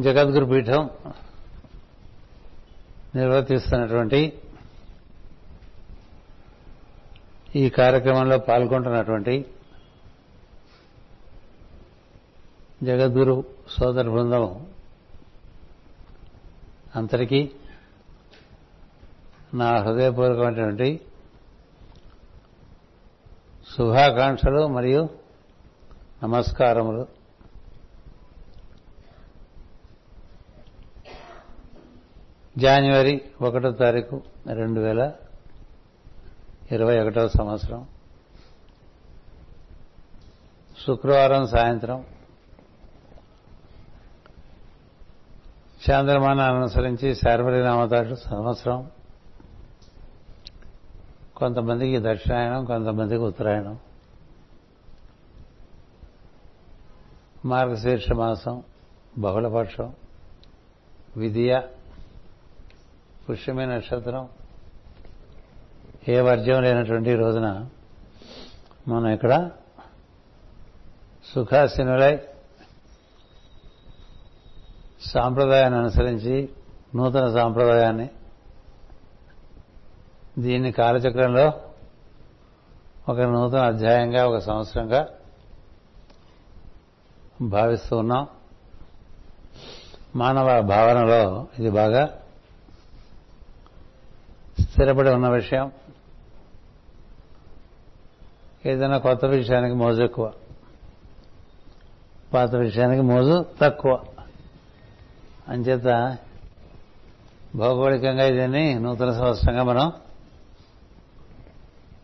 జగద్గురు పీఠం నిర్వర్తిస్తున్నటువంటి ఈ కార్యక్రమంలో పాల్గొంటున్నటువంటి జగద్గురు సోదర బృందం అందరికీ నా హృదయపూర్వకమైనటువంటి శుభాకాంక్షలు మరియు నమస్కారములు. జనవరి ఒకటో తారీఖు రెండు వేల ఇరవై ఒకటవ సంవత్సరం. శుక్రవారం సాయంత్రం. చాంద్రమానాన్ని అనుసరించి శార్వరి నామతాడు సంవత్సరం. కొంతమందికి దక్షిణాయనం కొంతమందికి ఉత్తరాయణం. మార్గశీర్ష మాసం బహుళపక్షం. విధియ పుష్యమే నక్షత్రం. ఏ వర్జ్యం లేనటువంటి రోజున మనం ఇక్కడ సుఖాసీనులై సాంప్రదాయాన్ని అనుసరించి నూతన సాంప్రదాయాన్ని దీన్ని కాలచక్రంలో ఒక నూతన అధ్యాయంగా ఒక సంవత్సరంగా భావిస్తూ ఉన్నాం. మానవ భావనలో ఇది బాగా స్థిరపడి ఉన్న విషయం. ఏదైనా కొత్త విషయానికి మోజు ఎక్కువ. పాత విషయానికి మోజు తక్కువ. అంచేత భౌగోళికంగా ఇదని నూతన సంవత్సరంగా మనం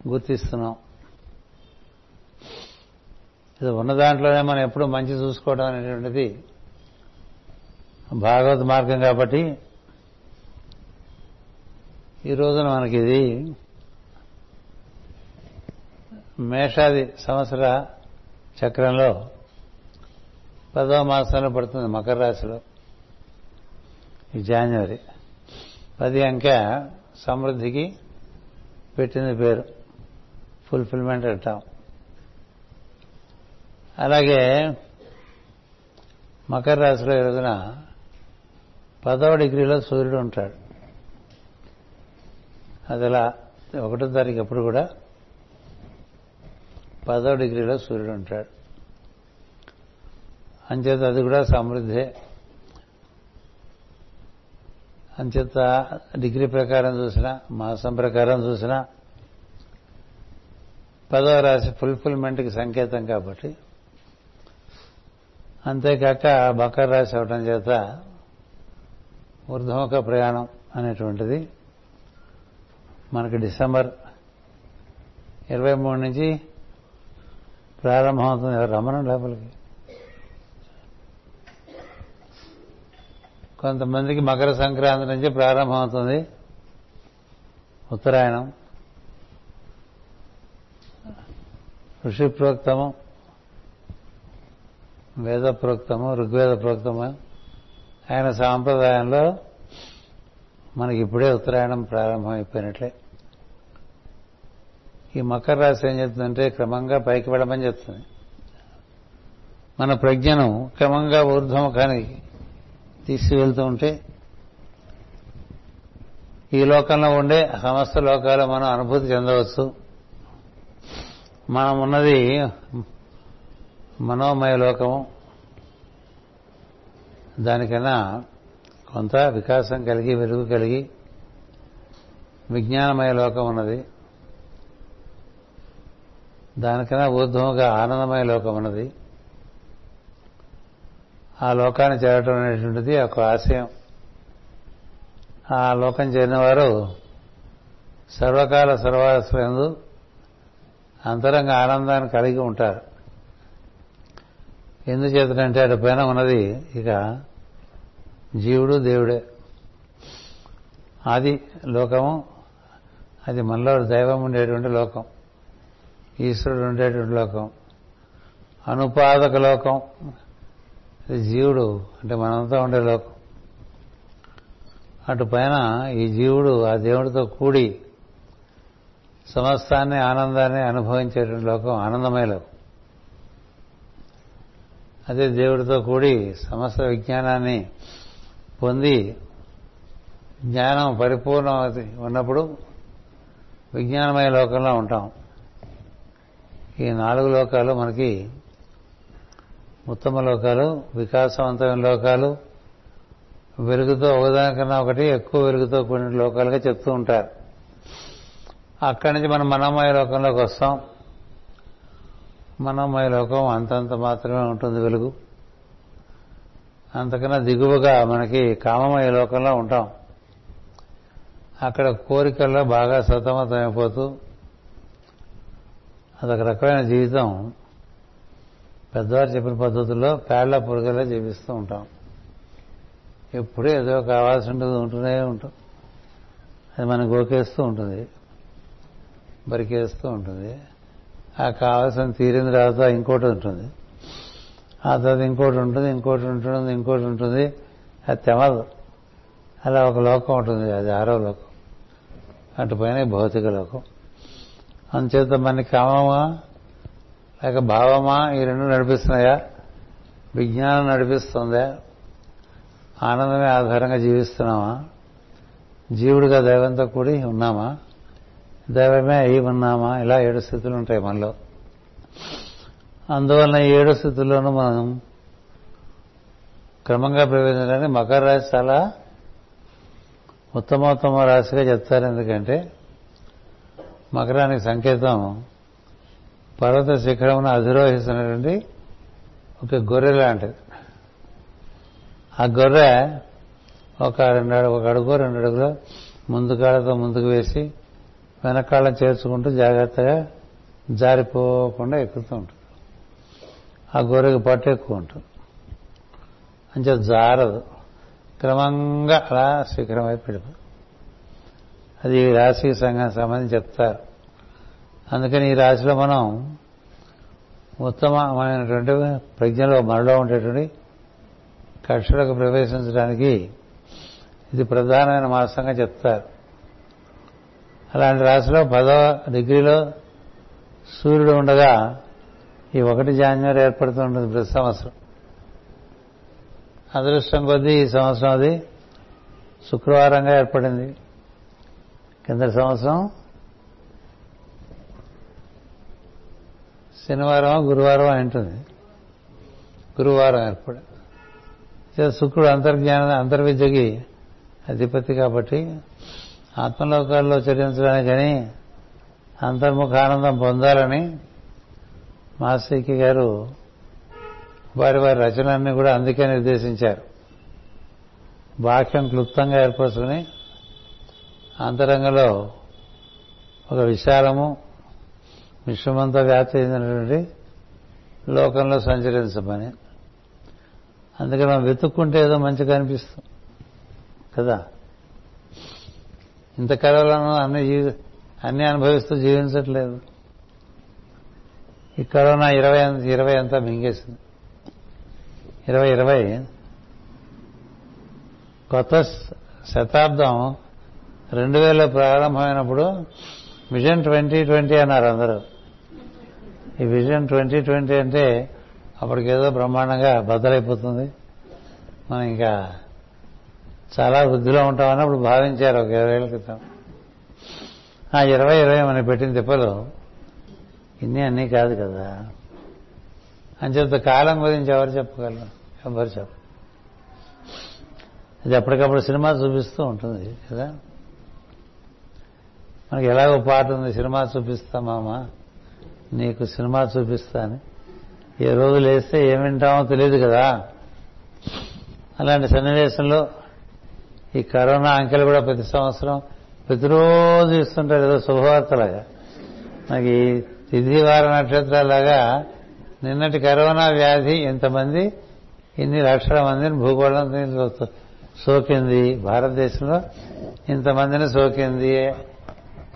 గుర్తిస్తున్నాం. ఇది ఉన్న దాంట్లోనే మనం ఎప్పుడు మంచి చూసుకోవడం అనేటువంటిది భాగవత మార్గం కాబట్టి ఈ రోజున మనకి ఇది మేషాది సంవత్సర చక్రంలో పదవ మాసంలో పడుతుంది మకర రాశిలో. ఈ జాన్వరి పది అంకె సమృద్ధికి పెట్టింది పేరు. ఫుల్ఫిల్మెంట్ అంటాం అలాగే మకర రాశిలో ఈ రోజున పదవ డిగ్రీలో సూర్యుడు ఉంటాడు. అది అలా ఒకటో తారీఖు ఎప్పుడు కూడా పదవ డిగ్రీలో సూర్యుడు ఉంటాడు. అంచేత అది కూడా సమృద్ధి. అంచేత డిగ్రీ ప్రకారం చూసినా మాసం ప్రకారం చూసినా పదవ రాశి ఫుల్ఫిల్మెంట్కి సంకేతం కాబట్టి. అంతేకాక బకర్ రాశి అవడం చేత ఊర్ధముఖ ప్రయాణం అనేటువంటిది మనకి డిసెంబర్ ఇరవై మూడు నుంచి ప్రారంభమవుతుంది. రమణం లోపలికి. కొంతమందికి మకర సంక్రాంతి నుంచి ప్రారంభమవుతుంది. ఉత్తరాయణం. ఋషి ప్రోక్తము వేద ప్రోక్తము ఋగ్వేద ప్రోక్తము. ఆయన సాంప్రదాయంలో మనకి ఇప్పుడే ఉత్తరాయణం ప్రారంభమైపోయినట్లే. ఈ మకర రాశి ఏం చెప్తుందంటే క్రమంగా పైకి వెళ్ళమని చెప్తుంది. మన ప్రజ్ఞను క్రమంగా ఊర్ధ్వముఖానికి తీసుకువెళ్తూ ఉంటే ఈ లోకంలో ఉండే సమస్త లోకాలు మనం అనుభూతి చెందవచ్చు. మనం ఉన్నది మనోమయ లోకము. దానికన్నా కొంత వికాసం కలిగి వెలుగు కలిగి విజ్ఞానమయ లోకం ఉన్నది. దానికన్నా ఊర్ధ్వముగా ఆనందమయ లోకం ఉన్నది ఆ లోకాన్ని చేరటం అనేటువంటిది ఒక ఆశయం. ఆ లోకం చేరిన వారు సర్వకాల సర్వాశ్రయందు అంతరంగ ఆనందాన్ని కలిగి ఉంటారు. ఎందుచేతనంటే అటు పైన ఉన్నది ఇక జీవుడు దేవుడే. ఆది లోకము అది మనలో దైవం ఉండేటువంటి లోకం. ఈశ్వరుడు ఉండేటువంటి లోకం? అనుపాదక లోకం. జీవుడు అంటే మనంతా ఉండే లోకం. అటు పైన ఈ జీవుడు ఆ దేవుడితో కూడి సమస్తాన్ని ఆనందాన్ని అనుభవించేటువంటి లోకం ఆనందమయ లోకం. అదే దేవుడితో కూడి సమస్త విజ్ఞానాన్ని పొంది జ్ఞానం పరిపూర్ణ ఉన్నప్పుడు విజ్ఞానమయ లోకంలో ఉంటాం. ఈ నాలుగు లోకాలు మనకి ఉత్తమ లోకాలు వికాసవంతమైన లోకాలు వెలుగుతో ఒకదానికన్నా ఒకటి ఎక్కువ వెలుగుతో కూడిన లోకాలుగా చెప్తూ ఉంటారు. అక్కడి నుంచి మనం మనమయ లోకంలోకి వస్తాం. మనమయ లోకం అంతంత మాత్రమే ఉంటుంది వెలుగు. అంతకన్నా దిగువగా మనకి కామమయ లోకంలో ఉంటాం. అక్కడ కోరికల్లో బాగా సతమతమైపోతూ అదొక రకమైన జీవితం పెద్దవారు చెప్పిన పద్ధతుల్లో పేళ్ళ పురుగలా జీవిస్తూ ఉంటాం. ఎప్పుడూ ఏదో కావాల్సి ఉంటుంది ఉంటూనే ఉంటాం. అది మనం గోకేస్తూ ఉంటుంది బరికేస్తూ ఉంటుంది. ఆ కావాల్సిన తీరిన తర్వాత ఇంకోటి ఉంటుంది. ఆ తర్వాత ఇంకోటి ఉంటుంది ఇంకోటి ఉంటుంది ఇంకోటి ఉంటుంది. అది తెమదు అలా ఒక లోకం ఉంటుంది అది ఆరో లోకం. అటు పైన భౌతిక లోకం. అందుచేత మన కామమా? లేక భావమా? ఈ రెండు నడిపిస్తున్నాయా? విజ్ఞానం నడిపిస్తుందా. ఆనందమే ఆధారంగా జీవిస్తున్నామా? జీవుడిగా దైవంతో కూడి ఉన్నామా? దైవమే అయి ఉన్నామా? ఇలా ఏడు స్థితులు ఉంటాయి మనలో. అందువలన ఏడు స్థితుల్లోనూ మనం క్రమంగా ప్రవేశించడానికి మకర రాశి చాలా ఉత్తమోత్తమ రాశిగా చెప్తారు. ఎందుకంటే మకరానికి సంకేతం పర్వత శిఖరమును అధిరోహిస్తున్నటువంటి ఒక గొర్రె లాంటిది. ఆ గొర్రె ఒక రెండు ఒక అడుగు రెండు అడుగులు ముందు కాళ్ళతో ముందుకు వేసి వెనకాళ్ళని చేర్చుకుంటూ జాగ్రత్తగా జారిపోకుండా ఎక్కుతూ ఉంటుంది. ఆ గొర్రెకి పట్టు ఎక్కువ ఉంటుంది. అంచే జారదు. క్రమంగా అలా శిఖరం వైపు పెడుతుంది అది రాశి సంఘం సంబంధించి చెప్తారు. అందుకని ఈ రాశిలో మనం ఉత్తమమైనటువంటి ప్రజ్ఞలో మనలో ఉండేటువంటి కక్షలకు ప్రవేశించడానికి ఇది ప్రధానమైన మాసంగా చెప్తారు. అలాంటి రాశిలో పదో డిగ్రీలో సూర్యుడు ఉండగా ఈ ఒకటి జాన్యువరి ఏర్పడుతుంటుంది ప్రతి సంవత్సరం. అదృష్టం కొద్దీ ఈ సంవత్సరం అది శుక్రవారంగా ఏర్పడింది. కింద సంవత్సరం? శనివారం గురువారం ఉంటుంది గురువారం ఏర్పడి. శుక్రుడు అంతర్జ్ఞాన అంతర్విద్యకి అధిపతి కాబట్టి ఆత్మలోకాల్లో చరించడానికని అంతర్ముఖ ఆనందం పొందాలని మాస్టర్కి గారు వారి వారి రచనలన్నీ కూడా అందుకే నిర్దేశించారు. వాక్యం క్లుప్తంగా ఏర్పరచుకుని అంతరంగంలో ఒక విశాలము విశ్వమంతా వ్యాప్తి చెందినటువంటి లోకంలో సంచరించమని అందుకని మనం వెతుక్కుంటే ఏదో మంచిగా అనిపిస్తుంది కదా? ఇంత కరోనాను అన్ని జీవి అన్ని అనుభవిస్తూ జీవించట్లేదు. ఈ కరోనా ఇరవై ఇరవై అంతా మింగేసింది. ఇరవై ఇరవై కొత్త శతాబ్దం రెండు వేల ప్రారంభమైనప్పుడు విజన్ ట్వంటీ ట్వంటీ అన్నారు అందరూ. ఈ విజన్ ట్వంటీ ట్వంటీ అంటే అప్పటికేదో బ్రహ్మాండంగా బద్దలైపోతుంది. మనం ఇంకా చాలా వృద్ధిలో ఉంటామని అప్పుడు భావించారు ఒక ఇరవై ఏళ్ళ క్రితం. ఆ ఇరవై ఇరవై మనకి పెట్టిన తిప్పలు ఇన్ని అన్నీ కాదు కదా. అని చెప్తే కాలం గురించి ఎవరు చెప్పగలరు? ఎవరు చెప్ప అది ఎప్పటికప్పుడు సినిమా చూపిస్తూ ఉంటుంది కదా? మనకి ఎలాగో పాట ఉంది సినిమా చూపిస్తా మామ నీకు సినిమా చూపిస్తా అని. ఏ రోజు లేస్తే ఏం వింటామో తెలియదు కదా. అలాంటి సన్నివేశంలో ఈ కరోనా అంకెలు కూడా ప్రతి సంవత్సరం ప్రతిరోజు ఇస్తుంటారు ఏదో శుభవార్తలాగా. మనకి తిథివార నక్షత్రాలాగా నిన్నటి కరోనా వ్యాధి ఎంతమంది ఇన్ని లక్షల మందిని భూగోళం సోకింది. భారతదేశంలో ఇంతమందిని సోకింది.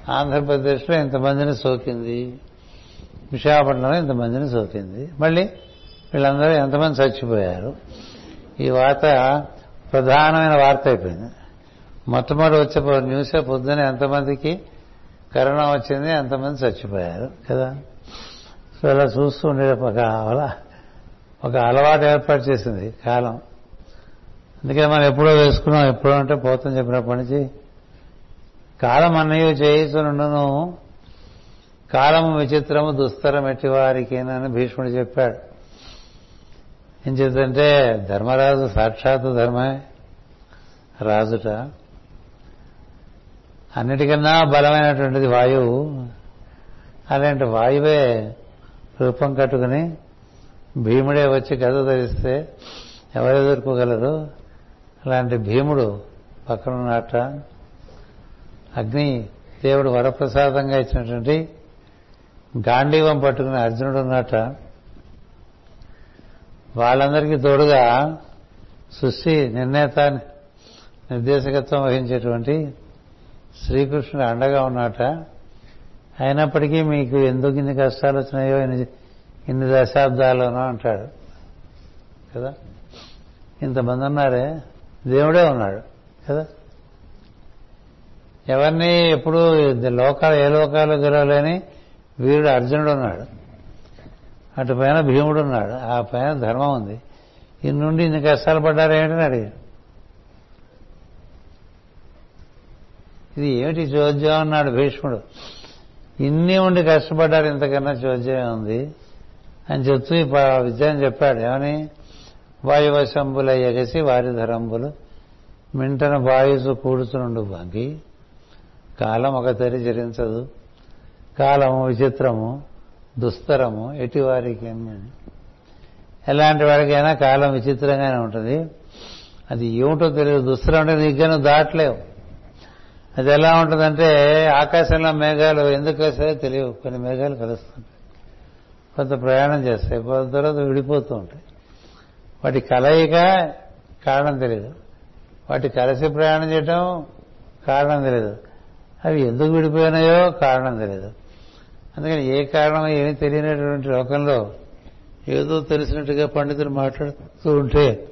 ఆంధ్రప్రదేశ్లో ఇంతమందిని సోకింది విశాఖపట్నంలో ఇంతమందిని సోకింది. మళ్ళీ వీళ్ళందరూ ఎంతమంది చచ్చిపోయారు? ఈ వార్త ప్రధానమైన వార్త అయిపోయింది. మొట్టమొదటి వచ్చే న్యూసే పొద్దున ఎంతమందికి కరోనా వచ్చింది ఎంతమంది చచ్చిపోయారు కదా? సో ఇలా చూస్తూ ఉండే ఒక ఒక అలవాటు ఏర్పాటు చేసింది కాలం. అందుకే మనం ఎప్పుడో వేసుకున్నాం ఎప్పుడో అంటే పోతాం చెప్పినప్పటి నుంచి కాలం అన్నయ్య చేయిస్తునుండును కాలము విచిత్రము దుస్తరం ఎట్టి వారికేనని భీష్ముడు చెప్పాడు. ఏం చేద్దంటే ధర్మరాజు సాక్షాత్తు ధర్మే రాజుట. అన్నిటికన్నా బలమైనటువంటిది వాయువు. అలాంటి వాయువే రూపం కట్టుకుని భీముడే వచ్చి గద ధరిస్తే ఎవరు ఎదుర్కోగలరు? అలాంటి భీముడు పక్కనున్నట్ట. అగ్ని దేవుడు వరప్రసాదంగా ఇచ్చినటువంటి గాంధీవం పట్టుకుని అర్జునుడు ఉన్నట్ట వాళ్ళందరికీ తోడుగా సృష్టి నిర్ణేత నిర్దేశకత్వం వహించేటువంటి శ్రీకృష్ణుడు అండగా ఉన్నట. అయినప్పటికీ మీకు ఎందుకు ఇన్ని కష్టాలు వచ్చినాయో ఇన్ని ఇన్ని దశాబ్దాల్లోనో అంటాడు. కదా? ఇంతమంది ఉన్నారే? దేవుడే ఉన్నాడు. కదా? ఎవరిని ఎప్పుడు లోకాలు ఏ లోకాలు గెలవలేని వీరుడు అర్జునుడు ఉన్నాడు. అటు పైన భీముడు ఉన్నాడు. ఆ పైన ధర్మం ఉంది. ఇన్ని నుండి ఇన్ని కష్టాలు పడ్డారు ఏమిటని అడిగాడు. ఇది ఏమిటి చోద్యం అన్నాడు భీష్ముడు. ఇన్ని ఉండి కష్టపడ్డారు ఇంతకన్నా చోద్యం ఉంది అని చెప్తూ ఈ విద్యను చెప్పాడు. ఏమని? వాయువశంబుల ఎగసి వారి ధరంబులు మింటన వాయుసు కూడుచునుండు బాగి కాలం ఒక తెరి చరించదు కాలము విచిత్రము దుస్తరము ఎటివారికి ఎలాంటి వారికైనా కాలం విచిత్రంగానే ఉంటుంది. అది ఏమిటో తెలియదు. దుస్తరం అంటే నీకు దాటలేవు. అది ఎలా ఉంటుందంటే ఆకాశంలో మేఘాలు ఎందుకు వస్తాయో తెలియవు. కొన్ని మేఘాలు కలుస్తుంటాయి. కొంత ప్రయాణం చేస్తాయి. కొంత తర్వాత విడిపోతూ ఉంటాయి. వాటి కలయిక కారణం తెలియదు. వాటి కలిసి ప్రయాణం చేయటం కారణం తెలియదు. అవి ఎందుకు విడిపోయినాయో కారణం తెలియదు అందుకని ఏ కారణం ఏమీ తెలియనటువంటి లోకంలో ఏదో తెలిసినట్టుగా పండితులు మాట్లాడుతూ ఉంటే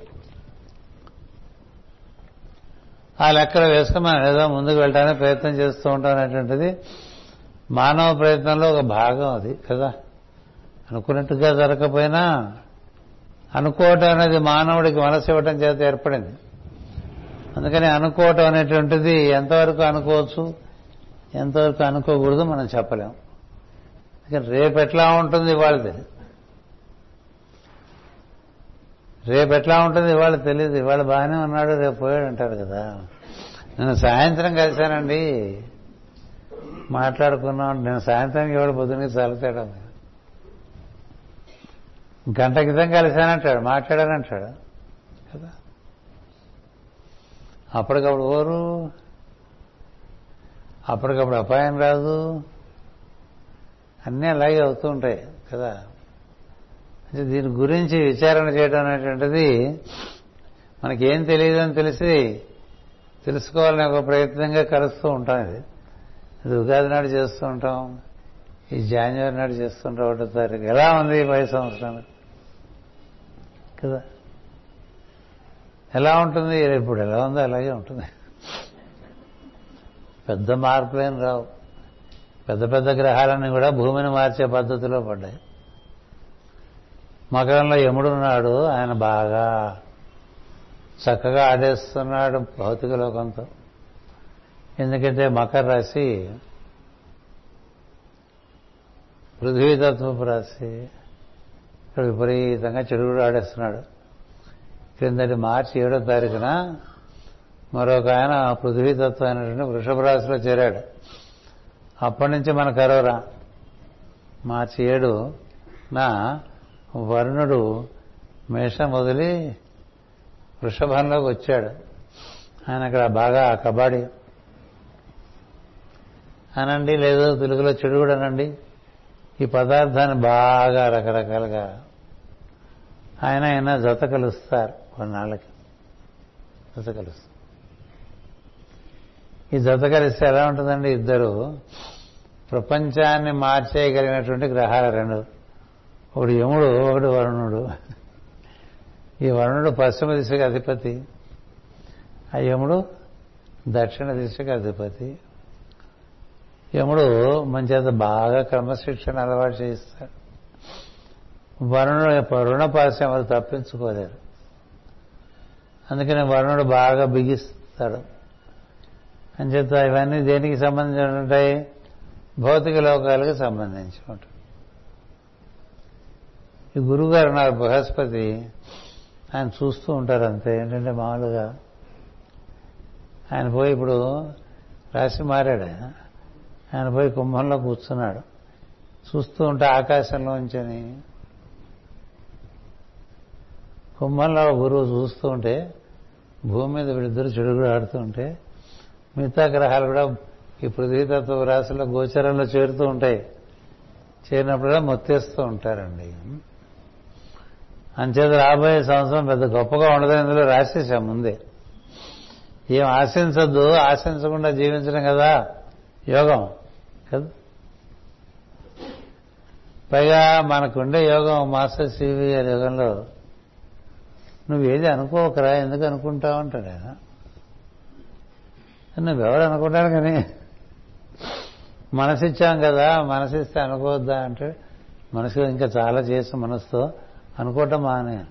ఆ లెక్కలు వేసుకుని మనం ఏదో ముందుకు వెళ్ళడానికి ప్రయత్నం చేస్తూ ఉంటాం అనేటువంటిది మానవ ప్రయత్నంలో ఒక భాగం అది కదా? అనుకున్నట్టుగా జరగకపోయినా అనుకోవటం అనేది మానవుడికి మనసు ఇవ్వటం చేత ఏర్పడింది. అందుకని అనుకోవటం అనేటువంటిది ఎంతవరకు అనుకోవచ్చు? ఎంతవరకు అనుకోకూడదు మనం చెప్పలేం. రేపు ఎట్లా ఉంటుంది ఇవాళ తెలియదు రేపు ఎట్లా ఉంటుంది ఇవాళ తెలియదు ఇవాళ బాగానే ఉన్నాడు రేపు పోయాడు అంటారు కదా. నేను సాయంత్రం కలిశానండి. మాట్లాడుకున్నాం. నేను సాయంత్రానికి ఇవాళ పొద్దున్నకి చాలా తేడా గంట క్రితం కలిశానంటాడు మాట్లాడానంటాడు. కదా? అప్పటికప్పుడు ఓరు అప్పటికప్పుడు అపాయం రాదు. అన్నీ అలాగే అవుతూ ఉంటాయి కదా? అంటే దీని గురించి విచారణ చేయడం అనేటువంటిది మనకేం తెలియదని తెలిసి తెలుసుకోవాలనే ఒక ప్రయత్నంగా కలుస్తూ ఉంటాం ఇది. ఇది ఉగాది నాడు చేస్తూ ఉంటాం ఈ జాన్యువరి నాడు చేస్తుంటాం ఒకటో తారీఖు. ఎలా ఉంది ఈ పది సంవత్సరానికి? కదా? ఎలా ఉంటుంది? ఇప్పుడు ఎలా ఉందో అలాగే ఉంటుంది. పెద్ద మార్పులేం రావు. పెద్ద పెద్ద గ్రహాలన్నీ కూడా భూమిని మార్చే పద్ధతిలో పడ్డాయి. మకరంలో యముడున్నాడు ఆయన బాగా చక్కగా ఆడేస్తున్నాడు భౌతిక లోకంతో. ఎందుకంటే మకర రాశి పృథ్వీతత్వపు రాశి. ఇక్కడ విపరీతంగా చెడుగుడు ఆడేస్తున్నాడు. క్రిందటి మార్చి ఏడో తారీఖున మరొక ఆయన పృథ్వీతత్వం అయినటువంటి వృషభ రాశిలో చేరాడు. అప్పటి నుంచి మన కరోరా మార్చి ఏడు నా వరుణుడు మేషం వదిలి వృషభంలోకి వచ్చాడు. ఆయన అక్కడ బాగా కబడ్డీ. అనండి లేదో తెలుగులో చెడు కూడా అనండి. ఈ పదార్థాన్ని బాగా రకరకాలుగా ఆయన ఆయన జత కలుస్తారు కొన్నాళ్ళకి. జత కలుస్తారు. ఈ జత కలిస్తే ఎలా ఉంటుందండి? ఇద్దరు ప్రపంచాన్ని మార్చేయగలిగినటువంటి గ్రహాలు రెండు. ఒకడు యముడు ఒకడు వరుణుడు. ఈ వరుణుడు పశ్చిమ దిశకు అధిపతి. ఆ యముడు దక్షిణ దిశకు అధిపతి. యముడు మన చేత బాగా క్రమశిక్షణ అలవాటు చేయిస్తాడు. వరుణుడు వరుణ పాశ్యం వాళ్ళు తప్పించుకోలేరు. అందుకని వరుణుడు బాగా బిగిస్తాడు. అని చెప్తా ఇవన్నీ దేనికి సంబంధించి ఉంటాయి? భౌతిక లోకాలకు సంబంధించి ఉంటాయి. ఈ గురుగారు నాకు బృహస్పతి ఆయన చూస్తూ ఉంటారు అంతే. ఏంటంటే మామూలుగా ఆయన పోయి ఇప్పుడు రాసి మారాడు ఆయన. ఆయన పోయి కుంభంలో కూర్చున్నాడు. చూస్తూ ఉంటే ఆకాశంలోంచని కుంభంలో గురువు చూస్తూ ఉంటే భూమి మీద వీళ్ళిద్దరు చెడుగుడు ఆడుతూ ఉంటే మిగతా గ్రహాలు కూడా ఈ పృథ్వీతత్వ రాశిలో గోచరంలో చేరుతూ ఉంటాయి. చేరినప్పుడుగా మొత్తేస్తూ ఉంటారండి. అంచేత రాబోయే సంవత్సరం పెద్ద గొప్పగా ఉండదు ఇందులో రాసేసాం ముందే. ఏం ఆశించద్దు ఆశించకుండా జీవించడం కదా యోగం కదా? పైగా మనకుండే యోగం మాస్టర్ సివి గారి యోగంలో. నువ్వేది అనుకోకరా ఎందుకు అనుకుంటావు అంటాడు ఆయన. నువ్వెవరు అనుకుంటాను కానీ మనసిచ్చాం కదా మనసిస్తే అనుకోవద్దా అంటే మనసు ఇంకా చాలా చేసి మనసుతో అనుకోవటం మానే.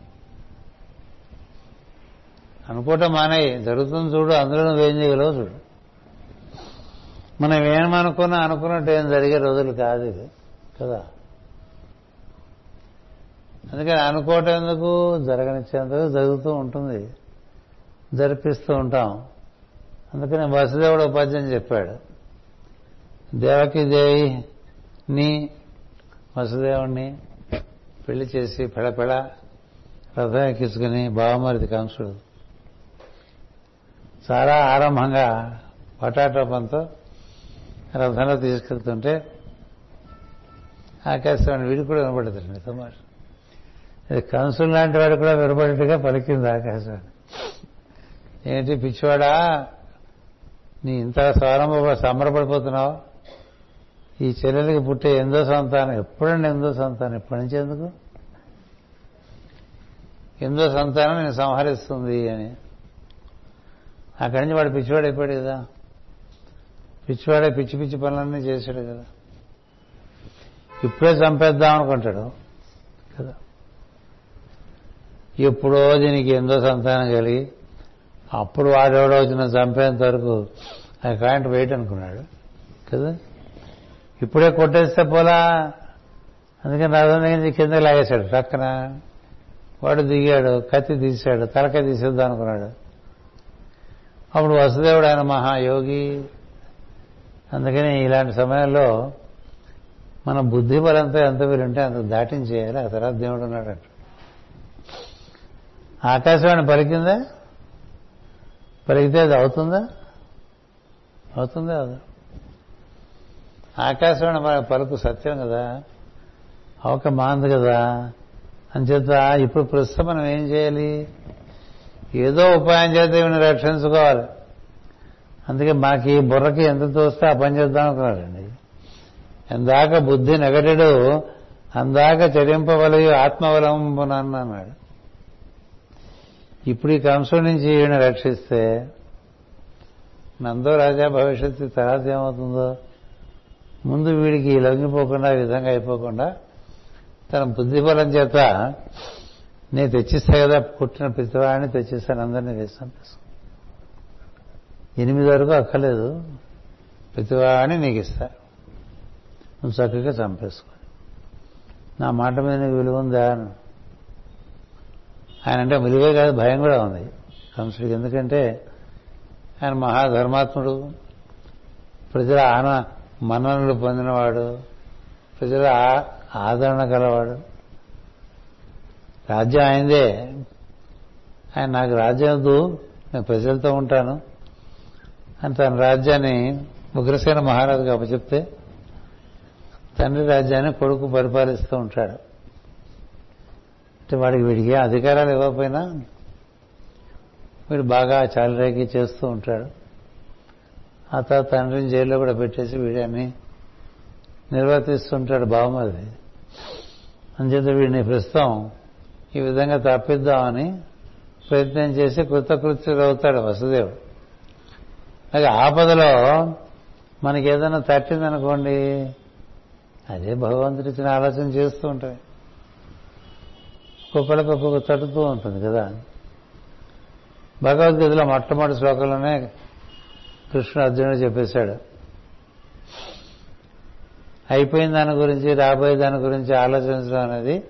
అనుకోవటం మానే. జరుగుతుంది చూడు అందులో నువ్వేం చేయగలవు చూడు. మనం ఏమనుకున్నా అనుకున్నట్టు ఏం జరిగే రోజులు కాదు ఇది కదా? అందుకని అనుకోవటం ఎందుకు? జరగనిచ్చేందుకు జరుగుతూ ఉంటుంది. జరిపిస్తూ ఉంటాం. అందుకని వసుదేవుడు ఉపాధ్యాయం చెప్పాడు దేవకి దేవి నీ వసుదేవుణ్ణి పెళ్ళి చేసి పెడపెడ రథం ఎక్కించుకుని బావమరిది కంసుడు చాలా ఆరంభంగా పటాటోపంతో రథంలో తీసుకెళ్తుంటే ఆకాశవాణి వీడి కూడా వినబడుతుంది తమాష అది కంసులు లాంటి వాడు కూడా వినబడినట్టుగా పలికింది ఆకాశవాణి. ఏంటి పిచ్చివాడా? నీ ఇంత సారంభ సంబరపడిపోతున్నావు? ఈ చెల్లెలకి పుట్టే ఎందో సంతానం ఎప్పుడండి ఎందో సంతానం? ఇప్పటి నుంచి ఎందుకు? ఎందో సంతానం నేను సంహరిస్తుంది అని. అక్కడి నుంచి వాడు పిచ్చివాడు అయిపోయాడు కదా. పిచ్చివాడే పిచ్చి పిచ్చి పనులన్నీ చేశాడు కదా. ఇప్పుడే చంపేద్దాం అనుకుంటాడు కదా. ఎప్పుడో దీనికి ఎందో సంతానం కలిగి అప్పుడు వాడెవడో వచ్చిన చంపేంత వరకు ఆ కాయింట్ వెయిట్ అనుకున్నాడు. కదా? ఇప్పుడే కొట్టేస్తే పోలా? అందుకని రథం కింద లాగేశాడు. పక్కన వాడు దిగాడు కత్తి తీశాడు తలక తీసేద్దాం అనుకున్నాడు. అప్పుడు వసుదేవుడు ఆయన మహాయోగి. అందుకని ఇలాంటి సమయంలో మన బుద్ధి బలంతో ఎంత వీలుంటే అంత దాటించేయాలి. ఆ తర్వాత దేవుడు ఉన్నాడంట. ఆకాశవాణి పలికిందా? పెరిగితే అది అవుతుందా? అవుతుందా అది? ఆకాశవాణి మన పలుకు సత్యం కదా? అవక మాంది కదా? అంచేత ఇప్పుడు ప్రస్తుతం మనం ఏం చేయాలి? ఏదో ఉపాయం చేస్తే ఈవిని రక్షించుకోవాలి. అందుకే మాకు బుర్రకి ఎంత తోస్తే ఆ పని చేద్దాం అనుకున్నాడండి. ఎందాక బుద్ధి నెగటెడు అందాక చరింపవలయు ఆత్మవలంబునన్నాడు అన్నాడు. ఇప్పుడు ఈ కంసం నుంచి ఈయన రక్షిస్తే నందో రాజా భవిష్యత్తు తర్వాత ఏమవుతుందో? ముందు వీడికి లొంగిపోకుండా ఈ విధంగా అయిపోకుండా తన బుద్ధిబలం చేత నేను తెచ్చిస్తా కదా పుట్టిన ప్రతివాడిని తెచ్చిస్తాను అందరినీ వేస్తాను ఎనిమిది వరకు అక్కలేదు ప్రతివాడిని నీకు ఇస్తా. నువ్వు చక్కగా చంపేసుకో. నా మాట మీద నీకు విలువ ఉందా? ఆయన అంటే విలువే కాదు భయం కూడా ఉంది. కంసుడికి ఎందుకంటే ఆయన మహాధర్మాత్ముడు. ప్రజల ఆన మన్ననలు పొందినవాడు. ప్రజల ఆదరణ గలవాడు. రాజ్యం ఆయనదే. ఆయన నాకు రాజ్యం వద్దు నేను ప్రజలతో ఉంటాను. అని తన రాజ్యాన్ని ఉగ్రసేన మహారాజుగా అప్పచెప్తే తండ్రి రాజ్యాన్ని కొడుకు పరిపాలిస్తూ ఉంటాడు. అంటే వాడికి వీడికి అధికారాలు ఇవ్వకపోయినా వీడు బాగా చాలరేకి చేస్తూ ఉంటాడు. ఆ తర్వాత తండ్రిని జైల్లో కూడా పెట్టేసి వీడిని నిర్వర్తిస్తుంటాడు బావమది అంచేత వీడిని ప్రస్తుతం ఈ విధంగా తప్పిద్దామని ప్రయత్నం చేసి కృతకృత్యుడు అవుతాడు వసుదేవుడు. అలాగే ఆపదలో మనకి ఏదైనా తట్టిందనుకోండి అదే భగవంతుడిచ్చిన ఆలోచన చేస్తూ ఉంటాయి. ఒక్కొక్కరికి తట్టుతూ ఉంటుంది కదా. భగవద్గీతలో మొట్టమొదటి శ్లోకంలోనే కృష్ణుడు అర్జునుడు చెప్పేశాడు. అయిపోయిన దాని గురించి రాబోయే దాని గురించి ఆలోచించడం అనేది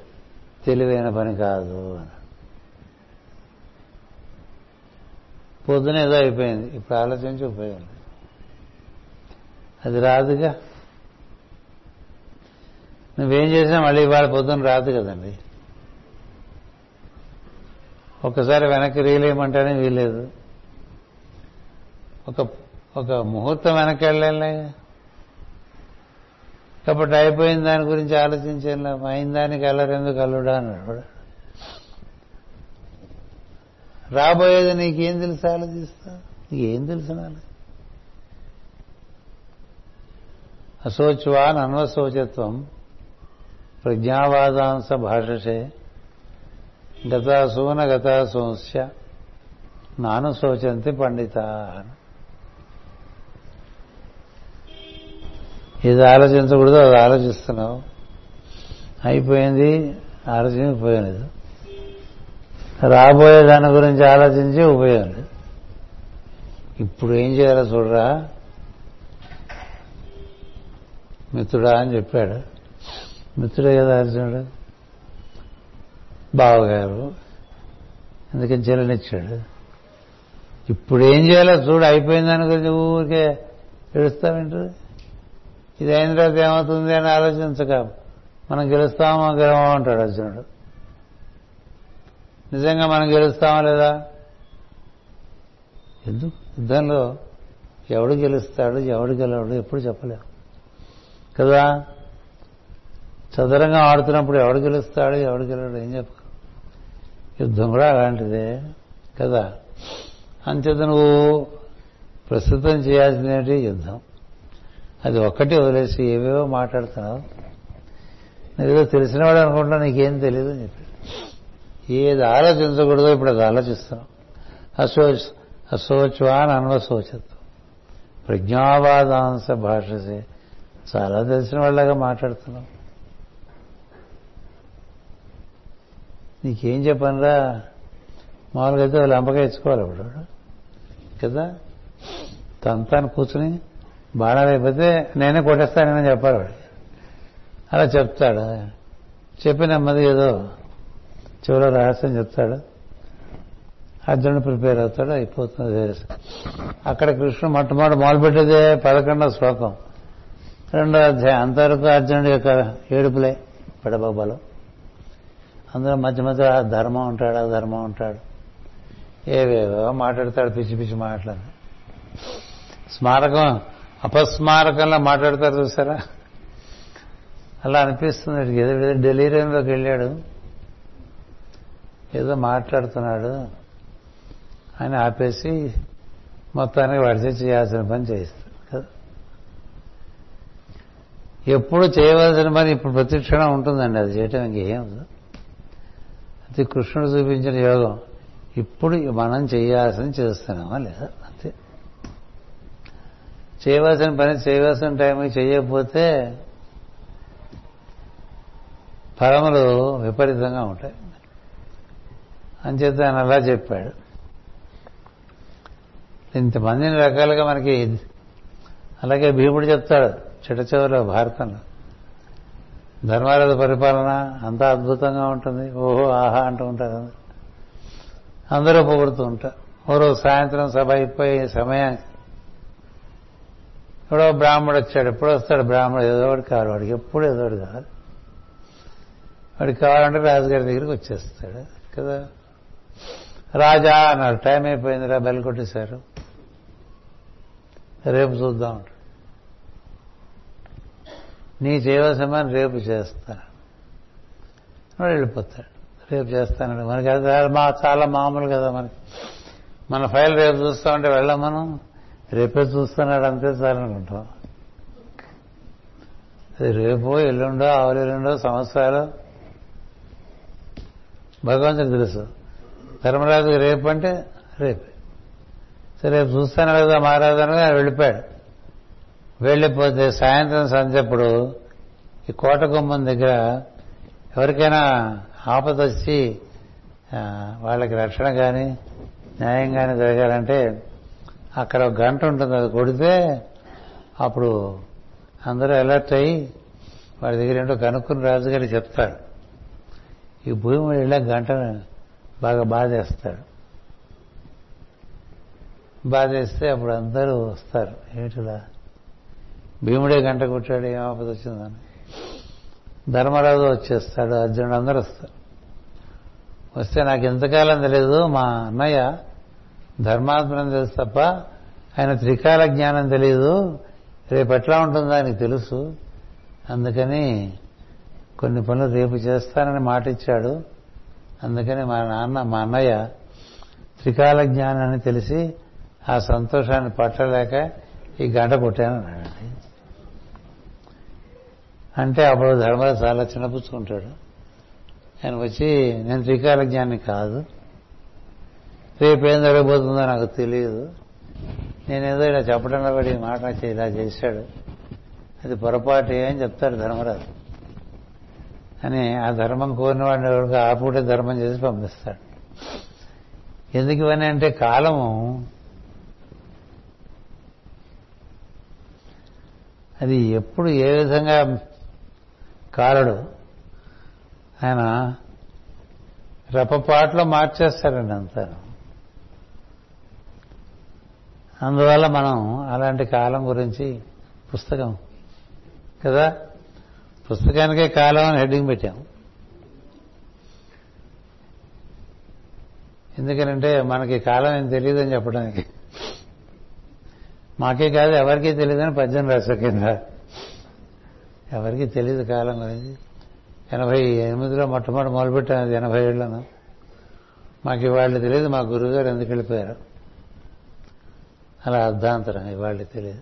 తెలివైన పని కాదు అని. పొద్దున ఏదో అయిపోయింది. ఇప్పుడు ఆలోచించి ఉపయోగం అది రాదుగా. నువ్వేం చేసినా మళ్ళీ ఇవాళ పొద్దున రాదు కదండి. ఒక్కసారి వెనక్కి రీలేయమంటేనే వీలేదు ఒక ఒక ముహూర్తం వెనక్కి వెళ్ళలే కాబట్టి అయిపోయిన దాని గురించి ఆలోచించేలా అయిన దానికి వెళ్ళరెందుకు అల్లుడా అన్నాడు. రాబోయేది నీకేం తెలుసు ఆలోచిస్తా? నీకేం తెలుసు అశోచ్వాన్ అన్వశోచత్వం ప్రజ్ఞావాదాంశ భాషసే. గతాసూన గతాసోంస్య నాను శోచంతి పండిత. ఇది ఆలోచించకూడదు అది ఆలోచిస్తున్నావు. అయిపోయింది ఆలోచించి ఉపయోగం లేదు. రాబోయే దాని గురించి ఆలోచించి ఉపయోగం లేదు. ఇప్పుడు ఏం చేయాలో చూడరా. మిత్రుడా అని చెప్పాడు. మిత్రుడే కదా అర్జునుడు బావగారు. అందుకని చెల్లనిచ్చాడు ఇప్పుడు ఏం చేయాలో చూడు అయిపోయిందని దాని ఊరికే ఏడుస్తావేంటి ఇది అయిన తర్వాత ఏమవుతుంది అని ఆలోచించక మనం గెలుస్తామో గెలవో అంటాడు అర్జునుడు. నిజంగా మనం గెలుస్తామా లేదా? ఎందుకు? యుద్ధంలో ఎవడు గెలుస్తాడు ఎవడు గెలవడు ఎప్పుడు చెప్పలేము కదా? చదరంగా ఆడుతున్నప్పుడు ఎవడు గెలుస్తాడు ఎవడు గెలవడు ఏం చెప్ప? యుద్ధం కూడా అలాంటిదే కదా? అంచేత నువ్వు ప్రస్తుతం చేయాల్సినటువంటి యుద్ధం. అది ఒక్కటి వదిలేసి ఏవేవో మాట్లాడుతున్నావు. నీకేదో తెలిసినవాడు అనుకుంటా నీకేం తెలియదు అని చెప్పాడు. ఏది ఆలోచించకూడదో ఇప్పుడు అది ఆలోచిస్తున్నాం. అశోచ్ అశోచ్వాన్ అన్వశోచత్వం. ప్రజ్ఞావాదాంశ భాషసే. చాలా తెలిసిన వాళ్ళగా మాట్లాడుతున్నాం. నీకేం చెప్పనరా? మామూలుగా అయితే వాళ్ళు అంపగా ఇచ్చుకోవాలి ఇప్పుడు కదా? తంతాను కూర్చుని బాణాలు అయిపోతే నేనే కొట్టేస్తానని చెప్పాలి వాడికి అలా చెప్తాడు? చెప్పి నెమ్మది ఏదో చివరి రహస్యం చెప్తాడు? అర్జునుడు ప్రిపేర్ అవుతాడు? అయిపోతుంది అక్కడ కృష్ణుడు మొట్టమొదటి మొదలుపెట్టేదే పదకొండవ శ్లోకం. రెండో అధ్యాయం. అంతవరకు అర్జునుడి యొక్క ఏడుపులే పెడబాబాలో. అందులో మధ్య మధ్య ధర్మం ఉంటాడు అధర్మం ఉంటాడు ఏవేవో మాట్లాడతాడు పిచ్చి పిచ్చి మాట్లాడు స్మారకం అపస్మారకంలో మాట్లాడతారు చూసారా? అలా అనిపిస్తుంది. ఏదో డెలీరియంలోకి వెళ్ళాడు. ఏదో మాట్లాడుతున్నాడు. అని ఆపేసి మొత్తానికి వాడితే చేయాల్సిన పని చేయిస్తాడు. కదా? ఎప్పుడు చేయవలసిన పని ఇప్పుడు ప్రతిక్షణం ఉంటుందండి. అది చేయటం ఇంకేం అది కృష్ణుడు చూపించిన యోగం. ఇప్పుడు మనం చేయాల్సిన చేస్తున్నామా లేదా? అంతే. చేయవలసిన పని చేయవలసిన టైంకి చేయకపోతే ఫలములు విపరీతంగా ఉంటాయి. అంచేత ఆయన అలా చెప్పాడు. ఇంతమందిని రకాలుగా మనకి అలాగే భీముడు చెప్తాడు చిట చివరిలో భారతంలో. ధర్మారాధ పరిపాలన అంతా అద్భుతంగా ఉంటుంది. ఓహో ఆహా అంటూ ఉంటారు అందరూ. పొగుడుతూ ఉంటారు. ఓరో సాయంత్రం సభ అయిపోయి సమయానికి ఎప్పుడో బ్రాహ్మడు వచ్చాడు. ఎప్పుడు వస్తాడు బ్రాహ్మడు? ఏదో ఒకటి కావాలి. వాడికి ఎప్పుడు ఏదో ఒకటి కావాలి. వాడికి కావాలంటే రాజుగారి దగ్గరికి వచ్చేస్తాడు. కదా? రాజా అన్నారు టైం అయిపోయిందిరా బెల్ కొట్టేశారు. రేపు చూద్దాం నీ చేయవలసిన పని రేపు చేస్తాను వాడు వెళ్ళిపోతాడు. రేపు చేస్తానండి మనకి అది మా చాలా మామూలు కదా మనకి మన ఫైల్ రేపు చూస్తామంటే వెళ్ళాం మనం. రేపే చూస్తున్నాడు అంతే చాలనుకుంటాం. అది రేపో ఎల్లుండో ఆవులు ఎల్లుండో సంవత్సరాలు. భగవంతుడికి తెలుసు. ధర్మరాజుకి రేపు అంటే రేపే. సరే రేపు చూస్తాను కదా మహారాజుగా వెళ్ళిపోయాడు. వెళ్ళిపోతే సాయంత్రం సంధ్యప్పుడు ఈ కోట గుమ్మం దగ్గర ఎవరికైనా ఆపద వచ్చి వాళ్ళకి రక్షణ కానీ న్యాయం కానీ జరగాలంటే అక్కడ ఒక గంట ఉంటుంది. అది కొడితే అప్పుడు అందరూ అలర్ట్ అయ్యి వాడి దగ్గర ఏంటో కనుక్కుని రాజుగారికి చెప్తాడు ఈ భూమి మీద వెళ్ళా గంటను బాగా బాధేస్తాడు బాధేస్తే అప్పుడు అందరూ వస్తారు. ఏమిటిలా? భీముడే గంట కొట్టాడు ఏం ఆపద వచ్చిందని ధర్మరాజు వచ్చేస్తాడు అర్జునుడు అందరూ వస్తారు. వస్తే నాకు ఎంతకాలం తెలియదు మా అన్నయ్య ధర్మాత్మనం తెలుసు తప్ప ఆయన త్రికాల జ్ఞానం తెలియదు. రేపు ఎట్లా ఉంటుందో ఆయనకు తెలుసు. అందుకని కొన్ని పనులు రేపు చేస్తానని మాట ఇచ్చాడు. అందుకని మా నాన్న మా అన్నయ్య త్రికాల జ్ఞానాన్ని తెలిసి ఆ సంతోషాన్ని పట్టలేక ఈ గంట కొట్టాను అంటే అప్పుడు ధర్మరాజు చాలా చిన్నపుచ్చుకుంటాడు. ఆయన వచ్చి నేను త్రికాలజ్ఞాని కాదు. రేపు జరగబోతుందో నాకు తెలియదు. నేనేదో ఇలా చెప్పడంలో పడి మాట ఇలా చేశాడు. అది పొరపాటు అని చెప్తాడు ధర్మరాజు. అని ఆ ధర్మం కోరిన వాడిని ఎవరికి ఆ ధర్మం చేసి పంపిస్తాడు. ఎందుకు ఇవన్నీ అంటే కాలము అది ఎప్పుడు ఏ విధంగా కారుడు ఆయన రెప్పపాట్లో మార్చేస్తాడండి అంతా అందువల్ల మనం అలాంటి కాలం గురించి పుస్తకం కదా? పుస్తకానికే కాలం అని హెడ్డింగ్ పెట్టాం. ఎందుకనంటే మనకి కాలం ఏం తెలియదని చెప్పడానికి. మాకే కాదు ఎవరికీ తెలియదని పద్యం రాసా కింద. ఎవరికి తెలియదు కాలం గురించి ఎనభై ఎనిమిదిలో మొట్టమొదటి మొదలుపెట్టాను అది ఎనభై ఏళ్ళను. మాకు ఇవాళ్ళు తెలియదు మా గురువుగారు ఎందుకు వెళ్ళిపోయారు? అలా అర్ధాంతరం ఇవాళ్ళు తెలియదు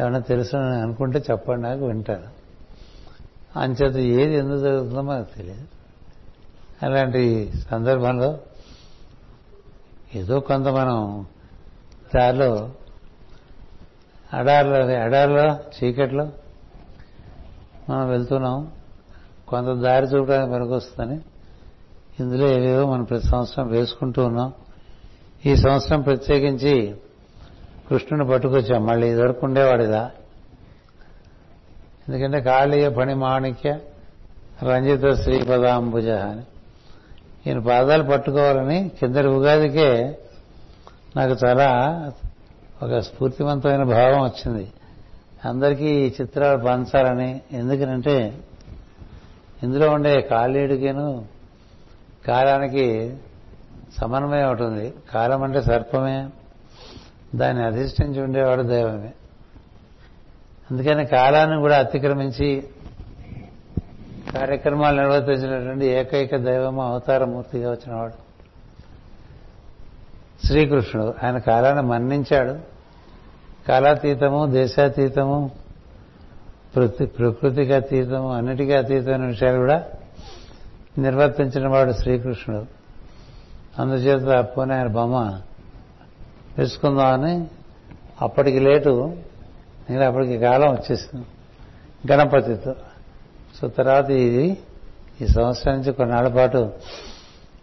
ఏమైనా తెలుసు అని అనుకుంటే చెప్పండి నాకు వింటారు. అంచేత ఏది ఎందుకు జరుగుతుందో మనకు తెలియదు అలాంటి సందర్భంలో ఏదో కొంత మనం దారిలో అడారిలో అడారిలో చీకట్లో మనం వెళ్తున్నాం. కొంత దారి చూడడానికి పనికొస్తుందని ఇందులో ఏవేవో మనం ప్రతి సంవత్సరం వేసుకుంటూ ఉన్నాం. ఈ సంవత్సరం ప్రత్యేకించి కృష్ణుని పట్టుకొచ్చాం. మళ్ళీ ఇదివరకు ఉండేవాడిదా ఎందుకంటే కాళీయ పని మాణిక్య రంజిత శ్రీపదాంబుజ అని. ఈయన పాదాలు పట్టుకోవాలని కిందటి ఉగాదికే నాకు చాలా ఒక స్ఫూర్తివంతమైన భావం వచ్చింది. అందరికీ ఈ చిత్రాలు పంచాలని. ఎందుకనంటే ఇందులో ఉండే కాళీయుడికిను కాలానికి సమన్వయం ఉంటుంది కాలం అంటే సర్పమే. దాన్ని అధిష్ఠించి ఉండేవాడు దైవమే. అందుకని కాలాన్ని కూడా అతిక్రమించి కార్యక్రమాలు నిర్వర్తించినటువంటి ఏకైక దైవము అవతారమూర్తిగా వచ్చినవాడు. శ్రీకృష్ణుడు. ఆయన కాలాన్ని మన్నించాడు. కాలాతీతము దేశాతీతము ప్రతి ప్రకృతికి అతీతము అన్నిటికీ అతీతమైన విషయాలు కూడా నిర్వర్తించిన వాడు శ్రీకృష్ణుడు. అందుచేత పోనీ ఆయన బొమ్మ తెలుసుకుందామని అప్పటికి లేటు నేను అప్పటికి కాలం వచ్చేసింది గణపతితో. సో తర్వాత ఇది ఈ సంవత్సరం నుంచి కొన్నాళ్ళ పాటు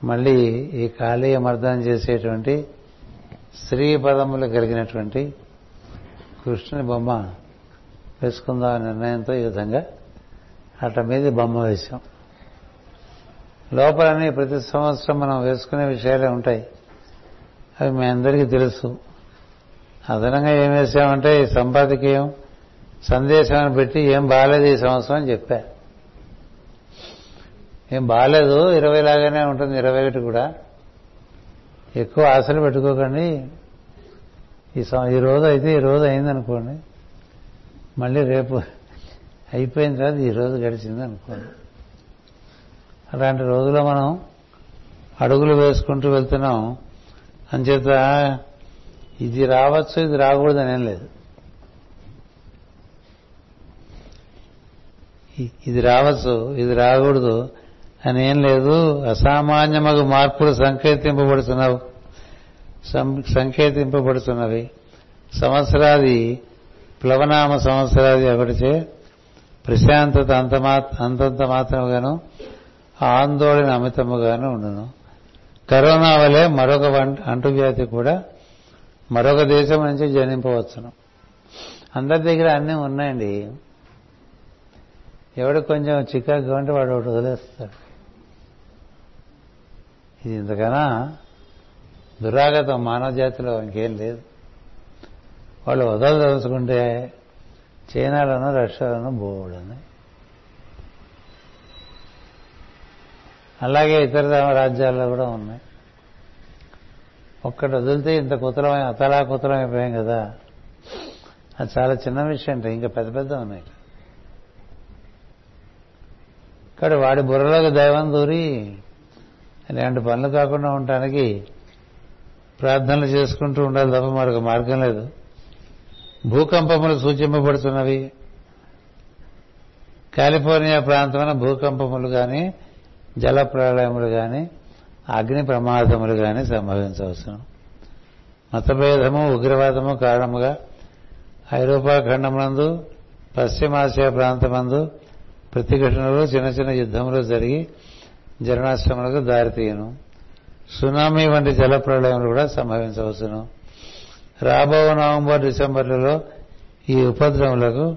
మళ్ళీ ఈ కాళీయ మర్దనం చేసేటువంటి స్త్రీ పదములు కలిగినటువంటి కృష్ణుని బొమ్మ వేసుకుందాం నిర్ణయంతో ఈ విధంగా అట్ట మీద బొమ్మ వేశాం. లోపలని ప్రతి సంవత్సరం మనం వేసుకునే విషయాలే ఉంటాయి. అవి మీ అందరికీ తెలుసు. అదనంగా ఏం వేసామంటే ఈ సంపాదకీయం సందేశాన్ని పెట్టి ఏం బాగాలేదు ఈ సంవత్సరం అని చెప్పా. ఏం బాగాలేదు ఇరవై లాగానే ఉంటుంది ఇరవై ఒకటి కూడా. ఎక్కువ ఆశలు పెట్టుకోకండి. ఈ ఈ రోజు అయితే ఈ రోజు అయిందనుకోండి మళ్ళీ రేపు అయిపోయిన తర్వాత ఈ రోజు గడిచింది అనుకోండి అలాంటి రోజులో మనం అడుగులు వేసుకుంటూ వెళ్తున్నాం. అంచేత ఇది రావచ్చు ఇది రాకూడదు అనేం లేదు. ఇది రావచ్చు ఇది రాకూడదు అని ఏం లేదు. అసామాన్యమగు మార్పులు సంకేతింపబడుతున్నావు సంకేతింపబడుతున్నవి. సంవత్సరాది ప్లవనామ సంవత్సరాది ఒకటిచే ప్రశాంతత అంతంత మాత్రముగాను ఆందోళన అమితముగాను ఉండును. కరోనా వలె మరొక వంట అంటువ్యాధి కూడా మరొక దేశం నుంచి జనింపవచ్చును. అందరి దగ్గర అన్నీ ఉన్నాయండి. ఎవడు కొంచెం చికాకు అంటే వాడు ఒకటి వదిలేస్తాడు. ఇది ఇంతకన్నా దురాగతం మానవ జాతిలో ఇంకేం లేదు. వాళ్ళు వదలదలుచుకుంటే చైనాలోనూ రష్యాలోనూ బోడని అలాగే ఇతర రాజ్యాల్లో కూడా ఉన్నాయి. ఒక్కటి వదిలితే ఇంత కుతలమై అతలా కుతలమైపోయాం కదా. అది చాలా చిన్న విషయం అంటే ఇంకా పెద్ద పెద్ద ఉన్నాయి. ఇక్కడ వాడి బుర్రలోకి దైవం దూరి ఇలాంటి పనులు కాకుండా ఉండటానికి ప్రార్థనలు చేసుకుంటూ ఉండాలి తప్ప మరొక మార్గం లేదు. భూకంపములు సూచింపబడుతున్నవి. కాలిఫోర్నియా ప్రాంతమైన భూకంపములు కానీ జల ప్రళయములు కానీ అగ్ని ప్రమాదములు కానీ సంభవించవచ్చును. మతభేదము ఉగ్రవాదము కారణముగా ఐరోపా ఖండమునందు పశ్చిమాసియా ప్రాంతమందు ప్రతిఘటనలు చిన్న చిన్న యుద్ధములు జరిగి జరణాశ్రములకు దారితీయను. సునామీ వంటి జల ప్రళయములు కూడా సంభవించవచ్చును. రాబో నవంబర్ డిసెంబర్లలో ఈ ఉపద్రవములకు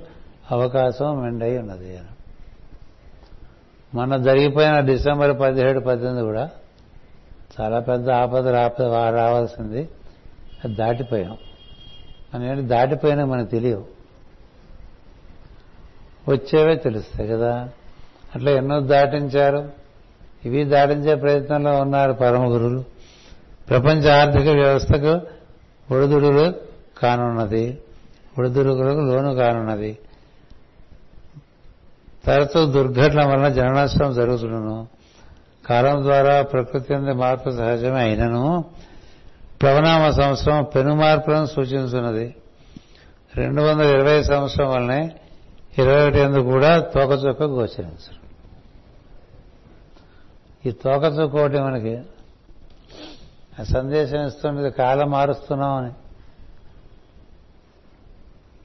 అవకాశం మెండై ఉన్నది మన జరిగిపోయిన డిసెంబర్ పదిహేడు పద్దెనిమిది కూడా చాలా పెద్ద ఆపద రాపద రావాల్సింది. అది దాటిపోయాం. మనం ఏంటి దాటిపోయినా మనకు తెలియవు. వచ్చేవే తెలుస్తాయి కదా. అట్లా ఎన్నో దాటించారు. ఇవి దాటించే ప్రయత్నంలో ఉన్నారు పరమ గురువులు ప్రపంచ ఆర్థిక వ్యవస్థకు ఒడిదుడులు కానున్నది. ఒడిదుడుకులకు లోను కానున్నది. తరచూ దుర్ఘటన వలన జననాశనం జరుగుతున్నను. కాలం ద్వారా ప్రకృతి అంది మార్పు సహజమే అయినను. ప్లవనామ సంవత్సరం పెను మార్పులను సూచిస్తున్నది రెండు వందల ఇరవై సంవత్సరం వల్లనే ఇరవై ఒకటి ఎందుకు కూడా తోకచొక్క గోచరించరు ఈ తోకచుక్క ఒకటి మనకి సందేశం ఇస్తుండేది కాలం మారుస్తున్నామని.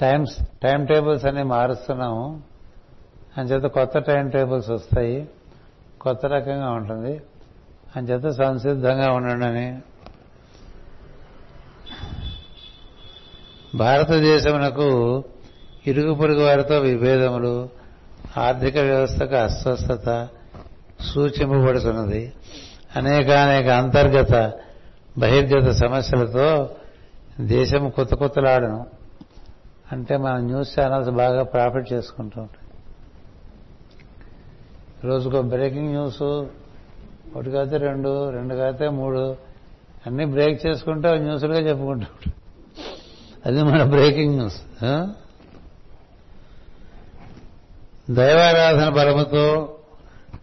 టైమ్స్ టైం టేబుల్స్ అన్ని మారుస్తున్నాము. అంచేత కొత్త టైం టేబుల్స్ వస్తాయి. కొత్త రకంగా ఉంటుంది. అంచేత సంసిద్ధంగా ఉండండి భారతదేశమునకు ఇరుగు పొరుగు వారితో విభేదములు ఆర్థిక వ్యవస్థకు అస్వస్థత సూచింపబడుతున్నది. అనేకానేక అంతర్గత బహిర్గత సమస్యలతో దేశం కొత్త కొత్తలాడను. అంటే మన న్యూస్ ఛానల్స్ బాగా ప్రాఫిట్ చేసుకుంటూ ఉంటాయి. రోజుకో బ్రేకింగ్ న్యూస్ ఒకటి కాతే రెండు రెండు కాతే మూడు అన్నీ బ్రేక్ చేసుకుంటే న్యూస్లుగా చెప్పుకుంటూ అది మన బ్రేకింగ్ న్యూస్. దైవారాధన బలముతో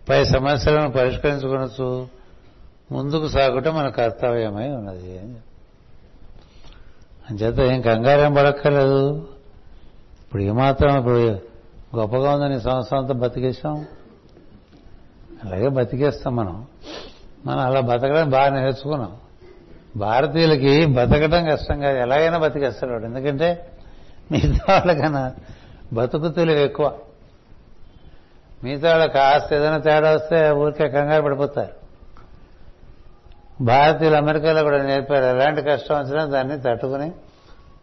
పై సమస్యలను పరిష్కరించుకొనొచ్చు. ముందుకు సాగుట మన కర్తవ్యమై ఉన్నది అంచేత ఏం కంగారం పడక్కర్లేదు. ఇప్పుడు ఏమాత్రం ఇప్పుడు గొప్పగా ఉందని సంవత్సరం అంతా బతికేసాం అలాగే బతికేస్తాం మనం. మనం అలా బతకడం బాగా నేర్చుకున్నాం. భారతీయులకి బతకడం కష్టం కాదు. ఎలాగైనా బతికేస్తాడు ఎందుకంటే మిగతా వాళ్ళకన్నా బతుకు తెలివి ఎక్కువ. మిగతా వాళ్ళ కాస్త ఏదైనా తేడా వస్తే ఊరికే కంగారు పడిపోతారు. భారతీయులు అమెరికాలో కూడా నేర్పారు ఎలాంటి కష్టం వచ్చినా దాన్ని తట్టుకుని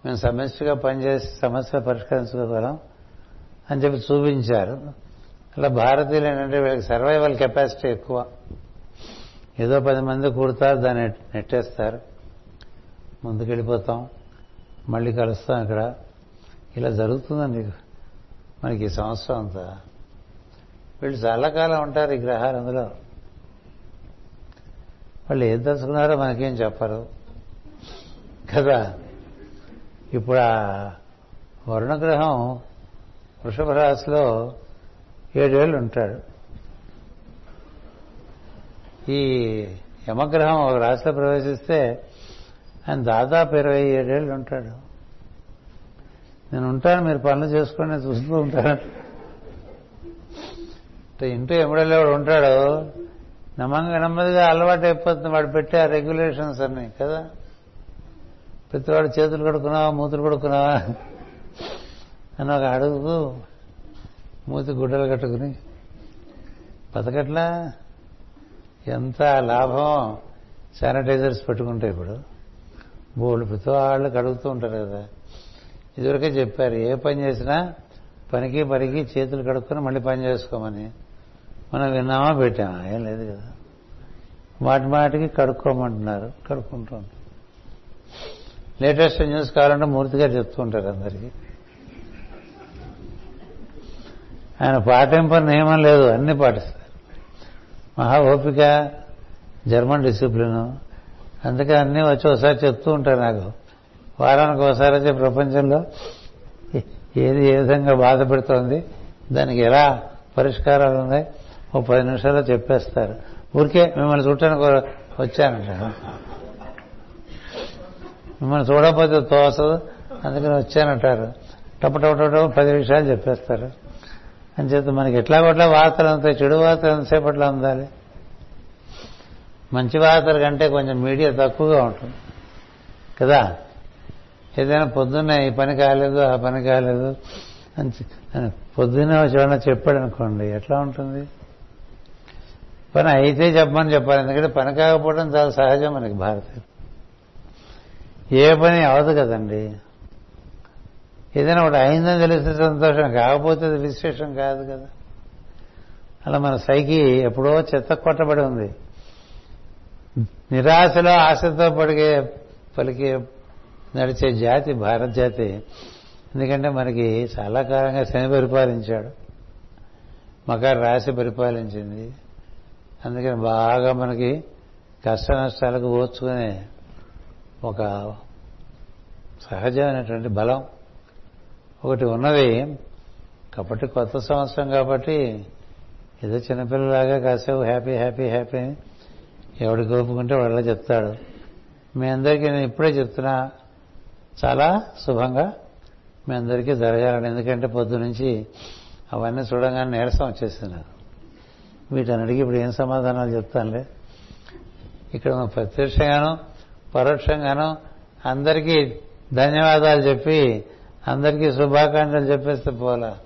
మేము సమస్యగా పనిచేసి సమస్య పరిష్కరించుకోగలం అని చెప్పి చూపించారు. అలా భారతీయులు ఏంటంటే వీళ్ళకి సర్వైవల్ కెపాసిటీ ఎక్కువ. ఏదో పది మంది కూడతారు దాన్ని నెట్టేస్తారు. ముందుకెళ్ళిపోతాం. మళ్ళీ కలుస్తాం ఇక్కడ. ఇలా జరుగుతుందండి. మనకి ఈ సంవత్సరం అంతా. వీళ్ళు చాలా కాలం ఉంటారు ఈ గ్రహాలు అందులో. వాళ్ళు ఏం తెలుసుకున్నారో మనకేం చెప్పరు. కదా? ఇప్పుడు ఆ వరుణగ్రహం వృషభ రాశిలో ఏడేళ్ళు ఉంటాడు. ఈ యమగ్రహం ఒక రాశిలో ప్రవేశిస్తే ఆయన దాదాపు ఇరవై ఏడేళ్ళు ఉంటాడు. నేను ఉంటాను మీరు పనులు చేసుకుని చూస్తూ ఉంటాను. ఇంటూ ఎముడలేవాడు ఉంటాడు. నమ్మంగా నెమ్మదిగా అలవాటు అయిపోతుంది. వాడు పెట్టే ఆ రెగ్యులేషన్స్ అన్ని కదా? ప్రతివాడు చేతులు కడుక్కున్నావా మూతులు కడుక్కున్నావా? అని ఒక అడుగుకు మూతి గుడ్డలు కట్టుకుని బతకట్లా? ఎంత లాభం శానిటైజర్స్ పెట్టుకుంటే ఇప్పుడు. బోళ్ళు ప్రతివాళ్ళు కడుగుతూ ఉంటారు కదా. ఇదివరకే చెప్పారు ఏ పని చేసినా పనికి పనికి చేతులు కడుక్కొని మళ్ళీ పని చేసుకోమని. మనం విన్నామా పెట్టామా? ఏం లేదు కదా. మాటి మాటికి కడుక్కోమంటున్నారు కడుక్కుంటూ ఉంటాం లేటెస్ట్ న్యూస్ కావాలంటే మూర్తిగా చెప్తూ ఉంటారు అందరికీ. ఆయన పాటింపని నియమం లేదు అన్ని పాటిస్తారు. మహా ఓపిక జర్మన్ డిసిప్లిన్. అందుకే అన్నీ వచ్చి ఒకసారి చెప్తూ ఉంటారు నాకు. వారానికి ఒకసారి వచ్చే ప్రపంచంలో ఏది ఏ విధంగా బాధ పెడుతోంది దానికి ఎలా పరిష్కారాలు ఉన్నాయి ఓ పది నిమిషాల్లో చెప్పేస్తారు. ఊరికే మిమ్మల్ని చూడటానికి వచ్చానంట మిమ్మల్ని చూడకపోతే తోసదు. అందుకని వచ్చానంటారు. టప పది నిమిషాలు చెప్పేస్తారు. అని చెప్తే మనకి ఎట్లా కొట్లా వార్తలు అంతాయి చెడు వార్తలు ఎంతసేపట్లో అందాలి? మంచి వార్తల కంటే కొంచెం మీడియా తక్కువగా ఉంటుంది. కదా? ఏదైనా పొద్దున్న ఈ పని కాలేదు ఆ పని కాలేదు. అని పొద్దున్నే వచ్చి చెప్పాడు అనుకోండి ఎట్లా ఉంటుంది? పని అయితే చెప్పమని చెప్పాలి. ఎందుకంటే పని కాకపోవడం చాలా సహజం మనకి భారతీయ ఏ పని అవదు కదండి. ఏదైనా ఒకటి అయిందని తెలిస్తే సంతోషం కాకపోతే అది విశేషం కాదు కదా. అలా మన సైకి ఎప్పుడో చెత్త కొట్టబడి ఉంది. నిరాశలో ఆశతో పడిగే పలికే నడిచే జాతి భారత జాతి. ఎందుకంటే మనకి చాలా కాలంగా శని పరిపాలించాడు. మకర రాశి పరిపాలించింది. అందుకని బాగా మనకి కష్ట నష్టాలకు ఓర్చుకునే ఒక సహజమైనటువంటి బలం ఒకటి ఉన్నది. కాబట్టి కొత్త సంవత్సరం కాబట్టి ఏదో చిన్నపిల్లలాగా కాసేపు హ్యాపీ హ్యాపీ హ్యాపీ అని ఎవడు కోపుకుంటే వాళ్ళ చెప్తాడు. మీ అందరికీ నేను ఇప్పుడే చెప్తున్నా చాలా శుభంగా మీ అందరికీ జరగాలని. ఎందుకంటే పొద్దు నుంచి అవన్నీ చూడగానే నీరసం వచ్చేసింది వీటన్నిటికీ ఇప్పుడు ఏం సమాధానాలు చెప్తానులే? ఇక్కడ ప్రత్యక్షంగాను పరోక్షంగాను అందరికీ ధన్యవాదాలు చెప్పి అందరికీ శుభాకాంక్షలు చెప్పేస్తే పోలా?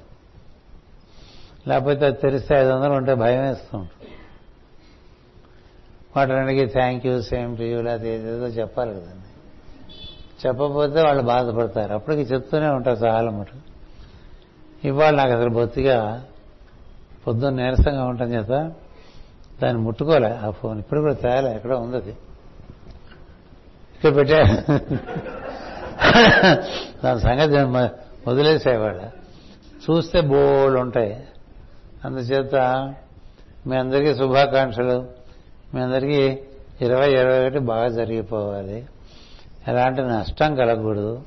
లేకపోతే అది తెరిస్తే ఐదు వందలు ఉంటే భయం వేస్తూ వాటన్నిటికీ thank you same to you లేకపోతే ఏదేదో చెప్పాలి కదండి. చెప్పకపోతే వాళ్ళు బాధపడతారు. అప్పటికి చెప్తూనే ఉంటారు చాలా మటు ఇవాళ నాకు అసలు బొత్తిగా పొద్దున్న నీరసంగా ఉంటాం చేత దాన్ని ముట్టుకోలే ఆ ఫోన్. ఇప్పుడు కూడా తేలే ఎక్కడో ఉంది అది. ఇక్కడ పెట్టా దాని సంగతి వదిలేసేవాళ్ళ. చూస్తే బోళ్ళు ఉంటాయి. అందుచేత మీ అందరికీ శుభాకాంక్షలు. మీ అందరికీ ఇరవై ఇరవై ఒకటి బాగా జరిగిపోవాలి. ఎలాంటి నష్టం కలగకూడదు.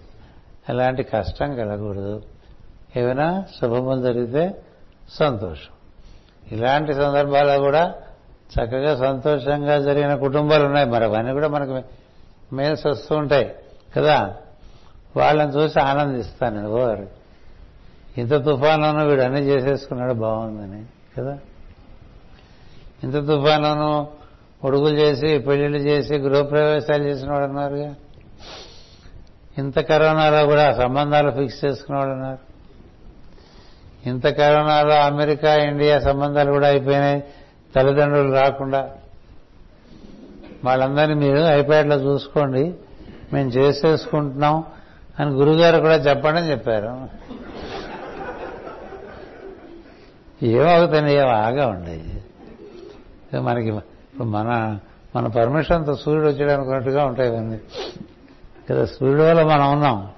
ఎలాంటి కష్టం కలగకూడదు. ఏమైనా శుభములు జరిగితే సంతోషం. ఇలాంటి సందర్భాల్లో కూడా చక్కగా సంతోషంగా జరిగిన కుటుంబాలు ఉన్నాయి. మరి అవన్నీ కూడా మనకు మేల్స్ వస్తూ ఉంటాయి. కదా? వాళ్ళని చూసి ఆనందిస్తాను. ఓరు ఇంత తుఫానును వీడు అన్నీ చేసేసుకున్నాడు బాగుందని. కదా? ఇంత తుఫానును ఉడుగులు చేసి పెళ్ళిళ్ళు చేసి గృహప్రవేశాలు చేసిన వాడు అన్నారుగా? ఇంత కరోనాలో కూడా సంబంధాలు ఫిక్స్ చేసుకున్న వాళ్ళు ఉన్నారు ఇంత కరోనాలో అమెరికా ఇండియా సంబంధాలు కూడా అయిపోయినాయి. తల్లిదండ్రులు రాకుండా. వాళ్ళందరినీ మీరు ఐప్యాడ్లో చూసుకోండి. మేము చేసేసుకుంటున్నాం అని గురుగారు కూడా చెప్పండి అని చెప్పారు. ఏమవుతుంది? ఏం ఆగా ఉండేది మనకి మన మన పర్మిషన్తో సూర్యుడు వచ్చాడు అనుకున్నట్టుగా ఉంటాయి ఇవన్నీ. కదా సూర్యుడు వల్ల మనం ఉన్నాం.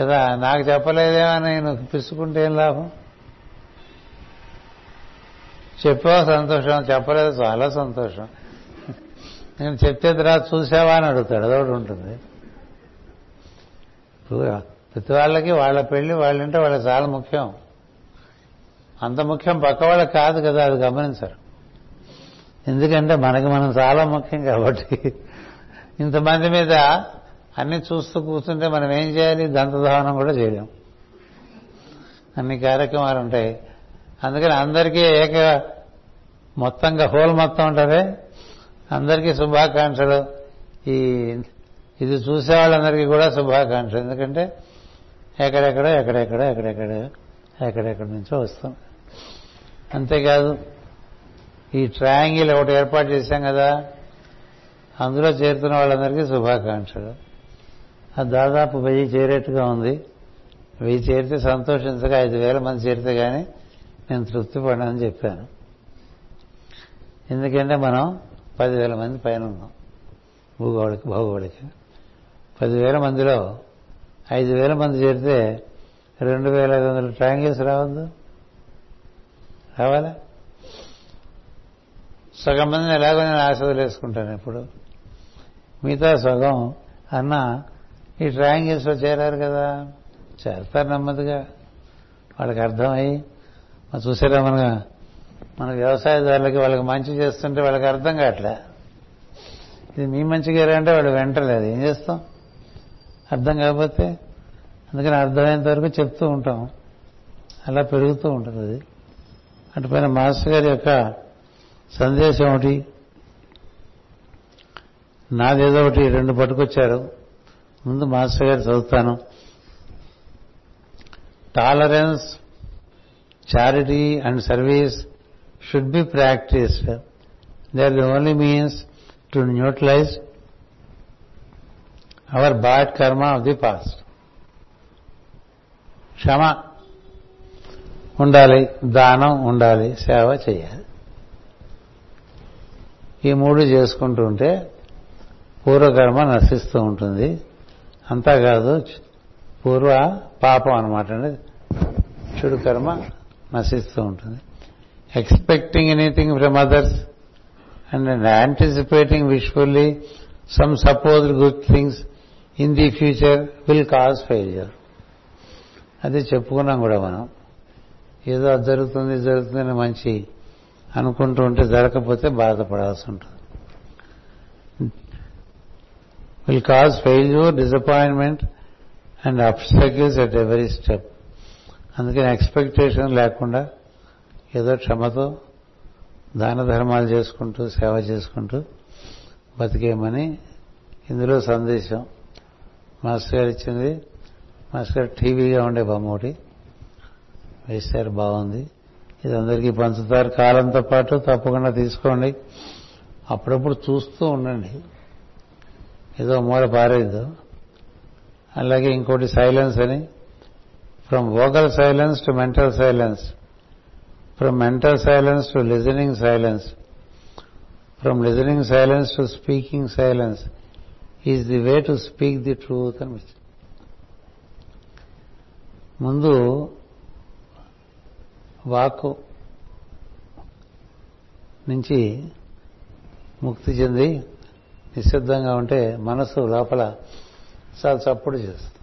కదా నాకు చెప్పలేదేమో నేను పిసుకుంటే ఏం లాభం? చెప్పావా సంతోషం? చెప్పలేదు? చాలా సంతోషం. నేను చెప్తే తర్వాత చూసావా అని అడుగుతాడు. అదొకటి ఉంటుంది. ప్రతి వాళ్ళకి వాళ్ళ పెళ్ళి వాళ్ళంటే వాళ్ళకి చాలా ముఖ్యం. అంత ముఖ్యం పక్క వాళ్ళకి కాదు కదా అది గమనించరు. ఎందుకంటే మనకి మనం చాలా ముఖ్యం కాబట్టి. ఇంతమంది మీద అన్ని చూస్తూ కూర్చుంటే మనం ఏం చేయాలి? దంతధావనం కూడా చేయలేం. అన్ని కార్యక్రమాలు ఉంటాయి. అందుకని అందరికీ ఏక మొత్తంగా హోల్ మొత్తం ఉంటుంది. అందరికీ శుభాకాంక్షలు. ఈ ఇది చూసే వాళ్ళందరికీ కూడా శుభాకాంక్షలు. ఎందుకంటే ఎక్కడెక్కడో ఎక్కడెక్కడో ఎక్కడెక్కడ ఎక్కడెక్కడి నుంచో వస్తుంది అంతేకాదు ఈ ట్రయాంగిల్ ఒకటి ఏర్పాటు చేశాం కదా అందులో చేరుతున్న వాళ్ళందరికీ శుభాకాంక్షలు. అది దాదాపు వెయ్యి చేరేట్టుగా ఉంది. వెయ్యి చేరితే సంతోషించగా ఐదు వేల మంది చేరితే కానీ నేను తృప్తి పడని చెప్పాను. ఎందుకంటే మనం పదివేల మంది పైన ఉన్నాం. భూగోళిక భౌగోళిక. పదివేల మందిలో ఐదు వేల మంది చేరితే రెండు వేల ఐదు వందల ట్రాంగిల్స్ రావద్దు? రావాలా? సగం మందిని ఎలాగో నేను ఆశ వదిలేసుకుంటాను ఇప్పుడు. మిగతా సగం అన్న ఈ ట్రయాంగిల్స్లో చేరారు కదా. చేరతారు నెమ్మదిగా. వాళ్ళకి అర్థమయ్యి మరి చూసారా మన మన వ్యవసాయదారులకి వాళ్ళకి మంచి చేస్తుంటే వాళ్ళకి అర్థం కావట్లే. ఇది మీ మంచిగా అంటే వాళ్ళు వెంటలేదు. ఏం చేస్తాం? అర్థం కాకపోతే అందుకని అర్థమైనంత వరకు చెప్తూ ఉంటాం. అలా పెరుగుతూ ఉంటుంది అది. అటుపైన మాస్టర్ గారి యొక్క సందేశం ఒకటి. నాదేదో ఒకటి రెండు పట్టుకొచ్చారు. ముందు మాస్టర్ గారు చదువుతాను. Tolerance charity and service should be practised they are the only means to neutralise our bad karma of the past క్షమ ఉండాలి దానం ఉండాలి సేవ చేయాలి ఈ మూడు చేసుకుంటూ ఉంటే పూర్వకర్మ నశిస్తూ ఉంటుంది. అంతా కాదు పూర్వ పాపం అనమాట అండి. చెడు కర్మ నశిస్తూ ఉంటుంది. Expecting anything from others and anticipating wishfully some suppose good things in the future will cause failure అది చెప్పుకున్నాం కూడా మనం. ఏదో అది జరుగుతుంది జరుగుతుందని మంచి అనుకుంటూ ఉంటే జరగకపోతే బాధపడాల్సి ఉంటుంది. Will cause failure disappointment and obstacles at every step అందుకని ఎక్స్పెక్టేషన్ లేకుండా ఏదో క్షమతో దాన ధర్మాలు చేసుకుంటూ సేవ చేసుకుంటూ బతికేయమని ఇందులో సందేశం. మాస్టర్ గారు ఇచ్చింది మాస్టర్ గారు టీవీగా ఉండే బొమ్మ ఒకటి. వేశారు బాగుంది. ఇది అందరికీ పంచుతారు. కాలంతో పాటు తప్పకుండా తీసుకోండి. అప్పుడప్పుడు చూస్తూ ఉండండి. ఏదో మూల పారేదో అలాగే ఇంకోటి సైలెన్స్ అని from vocal silence to mental silence from mental silence to listening silence from listening silence to speaking silence is the way to speak the truth అని ముందు వాక్కు నుంచి ముక్తి చెంది నిశ్శబ్దంగా ఉంటే మనసు లోపల చాలా చప్పుడు చేస్తుంది.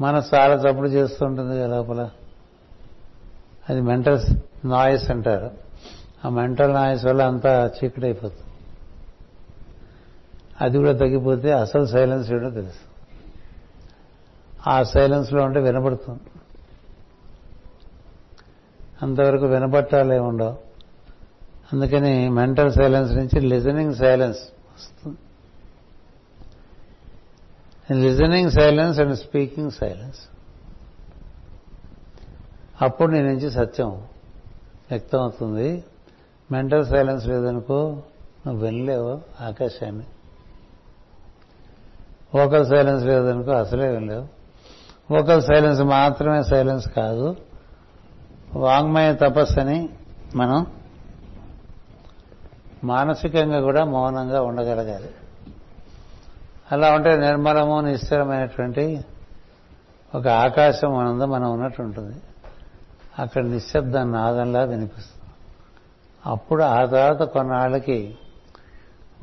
మనసు చాలా చప్పుడు చేస్తుంటుంది లోపల? అది మెంటల్ నాయిస్ అంటారు. ఆ మెంటల్ నాయిస్ వల్ల అంతా చీకటైపోతుంది. అది కూడా తగ్గిపోతే అసలు సైలెన్స్ ఏంటో తెలుసు. ఆ సైలెన్స్లో ఉంటే వినపడుతుంది. అంతవరకు వినపట్టాలే ఉండవు. అందుకని మెంటల్ సైలెన్స్ నుంచి లిజనింగ్ సైలెన్స్ వస్తుంది. Listening silence and speaking silence అప్పుడు నీ నుంచి సత్యం వ్యక్తం అవుతుంది మెంటల్ సైలెన్స్ లేదనుకో నువ్వు వినలేవు ఆకాశాన్ని. వోకల్ సైలెన్స్ లేదనుకో అసలే వినలేవు వోకల్ సైలెన్స్ మాత్రమే సైలెన్స్ కాదు. వాంగ్మయ తపస్సుని మనం మానసికంగా కూడా మౌనంగా ఉండగలగాలి. అలా ఉంటే నిర్మలము నిశ్చలమైనటువంటి ఒక ఆకాశం మనందు మనం ఉన్నట్టు ఉంటుంది అక్కడ నిశ్శబ్ద నాదంలా వినిపిస్తుంది. అప్పుడు ఆ తర్వాత కొన్నాళ్ళకి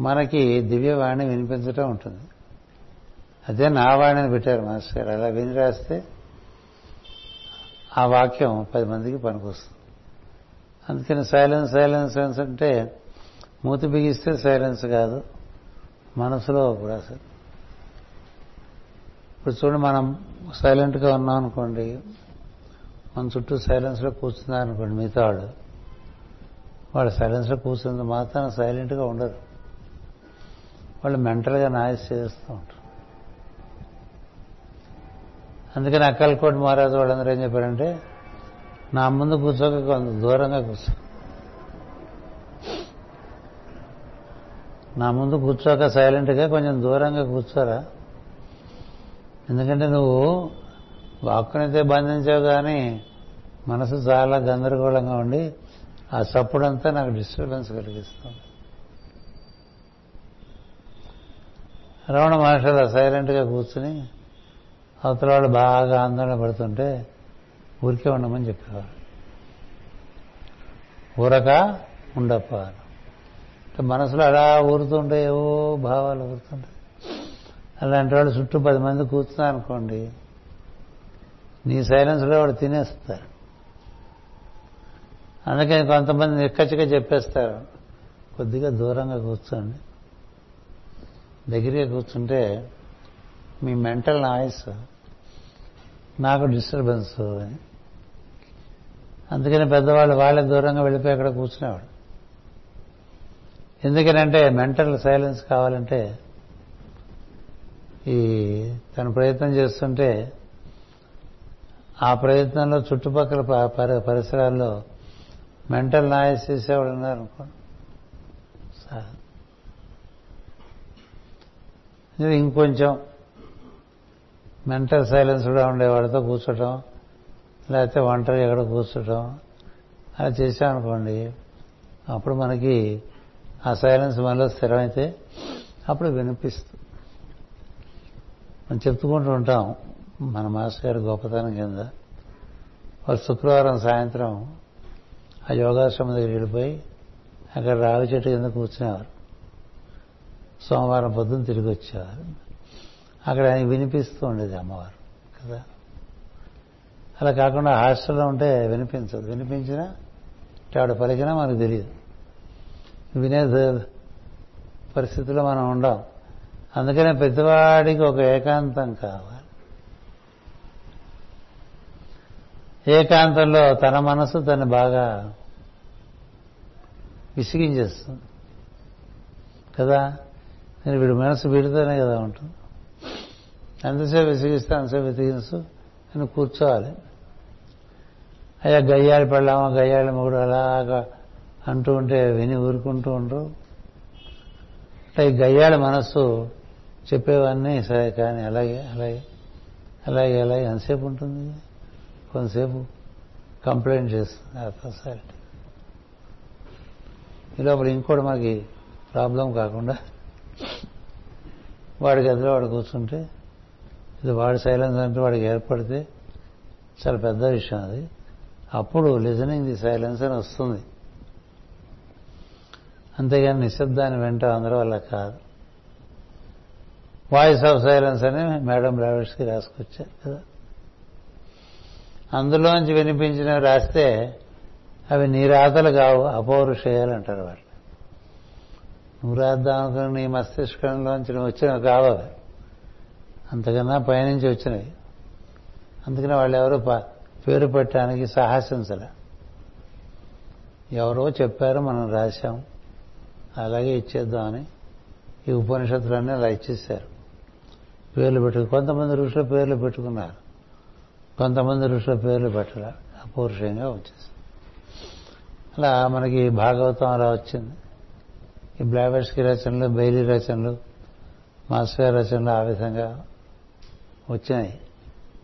మనకి దివ్యవాణి వినిపించటం ఉంటుంది. అదే నా వాణిని పెట్టారు మాస్టర్ గారు. అలా విని రాస్తే ఆ వాక్యం పది మందికి పనికొస్తుంది. అందుకని సైలెన్స్ సైలెన్స్ సైలెన్స్ అంటే మూతి బిగిస్తే సైలెన్స్ కాదు మనసులో కూడా అసలు ఇప్పుడు చూడండి మనం సైలెంట్గా ఉన్నాం అనుకోండి మన చుట్టూ సైలెన్స్లో కూర్చున్నారు అనుకోండి మిగతా వాడు వాళ్ళు సైలెన్స్లో కూర్చుంది మాత్రం సైలెంట్గా ఉండరు. వాళ్ళు మెంటల్గా నాయస్ చేస్తూ ఉంటారు. అందుకని అక్కలకోటి మహారాజు వాళ్ళందరూ ఏం చెప్పారంటే నా ముందు కూర్చోక కొంత దూరంగా కూర్చో. నా ముందు కూర్చోక సైలెంట్గా కొంచెం దూరంగా కూర్చోరా. ఎందుకంటే నువ్వు వాక్కునైతే బంధించావు కానీ మనసు చాలా గందరగోళంగా ఉండి ఆ చప్పుడంతా నాకు డిస్టర్బెన్స్ కలిగిస్తుంది. రమణ మహర్షులు సైలెంట్గా కూర్చుని అవతల వాళ్ళు బాగా ఆందోళన పడుతుంటే ఊరికే ఉండమని చెప్పేవారు. ఊరక ఉండప్ప. మనసులో అలా ఊరుతుంటే ఏవో భావాలు ఊరుతుంటాయి. అలాంటి వాళ్ళు చుట్టూ పది మంది కూర్చున్నారు అనుకోండి నీ సైలెన్స్లో వాడు తినేస్తారు. అందుకని కొంతమంది నిక్కచ్చిగా చెప్పేస్తారు కొద్దిగా దూరంగా కూర్చోండి. దగ్గరగా కూర్చుంటే మీ మెంటల్ నాయిస్ నాకు డిస్టర్బెన్స్ అని. అందుకని పెద్దవాళ్ళు వాళ్ళే దూరంగా వెళ్ళిపోయి అక్కడ కూర్చునేవాడు ఎందుకనంటే మెంటల్ సైలెన్స్ కావాలంటే ఈ తను ప్రయత్నం చేస్తుంటే ఆ ప్రయత్నంలో చుట్టుపక్కల పరిసరాల్లో మెంటల్ నాయిస్ చేసేవాడు ఉన్నారు సార్. ఇంకొంచెం మెంటల్ సైలెన్స్ కూడా ఉండేవాడితో కూర్చోటం లేకపోతే ఒంటరి ఎక్కడ కూర్చోటం అలా చేసామనుకోండి అప్పుడు మనకి ఆ సైలెన్స్ మనలో స్థిరమైతే అప్పుడు వినిపిస్తుంది. మనం చెప్పుకుంటూ ఉంటాం మన మాస్టర్ గారి గొప్పతనం కింద. వారు శుక్రవారం సాయంత్రం ఆ యోగాశ్రమం దగ్గరికి వెళ్ళిపోయి అక్కడ రావి చెట్టు కింద కూర్చునేవారు. సోమవారం పొద్దున్న తిరిగి వచ్చేవారు. అక్కడ ఆయన వినిపిస్తూ ఉండేది అమ్మవారు కదా. అలా కాకుండా హాస్టల్లో ఉంటే వినిపించదు. వినిపించినా ఆవిడ పలికినా మనకు తెలియదు. వినే పరిస్థితిలో మనం ఉండం. అందుకనే ప్రతివాడికి ఒక ఏకాంతం కావాలి. ఏకాంతంలో తన మనసు తను బాగా విసిగించేస్తుంది. కదా? నేను వీడి మనసు వీడితోనే కదా ఉంటుంది. ఎంతసేపు విసిగిస్తే అంతసేపు విసిగించు నేను కూర్చోవాలి. అయ్యా గయ్యాలి పడలామా గయ్యాలి మొగుడు అలాగా అంటూ ఉంటే విని ఊరుకుంటూ ఉండరు. అంటే ఈ గయ్యాలి మనస్సు చెప్పేవన్నీ సరే కానీ అలాగే అలాగే అలాగే అలాగే. ఎంతసేపు ఉంటుంది? కొంతసేపు కంప్లైంట్ చేస్తుంది ఆ పర్సనాలిటీ ఈ లోపల ఇంకోటి మాకు ప్రాబ్లం కాకుండా వాడి గదిలో వాడు కూర్చుంటే ఇది వాడి సైలెన్స్ అంటే వాడికి ఏర్పడితే చాలా పెద్ద విషయం అది. అప్పుడు లిజనింగ్ ది సైలెన్స్ అని వస్తుంది. అంతేగాని నిశ్శబ్దాన్ని వెంట అందరూ వల్ల కాదు. వాయిస్ ఆఫ్ సైలెన్స్ అని మేడం బ్రావిడ్స్కి రాసుకొచ్చారు కదా. అందులోంచి వినిపించినవి రాస్తే అవి నీ రాతలు కావు అపౌరుషేయాలు అంటారు వాళ్ళు. నువ్వు రాద్దాం అనుకుని నీ మస్తిష్కంలోంచి నువ్వు వచ్చినవి కావు అవి. అంతకన్నా పైనుంచి వచ్చినవి. అందుకని వాళ్ళు ఎవరు పేరు పెట్టడానికి సాహసించలే ఎవరో చెప్పారు మనం రాశాం. అలాగే ఇచ్చేద్దామని ఈ ఉపనిషత్తులన్నీ అలా ఇచ్చేశారు. పేర్లు పెట్టుకు కొంతమంది ఋషుల పేర్లు పెట్టుకున్నారు. కొంతమంది ఋషుల పేర్లు పెట్టాల. అపౌరుషంగా వచ్చేసింది. అలా మనకి భాగవతం అలా వచ్చింది. ఈ బ్లావెట్స్కి రచనలు బైలీ రచనలు మాస్కర్ రచనలు ఆ విధంగా వచ్చినాయి.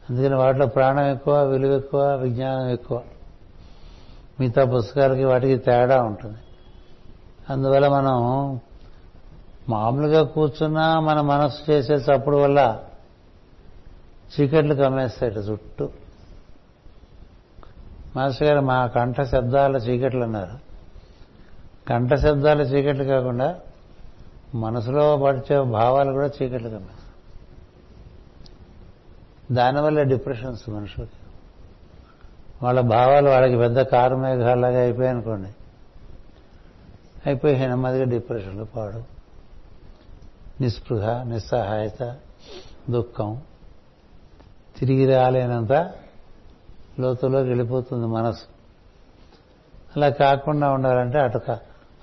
అందుకని వాటిలో ప్రాణం ఎక్కువ విలువ ఎక్కువ విజ్ఞానం ఎక్కువ. మిగతా పుస్తకాలకి వాటికి తేడా ఉంటుంది. అందువల్ల మనం మామూలుగా కూర్చున్నా మన మనస్సు చేసే చప్పుడు వల్ల చీకట్లు కమ్మేస్తాయి చుట్టూ. మాస్టర్ గారు మా కంఠ శబ్దాల చీకట్లు అన్నారు. కంఠ శబ్దాల చీకట్లు కాకుండా మనసులో పడిచే భావాలు కూడా చీకట్లు కమ్మేస్తాయి. దానివల్ల డిప్రెషన్స్ మనుషులకి. వాళ్ళ భావాలు వాళ్ళకి పెద్ద కారు మేఘాలాగా అయిపోయాయనుకోండి అయిపోయి నెమ్మదిగా డిప్రెషన్లు పాడు నిస్పృహ నిస్సహాయత దుఃఖం తిరిగి రాలేనంత లోతులోకి వెళ్ళిపోతుంది మనసు. అలా కాకుండా ఉండాలంటే అటు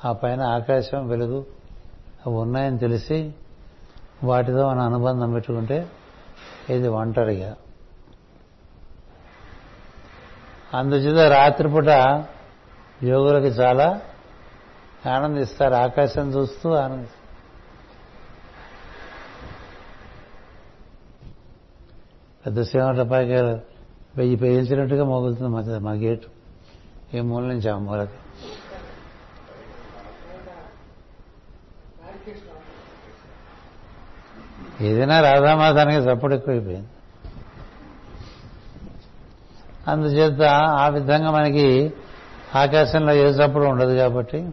ఆ పైన ఆకాశం వెలుగు అవి ఉన్నాయని తెలిసి వాటితో మన అనుబంధం పెట్టుకుంటే ఇది ఒంటరిగా. అందుచేత రాత్రిపూట యోగులకి చాలా ఆనందిస్తారు. ఆకాశం చూస్తూ ఆనందిస్తారు. పెద్ద సీమ టపాకాయలు వెయ్యి పేయించినట్టుగా మోగులుతుంది మా మా గేటు. ఏ మూల నుంచి ఆ మూలకి ఏదైనా రాధామాతానికి చప్పుడు ఎక్కువైపోయింది. అందుచేత ఆ విధంగా మనకి ఆకాశంలో ఏ చప్పుడు ఉండదు కాబట్టి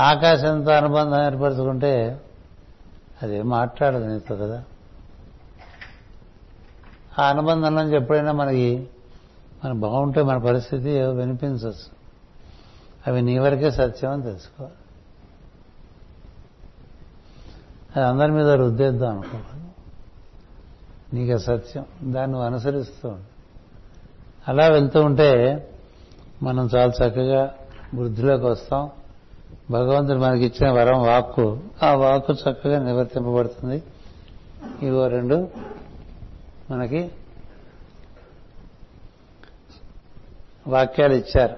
ఆకాశంతో అనుబంధం ఏర్పరచుకుంటే అది మాట్లాడదు నీతో కదా. ఆ అనుబంధంలో ఎప్పుడైనా మనకి మనం బాగుంటే మన పరిస్థితి వినిపించవచ్చు. అవి నీ వరకే సత్యం అని తెలుసుకోవాలి. అది అందరి మీద రుద్దేద్దాం అనుకోవాలి. నీకు సత్యం దాన్ని నువ్వు అనుసరిస్తూ అలా వెళ్తూ ఉంటే మనం చాలా చక్కగా వృద్ధిలోకి వస్తాం. భగవంతుడు మనకి ఇచ్చిన వరం వాక్కు ఆ వాక్కు చక్కగా నివర్తింపబడుతుంది. ఇవో రెండు. మనకి వాక్యాలు ఇచ్చారు.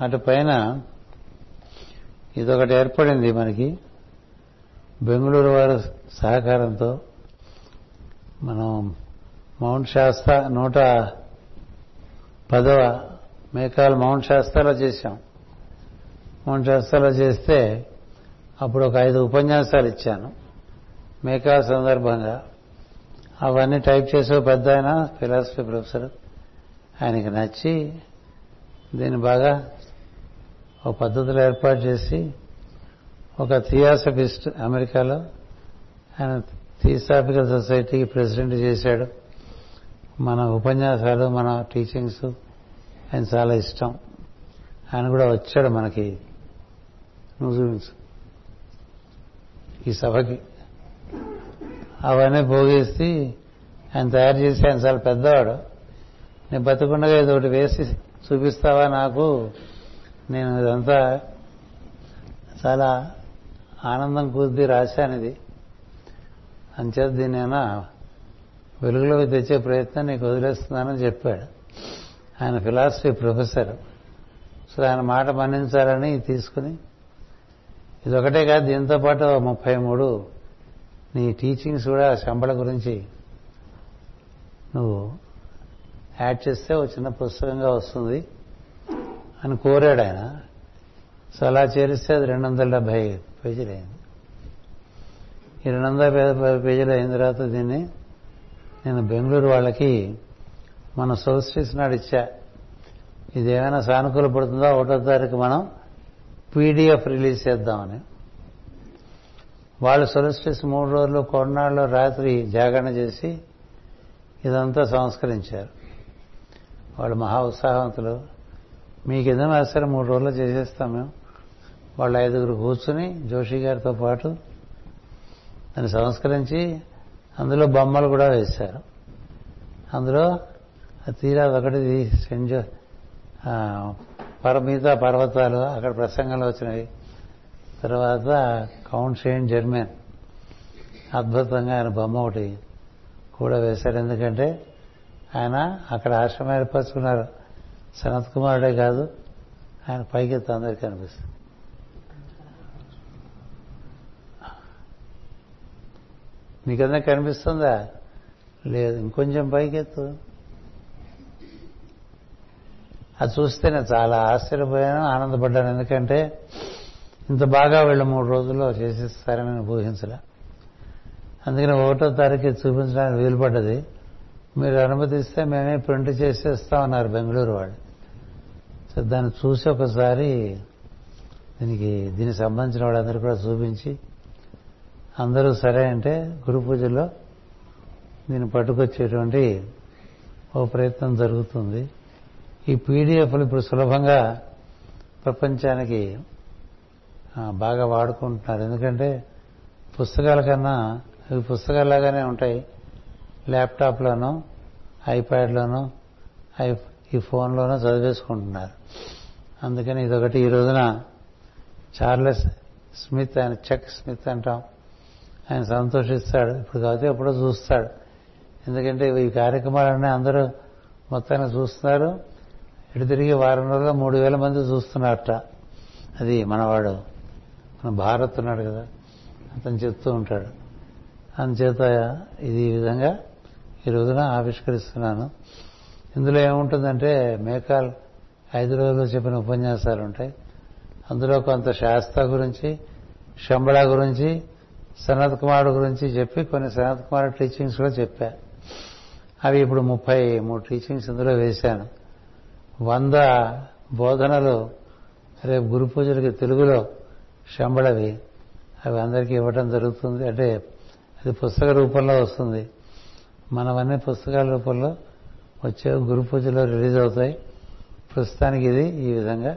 అటు పైన ఇదొకటి ఏర్పడింది మనకి. బెంగళూరు వారి సహకారంతో మనం మౌంట్ శాస్త్ర నూట పదవ మేకాల్ మౌంట్ శాస్త్రాలో చేశాం. మౌంట్ శాస్త్రాలో చేస్తే అప్పుడు ఒక ఐదు ఉపన్యాసాలు ఇచ్చాను. మేకాల్ సందర్భంగా అవన్నీ టైప్ చేసే పెద్ద ఆయన ఫిలాసఫీ ప్రొఫెసర్. ఆయనకి నచ్చి దీన్ని బాగా ఒక పద్ధతిలో ఏర్పాటు చేసి ఒక థియాసఫిస్ట్ అమెరికాలో ఆయన థియోసాఫికల్ సొసైటీకి ప్రెసిడెంట్ చేశాడు. మన ఉపన్యాసాలు మన టీచింగ్స్ ఆయన చాలా ఇష్టం. ఆయన కూడా వచ్చాడు మనకి. న్యూజిలాండ్స్ ఈ సభకి. అవన్నీ భోగిస్తే ఆయన తయారు చేసి ఆయన చాలా పెద్దవాడు. నేను బతుకుండగా ఇది ఒకటి వేసి చూపిస్తావా నాకు? నేను ఇదంతా చాలా ఆనందం కొద్ది రాశాను ఇది అంచేత దీన్నైనా వెలుగులోకి తెచ్చే ప్రయత్నం నీకు వదిలేస్తున్నానని చెప్పాడు. ఆయన ఫిలాసఫీ ప్రొఫెసర్. సో ఆయన మాట మన్నించాలని తీసుకుని ఇదొకటే కాదు దీంతో పాటు ముప్పై మూడు నీ టీచింగ్స్ కూడా శంబళ గురించి నువ్వు యాడ్ చేస్తే ఒక చిన్న పుస్తకంగా వస్తుంది అని కోరాడు ఆయన. సో అలా చేరిస్తే అది రెండు వందల డెబ్బై పేజీలు అయింది. ఈ రెండు వందల పేజీలు అయిన తర్వాత దీన్ని నేను బెంగళూరు వాళ్ళకి మన సోల్స్టిస్ నాడు ఇచ్చా. ఇది ఏమైనా సానుకూల పడుతుందో? ఒకటో తారీఖు మనం పీడిఎఫ్ రిలీజ్ చేద్దామని. వాళ్ళు సొలిస్టిస్ మూడు రోజులు కొన్నాళ్ళు రాత్రి జాగరణ చేసి ఇదంతా సంస్కరించారు. వాళ్ళు మహా ఉత్సాహవంతులు. మీకు ఏదైనా సరే మూడు రోజులు చేసేస్తాం మేము. వాళ్ళు ఐదుగురు కూర్చుని జోషి గారితో పాటు దాన్ని సంస్కరించి అందులో బొమ్మలు కూడా వేశారు. అందులో తీరా ఒకటి సెంజ జో పరమిత పర్వతాలు అక్కడ ప్రసంగంలో వచ్చినవి. తర్వాత కౌంట్ సెయింట్ జర్మన్. అద్భుతంగా ఆయన బొమ్మ ఒకటి కూడా వేశారు. ఎందుకంటే ఆయన అక్కడ ఆశ్రమం ఏర్పరచుకున్నారు. సనత్ కుమారుడే కాదు ఆయన పైకెత్తు అందరికీ కనిపిస్తుంది నీకన్నా కనిపిస్తుందా? లేదు ఇంకొంచెం పైకెత్తు అది చూస్తే నేను చాలా ఆశ్చర్యపోయాను ఆనందపడ్డాను. ఎందుకంటే ఇంత బాగా వీళ్ళు మూడు రోజుల్లో చేసేస్తారని నేను ఊహించలే. అందుకని ఒకటో తారీఖు చూపించడానికి వీలు పడ్డది మీరు అనుమతిస్తే మేమే ప్రింట్ చేసేస్తామన్నారు బెంగళూరు వాళ్ళు. సో దాన్ని చూసి ఒకసారి దీనికి దీనికి సంబంధించిన వాళ్ళందరూ కూడా చూపించి అందరూ సరే అంటే గురు పూజలో దీన్ని పట్టుకొచ్చేటువంటి ఓ ప్రయత్నం జరుగుతుంది. ఈ పీడిఎఫ్లు ఇప్పుడు సులభంగా ప్రపంచానికి బాగా వాడుకుంటున్నారు. ఎందుకంటే పుస్తకాల కన్నా అవి పుస్తకాల్లాగానే ఉంటాయి. ల్యాప్టాప్లోనూ ఐప్యాడ్లోనూ ఐ ఈ ఫోన్లోనూ చదివేసుకుంటున్నారు. అందుకని ఇదొకటి. ఈ రోజున చార్లెస్ స్మిత్ ఆయన చెక్ స్మిత్ అంటాం. ఆయన సంతోషిస్తాడు. ఇప్పుడు కాకపోతే ఎప్పుడో చూస్తాడు. ఎందుకంటే ఈ కార్యక్రమాలన్నీ అందరూ మొత్తాన్ని చూస్తున్నారు. ఇటు తిరిగి వారం రోజుల్లో మూడు వేల మంది చూస్తున్నారట. అది మనవాడు. మన భారత్ ఉన్నాడు కదా అతను చెప్తూ ఉంటాడు. అందుచేత ఇది ఈ విధంగా ఈ రోజున ఆవిష్కరిస్తున్నాను. ఇందులో ఏముంటుందంటే మేకాల్ ఐదు రోజులు చెప్పిన ఉపన్యాసాలు ఉంటాయి. అందులో కొంత శాస్త్ర గురించి శంబళ గురించి సనత్ కుమారుడు గురించి చెప్పి కొన్ని సనత్ కుమార్ టీచింగ్స్ కూడా చెప్పా. అవి ఇప్పుడు ముప్పై మూడు టీచింగ్స్ ఇందులో వేశాను. వంద బోధనలు రేపు గురు పూజలకి తెలుగులో శంబళవి. అవి అందరికీ ఇవ్వటం జరుగుతుంది. అంటే అది పుస్తక రూపంలో వస్తుంది. మనవన్నీ పుస్తకాల రూపంలో వచ్చే గురు పూజలో రిలీజ్ అవుతాయి. ప్రస్తుతానికి ఇది ఈ విధంగా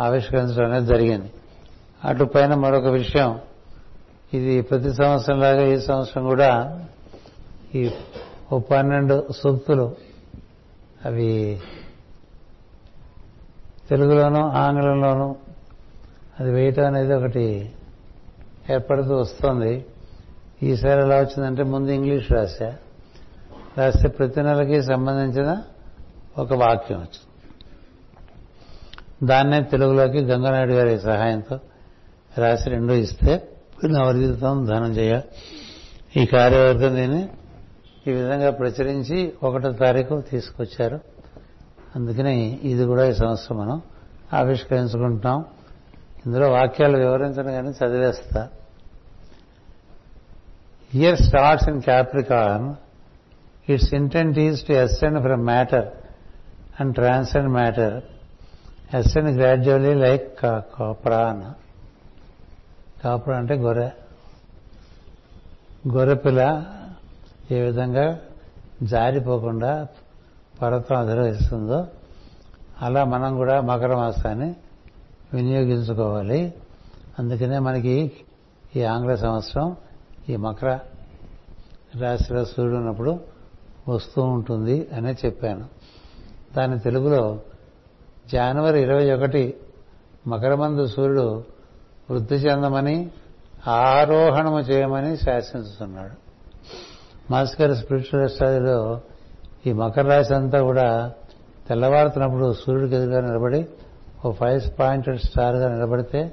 ఆవిష్కరించడం అనేది జరిగింది. అటు పైన మరొక విషయం. ఇది ప్రతి సంవత్సరం లాగా ఈ సంవత్సరం కూడా ఈ ఓ పన్నెండు సూక్తులు అవి తెలుగులోనూ ఆంగ్లంలోనూ అది వేయటం అనేది ఒకటి ఏర్పడుతూ వస్తుంది. ఈసారి ఎలా వచ్చిందంటే ముందు ఇంగ్లీష్ రాశా. రాస్తే ప్రతి నెలకి సంబంధించిన ఒక వాక్యం వచ్చింది. దాన్నే తెలుగులోకి గంగనాయుడు గారి సహాయంతో రాసి రెండు ఇస్తే నవరితం ధనంజయ ఈ కార్యవర్గం దీన్ని ఈ విధంగా ప్రచురించి ఒకటో తారీఖు తీసుకొచ్చారు. అందుకని ఇది కూడా ఈ సంవత్సరం మనం ఆవిష్కరించుకుంటున్నాం. ఇందులో వాక్యాలు వివరించడం కానీ చదివేస్తా. Year starts in Capricorn its intent is to ascend from matter and transcend matter ascend gradually like కాప్రాన్ కాపుర అంటే గొర్రె. గొర్రెపిల్ల ఏ విధంగా జారిపోకుండా పర్వతం అధిరోహిస్తుందో అలా మనం కూడా మకర మాసాన్ని వినియోగించుకోవాలి. అందుకనే మనకి ఈ ఆంగ్ల సంవత్సరం ఈ మకర రాశిలో సూర్యుడు ఉన్నప్పుడు వస్తూ ఉంటుంది అనే చెప్పాను. దాని తెలుగులో జనవరి ఇరవై ఒకటి మకరమందు సూర్యుడు వృద్ధి చెందమని ఆరోహణము చేయమని శాసించుతున్నాడు. మాస్కర్ స్పిరిచువల్ స్టడీలో ఈ మకర రాశి అంతా కూడా తెల్లవారుతున్నప్పుడు సూర్యుడికి ఎదురుగా నిలబడి ఓ ఫైవ్ పాయింటెడ్ స్టార్గా నిలబడితే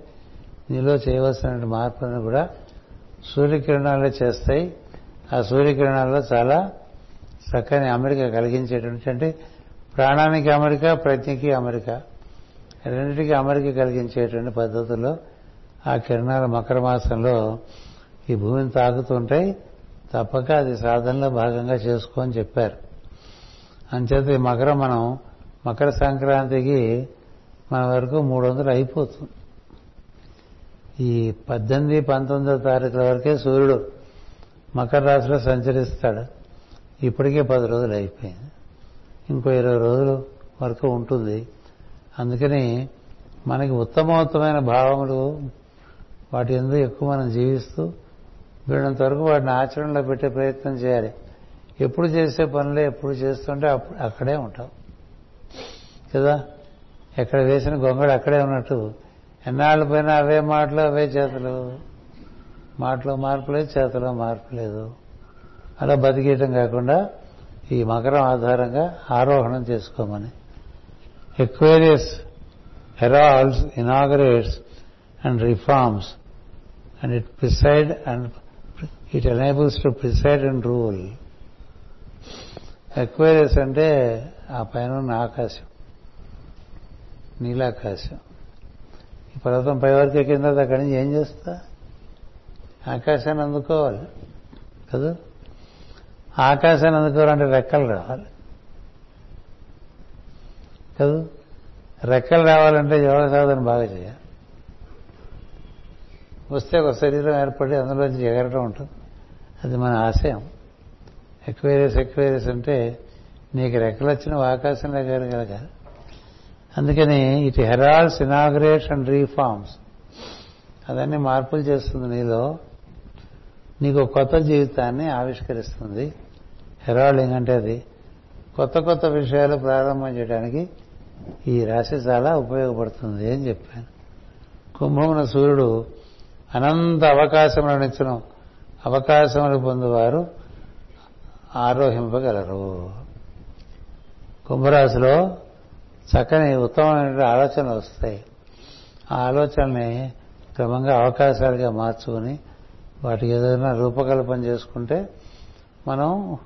నీలో చేయవలసిన మార్పులను కూడా సూర్యకిరణాలే చేస్తాయి. ఆ సూర్యకిరణాల్లో చాలా చక్కని అమెరిక కలిగించేటువంటి అంటే ప్రాణానికి అమెరిక ప్రజ్ఞకి అమెరిక. రెండింటికి అమెరిక కలిగించేటువంటి పద్ధతుల్లో ఆ కిరణాలు మకర మాసంలో ఈ భూమిని తాకుతుంటాయి తప్పక అది సాధనలో భాగంగా చేసుకోని చెప్పారు. అంచేత ఈ మకరం మనం మకర సంక్రాంతికి మన వరకు మూడు వందలు అయిపోతుంది. ఈ పద్దెనిమిది పంతొమ్మిదో తారీఖుల వరకే సూర్యుడు మకర రాశిలో సంచరిస్తాడు. ఇప్పటికే పది రోజులు అయిపోయింది. ఇంకో ఇరవై రోజులు వరకు ఉంటుంది. అందుకని మనకి ఉత్తమోత్తమైన భావములు వాటి ఎందు ఎక్కువ మనం జీవిస్తూ వీళ్ళంత వరకు వాటిని ఆచరణలో పెట్టే ప్రయత్నం చేయాలి. ఎప్పుడు చేసే పనులే ఎప్పుడు చేస్తుంటే అప్పుడు అక్కడే ఉంటాం. కదా? ఎక్కడ వేసిన గొంగడు అక్కడే ఉన్నట్టు. ఎన్నాళ్ళు పోయినా అవే మాటలు అవే చేతలు. మాటలో మార్పు లేదు చేతలో మార్పు లేదు. అలా బతికేయటం కాకుండా ఈ మకరం ఆధారంగా ఆరోహణం చేసుకోమని. Aquarius heralds inaugurates and reforms and it preside and it enables to preside and rule Aquarius అంటే ఆ పైన ఉన్న ఆకాశం. నీలాకాశం. ఈ పర్వతం పై వరకు ఎక్కిన తర్వాత అక్కడి నుంచి ఏం చేస్తా? ఆకాశాన్ని అందుకోవాలి కదా? ఆకాశాన్ని అందుకోవాలంటే రెక్కలు రావాలి కదా? రెక్కలు రావాలంటే యోగ సాధన బాగా చేయాలి. వస్తే ఒక శరీరం ఏర్పడి అందులోంచి ఎగరటం ఉంటుంది. అది మన ఆశయం. ఎక్వేరియస్ ఎక్వేరియస్ అంటే నీకు రెక్కలు వచ్చిన ఆకాశంలో ఎగరగలగాలి అందుకని it heralds inaugurates and reforms. అదన్నీ మార్పులు చేస్తుంది నీలో. నీకు కొత్త జీవితాన్ని ఆవిష్కరిస్తుంది. హెరాల్డింగ్ అంటే అది. కొత్త కొత్త విషయాలు ప్రారంభం చేయడానికి ఈ రాశి చాలా ఉపయోగపడుతుంది అని చెప్పాను. కుంభమున సూర్యుడు అనంత అవకాశములను ఇచ్చిన. అవకాశములు పొందువారు ఆరోహింపగలరు. కుంభరాశిలో చక్కని ఉత్తమమైన ఆలోచనలు వస్తాయి. ఆ ఆలోచనని క్రమంగా అవకాశాలుగా మార్చుకుని వాటికి ఏదైనా రూపకల్పన చేసుకుంటే మనం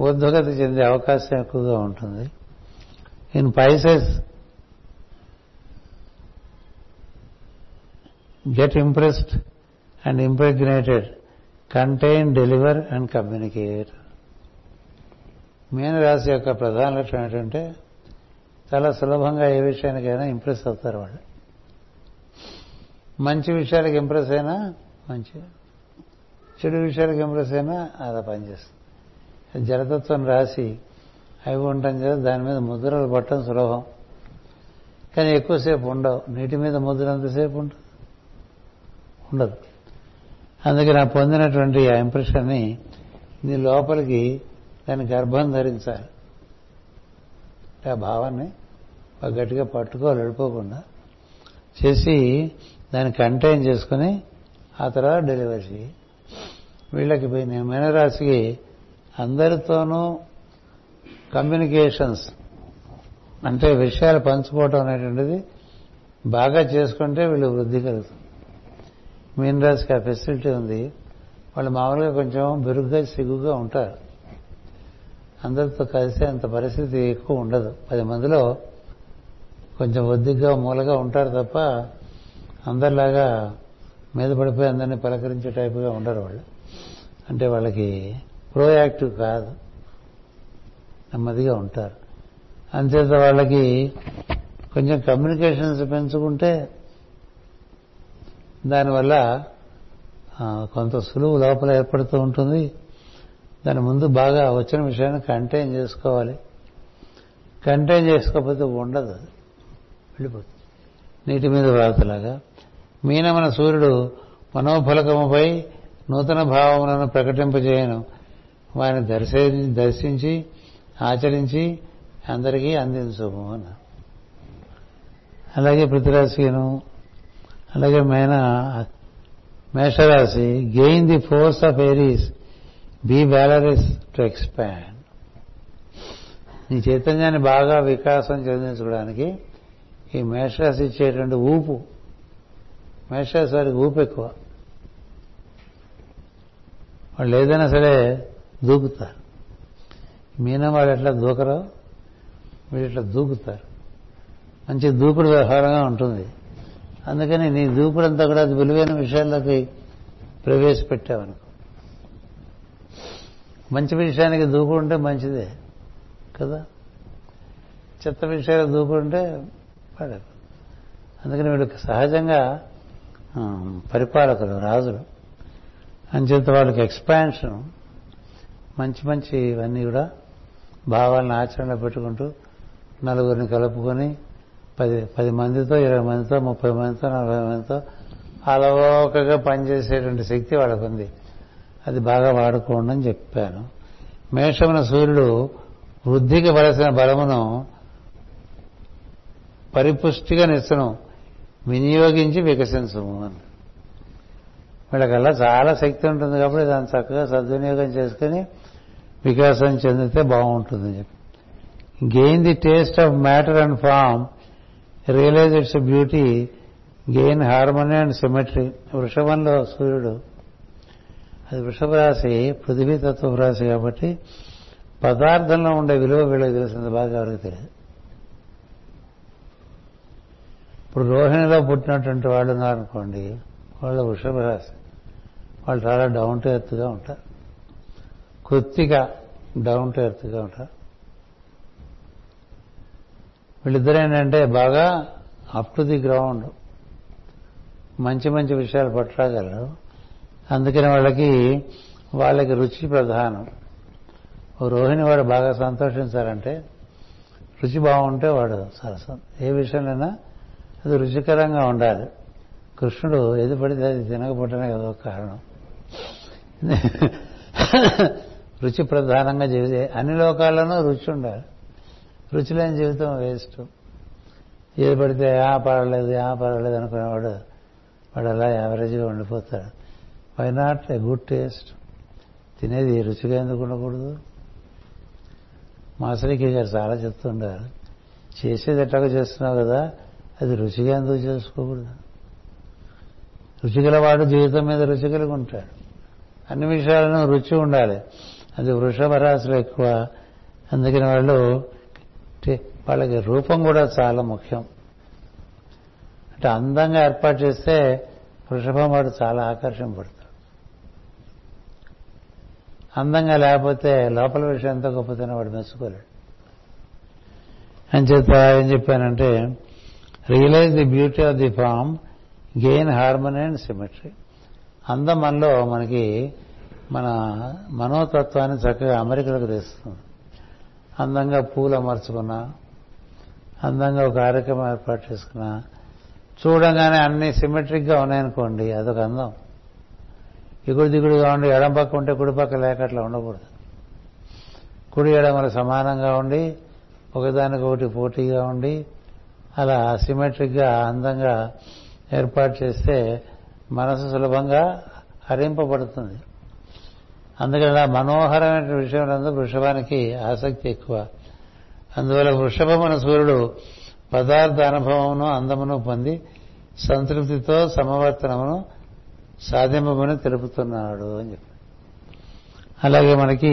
ఊర్ధ్వగతి చెందే అవకాశం ఎక్కువగా ఉంటుంది. In Pisces get impressed and impregnated contain deliver and communicate. మీనరాశి యొక్క ప్రధాన లక్షణం ఏంటంటే చాలా సులభంగా ఏ విషయానికైనా ఇంప్రెస్ అవుతారు వాళ్ళు. మంచి విషయాలకు ఇంప్రెస్ అయినా మంచి. చెడు విషయాలకు ఇంప్రెస్ అయినా అలా పనిచేస్తుంది. జలతత్వం రాసి అవి ఉండటం కదా దాని మీద ముద్రలు పట్టడం సులభం. కానీ ఎక్కువసేపు ఉండవు. నీటి మీద ముద్ర ఎంతసేపు ఉంటుంది? ఉండదు. అందుకే నా పొందినటువంటి ఆ ఇంప్రెషన్ని నీ లోపలికి దాని గర్భం ధరించాలి. ఆ భావాన్ని గట్టిగా పట్టుకోవాలి వెళ్ళిపోకుండా. చేసి దాన్ని కంటైన్ చేసుకుని ఆ తర్వాత డెలివరీ వీళ్ళకి నేను మీనరాశికి అందరితోనూ కమ్యూనికేషన్స్ అంటే విషయాలు పంచుకోవటం అనేటువంటిది బాగా చేసుకుంటే వీళ్ళు వృద్ధి కలుగుతుంది మీనరాశికి ఆ ఫెసిలిటీ ఉంది. వాళ్ళు మామూలుగా కొంచెం బెరుగ్గా సిగ్గుగా ఉంటారు. అందరితో కలిసి అంత పరిస్థితి ఎక్కువ ఉండదు. పది మందిలో కొంచెం ఒద్దిగ్గా మూలగా ఉంటారు తప్ప అందరిలాగా మీద పడిపోయి అందరినీ పలకరించే టైపుగా ఉండరు వాళ్ళు. అంటే వాళ్ళకి ప్రోయాక్టివ్ కాదు. నెమ్మదిగా ఉంటారు. అంతేత వాళ్ళకి కొంచెం కమ్యూనికేషన్స్ పెంచుకుంటే దానివల్ల కొంత సులువు లోపల ఏర్పడుతూ ఉంటుంది. దాని ముందు బాగా వచ్చిన విషయాన్ని కంటైన్ చేసుకోవాలి. కంటైన్ చేసుకోకపోతే ఉండదు. వెళ్ళిపోతుంది. నీటి మీద వ్రాతలాగా మీనమన సూర్యుడు మనోఫలకముపై నూతన భావములను ప్రకటింపజేయను. వారిని దర్శి దర్శించి ఆచరించి అందరికీ అందించుము అన్న. అలాగే ప్రతిరాశిను అలాగే మేన మేషరాశి gain the force of Aries be valorous to expand నీ చైతన్యాన్ని బాగా వికాసం చెందించుకోవడానికి ఈ మేషరాశి ఇచ్చేటువంటి ఊపు మేషరాశి వారికి ఊపు ఎక్కువ. వాళ్ళు ఏదైనా సరే దూకుతారు. మీనం వాళ్ళు ఎట్లా దూకరో వీళ్ళు ఇట్లా దూకుతారు. మంచి దూకుడు వ్యవహారంగా ఉంటుంది. అందుకని నీ దూకుడంతా కూడా అది విలువైన విషయాల్లోకి ప్రవేశపెట్టావనుకో. మంచి విషయానికి దూకుంటే మంచిదే కదా? చెత్త విషయాలు దూకుంటే పడదు అందుకని వీళ్ళకి సహజంగా పరిపాలకులు రాజులు. అంచేత వాళ్ళకి ఎక్స్పాన్షన్ మంచి మంచి ఇవన్నీ కూడా భావాలను ఆచరణలో పెట్టుకుంటూ నలుగురిని కలుపుకొని పది పది మందితో ఇరవై మందితో ముప్పై మందితో నలభై మందితో అలవోకగా పనిచేసేటువంటి శక్తి వాళ్ళకుంది. ఉంది అది బాగా వాడుకోండి అని చెప్పాను. మేషమున సూర్యుడు వృద్ధికి వలసిన బలమును పరిపుష్టిగా నిచ్చను వినియోగించి వికసించము అని. వీళ్ళకల్లా చాలా శక్తి ఉంటుంది కాబట్టి దాన్ని చక్కగా సద్వినియోగం చేసుకుని వికాసం చెందితే బాగుంటుందని చెప్పి. Gain the taste of matter and form realise its beauty gain harmony and symmetry వృషభంలో సూర్యుడు అది వృషభ రాశి పృథివీ తత్వ రాశి కాబట్టి పదార్థంలో ఉండే విలువ వీళ్ళకి తెలిసింది బాగా ఎవరికి తెలియదు. ఇప్పుడు రోహిణిలో పుట్టినటువంటి వాళ్ళు ఉన్నారనుకోండి వాళ్ళు వృషభ రాశి వాళ్ళు చాలా డౌన్ టు ఎర్త్గా ఉంటారు. కొద్దిగా డౌన్ టు ఎర్త్గా ఉంటారు. వీళ్ళిద్దరు ఏంటంటే బాగా అప్ టు ది గ్రౌండ్ మంచి మంచి విషయాలు పట్టరాగలరు. అందుకని వాళ్ళకి వాళ్ళకి రుచి ప్రధానం. ఓ రోహిణి వాడు బాగా సంతోషించాలంటే రుచి బాగుంటే వాడు సరసం. ఏ విషయంలోనైనా అది రుచికరంగా ఉండాలి. కృష్ణుడు ఏది పడితే అది తినకపోవటమే కదా కారణం. రుచి ప్రధానంగా జీవితే అన్ని లోకాల్లోనూ రుచి ఉండాలి. రుచి లేని జీవితం వేస్ట్. ఏది పడితే ఆ పర్వాలేదు ఆ పర్వాలేదు అనుకునేవాడు వాడు అలా యావరేజ్గా ఉండిపోతాడు. Why not a good taste తినేది రుచిగా ఎందుకు ఉండకూడదు? మాసరికి గారు చాలా చెప్తుండారు చేసేది ఎట్లాగో చేస్తున్నావు కదా అది రుచిగా ఎందుకు చేసుకోకూడదు? రుచిగల వాడు జీవితం మీద రుచి కలిగి ఉంటాడు. అన్ని విషయాలను రుచి ఉండాలి. అది వృషభ రాశులు ఎక్కువ. అందుకని వాళ్ళు వాళ్ళకి రూపం కూడా చాలా ముఖ్యం. అంటే అందంగా ఏర్పాటు చేస్తే వృషభం వాడు చాలా ఆకర్షింపడతాడు అందంగా లేకపోతే లోపల విషయం ఎంత గొప్పతనం వాడు మెచ్చుకోలేడు. అని చేత ఏం చెప్పానంటే realize the beauty of the form gain harmony and symmetry అందం మనలో మనకి మన మనోతత్వాన్ని చక్కగా అమెరికలకు తెస్తుంది. అందంగా పూలు అమర్చుకున్నా అందంగా ఒక కార్యక్రమం ఏర్పాటు చేసుకున్నా చూడంగానే అన్ని సిమెట్రిక్గా ఉన్నాయనుకోండి అదొక అందం. ఇగుడు దిగుడుగా ఉండి ఎడం పక్క ఉంటే కుడి పక్క లేక అట్లా ఉండకూడదు. కుడి ఎడమలు సమానంగా ఉండి ఒకదానికొకటి పోటీగా ఉండి అలా సిమెట్రిక్గా అందంగా ఏర్పాటు చేస్తే మనసు సులభంగా హరింపబడుతుంది. అందుకని అలా మనోహరమైన విషయం వృషభానికి ఆసక్తి ఎక్కువ. అందువల్ల వృషభమున సూర్యుడు పదార్థ అనుభవమును అందమును పొంది సంతృప్తితో సమవర్తనమును సాధింపమని తెలుపుతున్నాడు అని చెప్పి అలాగే మనకి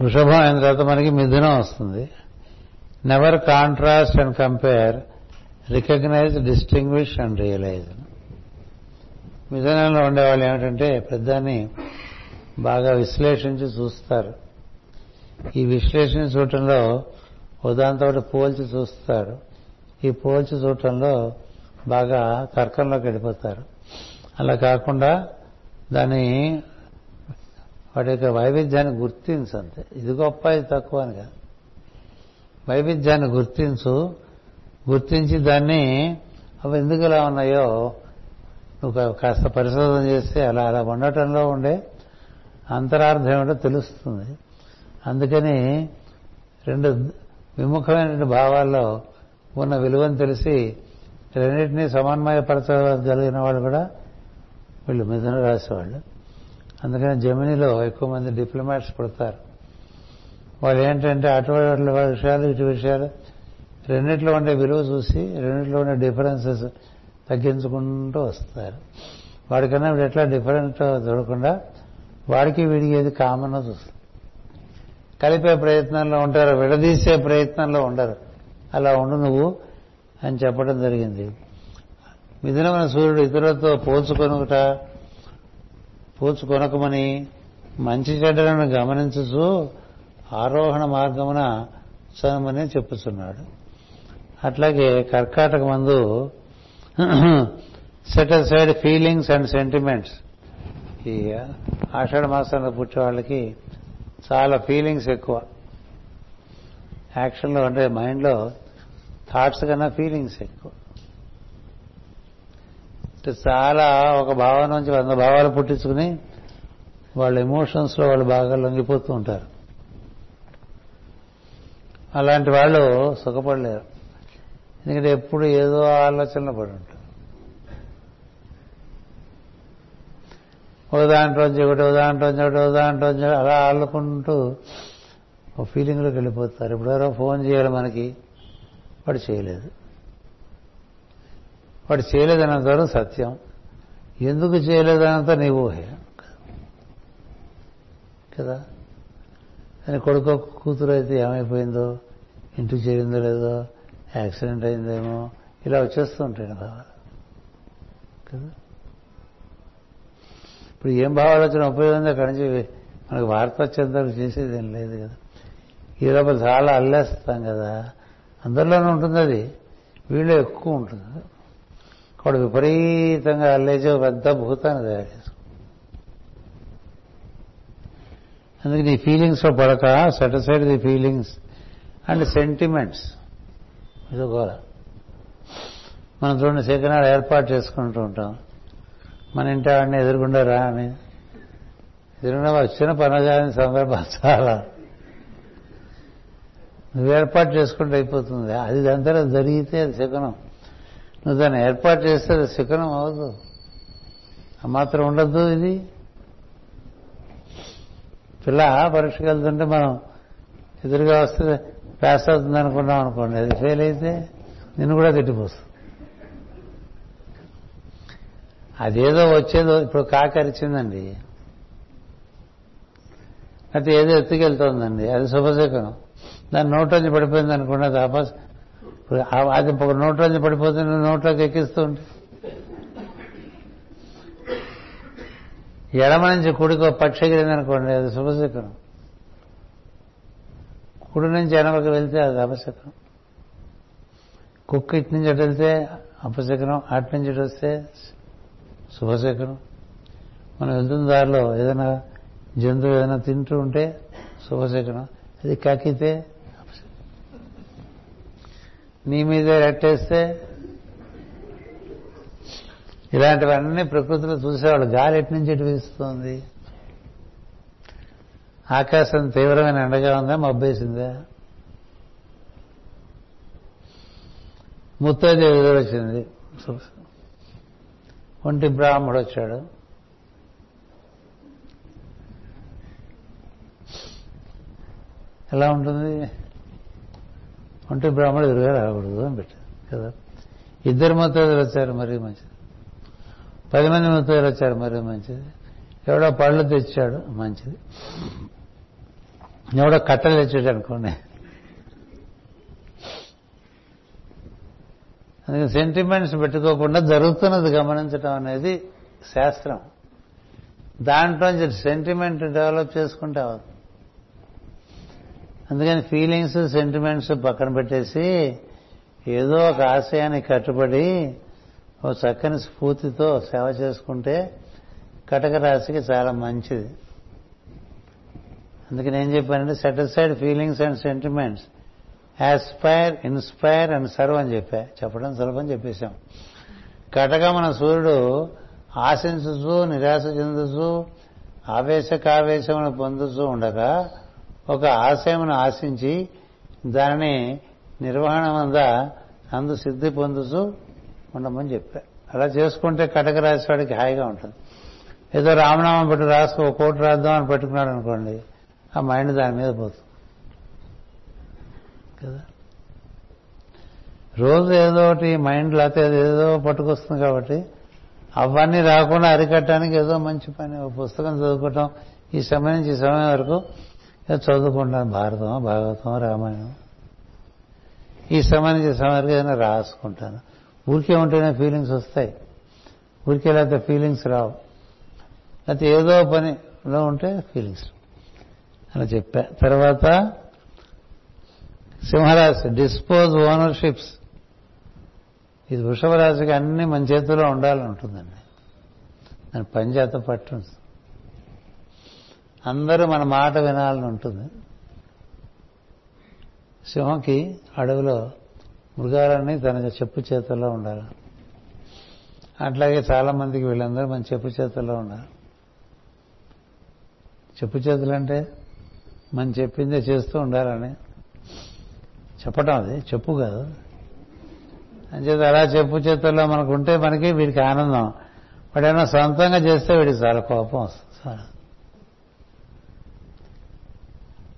వృషభం అయిన తర్వాత మనకి మిథునం వస్తుంది. Never contrast and compare recognize distinguish and realize మిథునంలో ఉండేవాళ్ళు ఏమిటంటే పెద్దాన్ని బాగా విశ్లేషించి చూస్తారు. ఈ విశ్లేషణ చూడటంలో ఉదాంతో పోల్చి చూస్తారు. ఈ పోల్చి చూడటంలో బాగా తర్కంలోకి వెళ్ళిపోతారు. అలా కాకుండా దాన్ని వాటి యొక్క వైవిధ్యాన్ని గుర్తించు అంతే. ఇది గొప్ప ఇది తక్కువ అని కాదు. వైవిధ్యాన్ని గుర్తించు గుర్తించి దాన్ని అవి ఎందుకు ఇలా ఉన్నాయో నువ్వు కాస్త పరిశోధన చేస్తే అలా అలా ఉండటంలో ఉండే అంతరార్థం ఏమిటో తెలుస్తుంది. అందుకని రెండు విముఖమైన భావాల్లో ఉన్న విలువను తెలిసి రెండింటినీ సమన్వయపరచగలిగిన వాళ్ళు కూడా వీళ్ళు మిథున రాసేవాళ్ళు అందుకని జమినీలో ఎక్కువ మంది డిప్లొమాట్స్ పుడతారు. వాళ్ళు ఏంటంటే అటువంటి విషయాలు ఇటు విషయాలు రెండిట్లో ఉండే విలువ చూసి రెండిట్లో ఉండే డిఫరెన్సెస్ తగ్గించుకుంటూ వస్తారు. వాడికన్నా వీడు ఎట్లా డిఫరెంట్ చూడకుండా వాడికి వీడికి ఏది కామన్ చూస్తారు. కలిపే ప్రయత్నంలో ఉంటారు విడదీసే ప్రయత్నంలో ఉండరు. అలా ఉండు నువ్వు అని చెప్పడం జరిగింది. మిథునమైన సూర్యుడు ఇతరులతో పోల్చుకొనుట పోల్చుకొనకమని మంచి చెడ్డలను గమనించుచు ఆరోహణ మార్గమున చదమని చెప్పుతున్నాడు అట్లాగే కర్కాటక మందు set aside feelings and sentiments ఈ ఆషాఢ మాసంలో పుట్టే వాళ్ళకి చాలా ఫీలింగ్స్ ఎక్కువ. యాక్షన్లో అంటే మైండ్లో థాట్స్ కన్నా ఫీలింగ్స్ ఎక్కువ. చాలా ఒక భావం నుంచి వంద భావాలు పుట్టించుకుని వాళ్ళ ఎమోషన్స్లో వాళ్ళు బాగా లొంగిపోతూ ఉంటారు. అలాంటి వాళ్ళు సుఖపడలేరు. ఎందుకంటే ఎప్పుడు ఏదో ఆలోచనలు పడి ఉంటారు. ఒక ఒకటి ఉదాహరణ ఒకటి ఒక అలా ఆడుకుంటూ ఒక ఫీలింగ్లోకి వెళ్ళిపోతారు. ఇప్పుడు ఎవరో ఫోన్ చేయాలి మనకి. వాడు చేయలేదు. వాడు చేయలేదనంతరం సత్యం. ఎందుకు చేయలేదనంత నీ ఊహే. కదా? అని కొడుకు కూతురు అయితే ఏమైపోయిందో? ఇంటికి చేరిందో లేదో? యాక్సిడెంట్ అయిందేమో? ఇలా వచ్చేస్తూ ఉంటాయి భావాలు. కదా? ఇప్పుడు ఏం భావాలు వచ్చినా ఉపయోగం అక్కడి నుంచి మనకు వార్త వచ్చేంతవరకు చేసేది ఏం లేదు కదా? ఈ లోపల చాలా అల్లేస్తాం కదా? అందరిలోనే ఉంటుంది అది. వీళ్ళు ఎక్కువ ఉంటుంది. వాడు విపరీతంగా అల్లేసి ఒక పెద్ద భూతాన్ని తయారు చేసుకో అందుకే నీ ఫీలింగ్స్లో పడక set aside the feelings and sentiments ఇది గోల. మనం చూడండి శకనాలు ఏర్పాటు చేసుకుంటూ ఉంటాం. మన ఇంటి వాడిని ఎదురుకుండా రా అని. ఎదురుకుండా వచ్చిన పనజాని సందర్భం చాలా. నువ్వు ఏర్పాటు చేసుకుంటే అయిపోతుంది. అది అంతా జరిగితే అది శకునం. నువ్వు దాన్ని ఏర్పాటు చేస్తే అది శకునం అవ్వదు. ఆ మాత్రం ఉండద్దు ఇది. పిల్ల పరీక్షకు వెళ్తుంటే మనం ఎదురుగా వస్తే పాస్ అవుతుంది అనుకున్నాం అనుకోండి. అది ఫెయిల్ అయితే నిన్ను కూడా తిట్టిపోస్తుంది. అదేదో వచ్చేదో ఇప్పుడు కాకరిచిందండి అయితే ఏదో ఎత్తుకెళ్తోందండి. అది శుభశకనం. దాని నోట్లోంచి పడిపోయింది అనుకోండి అది అది ఒక నోట్లోంచి పడిపోతుంది నోట్లోకి ఎక్కిస్తూ ఉంటే. ఎడమ నుంచి కుడికి ఒక పక్షి ఎగిరింది అనుకోండి అది శుభశకరం కుడి నుంచి ఎడమకి వెళ్తే అది అపశకరం కుక్క ఇటు నుంచి అటు వెళ్తే అపశకరం అటు నుంచి ఇటు వస్తే శుభశకరం మనం వెళ్తున్న దారిలో ఏదైనా జంతువు ఏదైనా తింటూ ఉంటే శుభశకరం అది కక్కితే నీ మీదే రెట్టేస్తే ఇలాంటివన్నీ ప్రకృతిలో చూసేవాళ్ళు గాలి ఎటు నుంచి ఎటు వీస్తుంది? ఆకాశం తీవ్రమైన ఎండగా ఉందా? మబ్బేసిందా? ముత్తైదేవి వచ్చింది. ఒంటి బ్రాహ్మడు వచ్చాడు. ఎలా ఉంటుంది? ఒంటి బ్రాహ్మణుడు ఎదురుగా రాకూడదు అని పెట్టారు కదా? ఇద్దరు ముత్తైదులు వచ్చారు మరీ మంచిది? పది మంది ముత్తైదులు వచ్చారు మరీ మంచిది? ఎవడో పళ్ళు తెచ్చాడు మంచిది. ఎవడో కట్టలు తెచ్చాడు అనుకోండి. అందుకని సెంటిమెంట్స్ పెట్టుకోకుండా జరుగుతున్నది గమనించడం అనేది శాస్త్రం. దాంట్లో సెంటిమెంట్ డెవలప్ చేసుకుంటే అవుతుంది. అందుకని ఫీలింగ్స్ సెంటిమెంట్స్ పక్కన పెట్టేసి ఏదో ఒక ఆశయానికి కట్టుబడి ఓ చక్కని స్ఫూర్తితో సేవ చేసుకుంటే కటక రాశికి చాలా మంచిది. అందుకని ఏం చెప్పానంటే satisfied feelings and sentiments aspire inspire and serve అని చెప్పా. చెప్పడం సులభం చెప్పేశాం. కటక మన సూర్యుడు ఆశించుతూ నిరాశ చెందుతూ ఆవేశకావేశమును పొందుతూ ఉండగా ఒక ఆశయమును ఆశించి దానిని నిర్వహణ మంద అందు సిద్ధి పొందుతూ ఉండమని చెప్పారు అలా చేసుకుంటే కటక రాసి వాడికి హాయిగా ఉంటుంది. ఏదో రామనామం పెట్టి రాసుకో ఒక కోటి రాద్దాం అని పెట్టుకున్నాడు అనుకోండి ఆ మైండ్ దాని మీద పోతుంది. కదా? రోజు ఏదో ఒకటి మైండ్ లేకపోతే ఏదో పట్టుకొస్తుంది కాబట్టి అవన్నీ రాకుండా అరికట్టడానికి ఏదో మంచి పని ఒక పుస్తకం చదువుకోవటం ఈ సమయం నుంచి ఈ సమయం వరకు చదువుకుంటాను భారతం భాగవతం రామాయణం ఈ సంబంధించిన నుంచి ఏదైనా రాసుకుంటాను. ఊరికే ఉంటేనే ఫీలింగ్స్ వస్తాయి. ఊరికే లేకపోతే ఫీలింగ్స్ రావు. లేకపోతే ఏదో పనిలో ఉంటే ఫీలింగ్స్ అలా చెప్పా. తర్వాత సింహరాశి డిస్పోజ్ ఓనర్షిప్స్ ఇది వృషభ రాశికి అన్ని మన చేతిలో ఉండాలని ఉంటుందండి. దాని పంచేత పట్టు అందరూ మన మాట వినాలని ఉంటుంది. సింహంకి అడవిలో మృగాలన్నీ తన చెప్పు చేతుల్లో ఉండాలి. అట్లాగే చాలా మందికి వీళ్ళందరూ మన చెప్పు చేతుల్లో ఉండాలి. చెప్పు చేతులంటే మనం చెప్పిందే చేస్తూ ఉండాలని. చెప్పటం అది చెప్పు కాదు. అంచేత అలా చెప్పు చేతుల్లో మనకు ఉంటే మనకి వీడికి ఆనందం. వాడైనా సొంతంగా చేస్తే వీడికి చాలా కోపం వస్తుంది చాలా.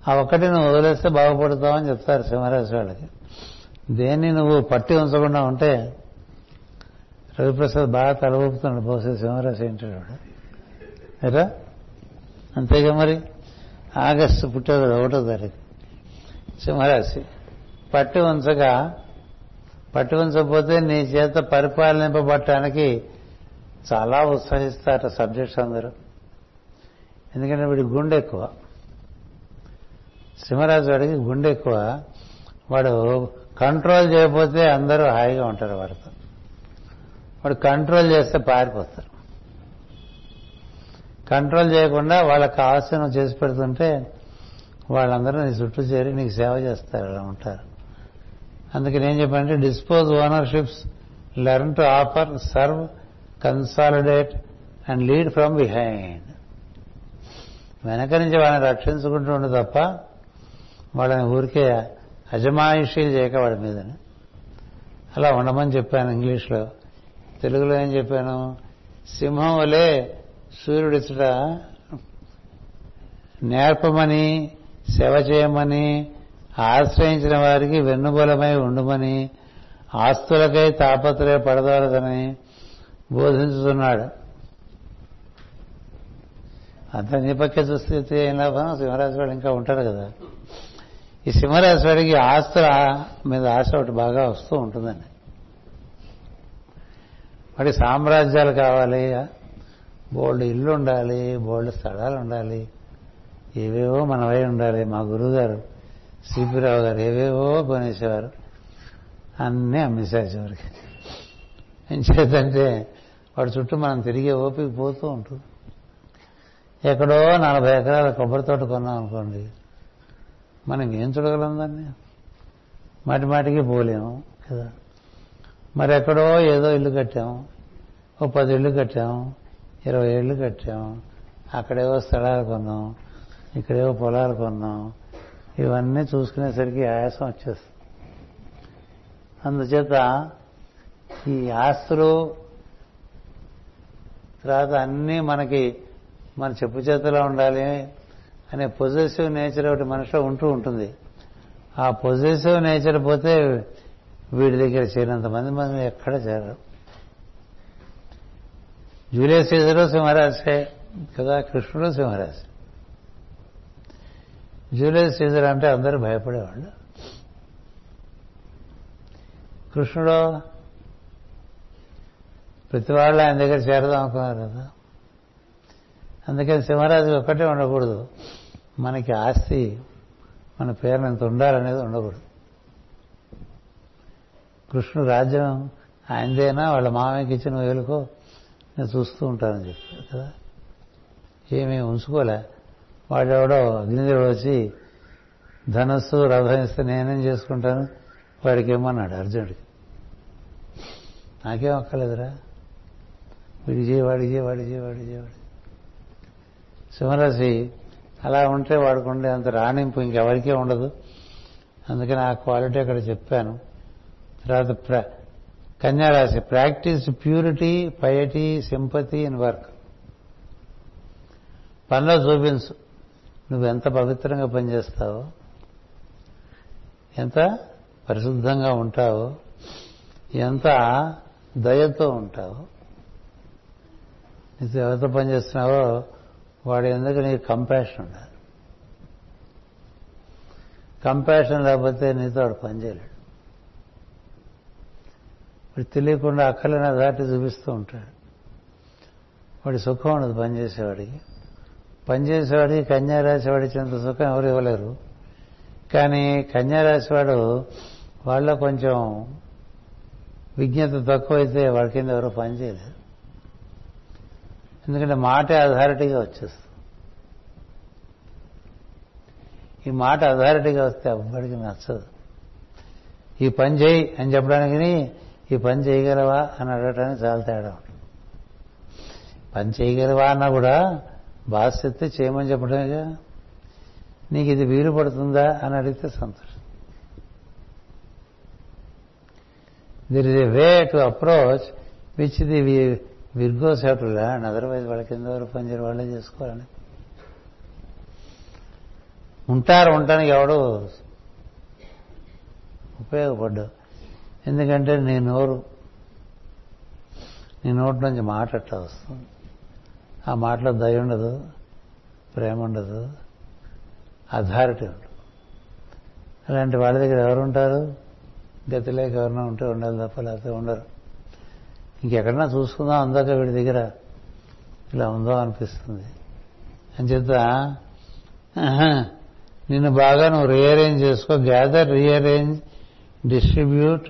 ఆ ఒక్కటి నువ్వు వదిలేస్తే బాగుపడతావని చెప్తారు సింహరాశి వాళ్ళకి. దేన్ని నువ్వు పట్టి ఉంచకుండా ఉంటే రవిప్రసాద్ బాగా తల ఊపుతున్నాడు బహుశా సింహరాశి ఏంటాడు ఎరా అంతేగా మరి? ఆగస్టు పుట్టేది ఒకటో తారీఖు. సింహరాశి. పట్టి ఉంచగా పట్టి ఉంచకపోతే నీ చేత పరిపాలనింపబట్టడానికి చాలా ఉత్సాహిస్తారు సబ్జెక్ట్స్ అందరూ. ఎందుకంటే వీడి గుండె ఎక్కువ. సింహరాజు వాడికి గుండె ఎక్కువ. వాడు కంట్రోల్ చేయకపోతే అందరూ హాయిగా ఉంటారు వాడితో వాడు కంట్రోల్ చేస్తే పారిపోతారు. కంట్రోల్ చేయకుండా వాళ్ళకి కావాల్సిన చేసి పెడుతుంటే వాళ్ళందరూ నీ చుట్టూ చేరి నీకు సేవ చేస్తారు అలా ఉంటారు. అందుకని ఏం చెప్పంటే dispose ownerships learn to offer serve consolidate and lead from behind వెనక నుంచి వాళ్ళని రక్షించుకుంటూ ఉండు తప్ప వాళ్ళని ఊరికే అజమాయిషీలు చేయక వాడి మీదని. అలా ఉండమని చెప్పాను ఇంగ్లీష్లో. తెలుగులో ఏం చెప్పాను? సింహం వలే సూర్యుడిచ్చుట నేర్పమని సేవ చేయమని ఆశ్రయించిన వారికి వెన్నుబలమై ఉండుమని ఆస్తులకై తాపత్రయ పడదలదని బోధించుతున్నాడు. అంత నీ పక్కే చూస్తే ఏం లాభం సింహరాజు వాళ్ళు ఇంకా ఉంటాడు కదా. ఈ సింహరాశి వాడికి ఆస్తుల మీద ఆశ ఒకటి బాగా వస్తూ ఉంటుందండి. వాడి సామ్రాజ్యాలు కావాలి బోల్డ్ ఇల్లు ఉండాలి బోల్డ్ స్థలాలు ఉండాలి ఏవేవో మనవై ఉండాలి. మా గురువుగారు సిపిరావు గారు ఏవేవో కొనేసేవారు. అన్నీ అమ్మేశారు చివరికి ఏం చేద్దంటే వాడి చుట్టూ మనం తిరిగే ఓపిక పోతూ ఉంటుంది. ఎక్కడో నలభై ఎకరాల కొబ్బరి తోట కొన్నాం అనుకోండి మనం ఏం చూడగలం దాన్ని? మాటి మాటికి పోలేము కదా. మరి ఎక్కడో ఏదో ఇల్లు కట్టాం. ఓ పది ఇళ్ళు కట్టాం. ఇరవై ఇళ్ళు కట్టాం. అక్కడేవో స్థలాలు కొన్నాం. ఇక్కడేవో పొలాలు కొన్నాం. ఇవన్నీ చూసుకునేసరికి ఆయాసం వచ్చేస్తుంది. అందుచేత ఈ ఆస్తులు తర్వాత అన్నీ మనకి మన చెప్పు చేతిలో ఉండాలి. అనే పొజిటివ్ నేచర్ ఒకటి మనిషిలో ఉంటూ ఉంటుంది. ఆ పొజిటివ్ నేచర్ పోతే వీడి దగ్గర చేరినంత మంది మంది ఎక్కడ చేరరు. జూలియస్ సీజరు సింహరాశే కదా కృష్ణుడు సింహరాశి. జూలియస్ సీజర్ అంటే అందరూ భయపడేవాళ్ళు. కృష్ణుడు ప్రతి వాళ్ళు ఆయన దగ్గర చేరదాం అనుకున్నారు కదా. అందుకని సింహరాజు ఒక్కటే ఉండకూడదు. మనకి ఆస్తి మన పేరునంత ఎంత ఉండాలనేది ఉండకూడదు. కృష్ణుడు రాజ్యం ఆయనదేనా? వాళ్ళ మామయ్యకి ఇచ్చిన వేలుకో? నేను చూస్తూ ఉంటానని చెప్పారు కదా? ఏమీ ఉంచుకోలే. వాడెవడో అగ్నిదేవుడు వచ్చి ధనస్సు రథం ఇస్తే నేనేం చేసుకుంటాను? వాడికి ఏమన్నాడు అర్జునుడికి. నాకేం అక్కర్లేదురా. వీడి చేయి వాడి చేయి వాడి చేయి వాడి చేయి వాడి సింహరాశి అలా ఉంటే వాడికి ఉండే అంత రాణింపు ఇంకెవరికీ ఉండదు. అందుకని ఆ క్వాలిటీ అక్కడ చెప్పాను. తర్వాత ప్ర కన్యారాశి practice purity piety sympathy in work. పనిలో చూపించు నువ్వు ఎంత పవిత్రంగా పనిచేస్తావో ఎంత పరిశుద్ధంగా ఉంటావో ఎంత దయతో ఉంటావో నీకు ఎవరితో పనిచేస్తున్నావో వాడి ఎందుకు నీకు కంపాషన్ ఉండాలి? కంపాషన్ లేకపోతే నీతో వాడు పనిచేయలేడు వాడు తెలియకుండా అక్కలైన దాటి చూపిస్తూ ఉంటాడు. వాడి సుఖం ఉండదు పనిచేసేవాడికి పనిచేసేవాడికి కన్యారాశివాడి ఇచ్చినంత సుఖం ఎవరు ఇవ్వలేరు. కానీ కన్యారాశివాడు వాళ్ళ కొంచెం విజ్ఞత తక్కువైతే వాడి కింద ఎవరో పనిచేయలేరు ఎందుకంటే మాట అథారిటీగా వచ్చేస్తుంది. ఈ మాట అథారిటీగా వస్తే అవ్వడికి నచ్చదు. ఈ పని చేయి అని చెప్పడానికి ఈ పని చేయగలవా అని అడగటానికి చాలా తేడా పని చేయగలవా అన్నా కూడా బాధ్యత చేయమని చెప్పడమేగా నీకు ఇది వీలు పడుతుందా అని అడిగితే సంతోషం. There is a way to approach which the Virgo have to otherwise వాళ్ళ కింద వరకు పనిచేయరు వాళ్ళే చేసుకోవాలని. ఉంటారు ఉండటానికి ఎవడు ఉపయోగపడ్డు. ఎందుకంటే నీ నోరు నీ నోటి నుంచి మాట అట్లా వస్తుంది? ఆ మాటలో దయ ఉండదు ప్రేమ ఉండదు అథారిటీ ఉండదు. అలాంటి వాళ్ళ దగ్గర ఎవరు ఉంటారు? గతి ఎవరైనా ఉంటే ఉండాలి తప్ప లేకపోతే ఉండరు. ఇంకెక్కడన్నా చూసుకుందాం అందాక వీడి దగ్గర. ఇలా ఉందో అనిపిస్తుంది. అని చెప్తా నిన్ను బాగా నువ్వు రీఅరేంజ్ చేసుకో gather rearrange distribute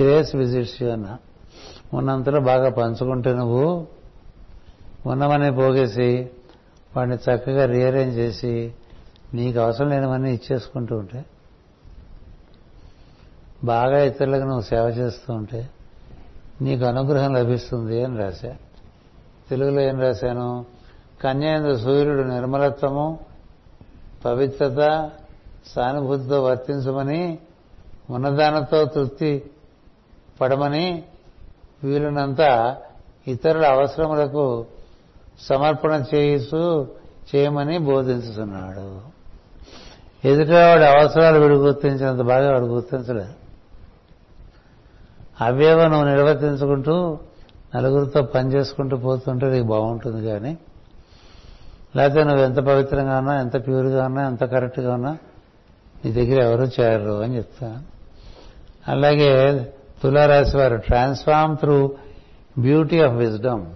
grace visits అన్న. ఉన్నంతలో బాగా పంచుకుంటే నువ్వు ఉన్నవన్నీ పోగేసి వాడిని చక్కగా రీఅరేంజ్ చేసి నీకు అవసరం లేనివన్నీ ఇచ్చేసుకుంటూ ఉంటే బాగా ఇతరులకు నువ్వు సేవ చేస్తూ ఉంటే నీకు అనుగ్రహం లభిస్తుంది అని రాశా. తెలుగులో ఏం రాశాను? కన్యేంద్ర సూర్యుడు నిర్మలత్వము పవిత్రత సానుభూతితో వర్తించమని ఉన్నదానతో తృప్తి పడమని వీలునంత ఇతరుల అవసరములకు సమర్పణ చేయిస్తూ చేయమని బోధించుతున్నాడు ఎదుటివాడి అవసరాలు వీడు గుర్తించినంత బాగా వాడు గుర్తించలేదు. అవేవో నువ్వు నిర్వర్తించుకుంటూ నలుగురితో పని చేసుకుంటూ పోతుంటే నీకు బాగుంటుంది కానీ లేకపోతే నువ్వు ఎంత పవిత్రంగా ఉన్నా ఎంత ప్యూర్గా ఉన్నా ఎంత కరెక్ట్గా ఉన్నా నీ దగ్గర ఎవరు చేరరు అని చెప్తా. అలాగే తులారాశి వారు transform through beauty of wisdom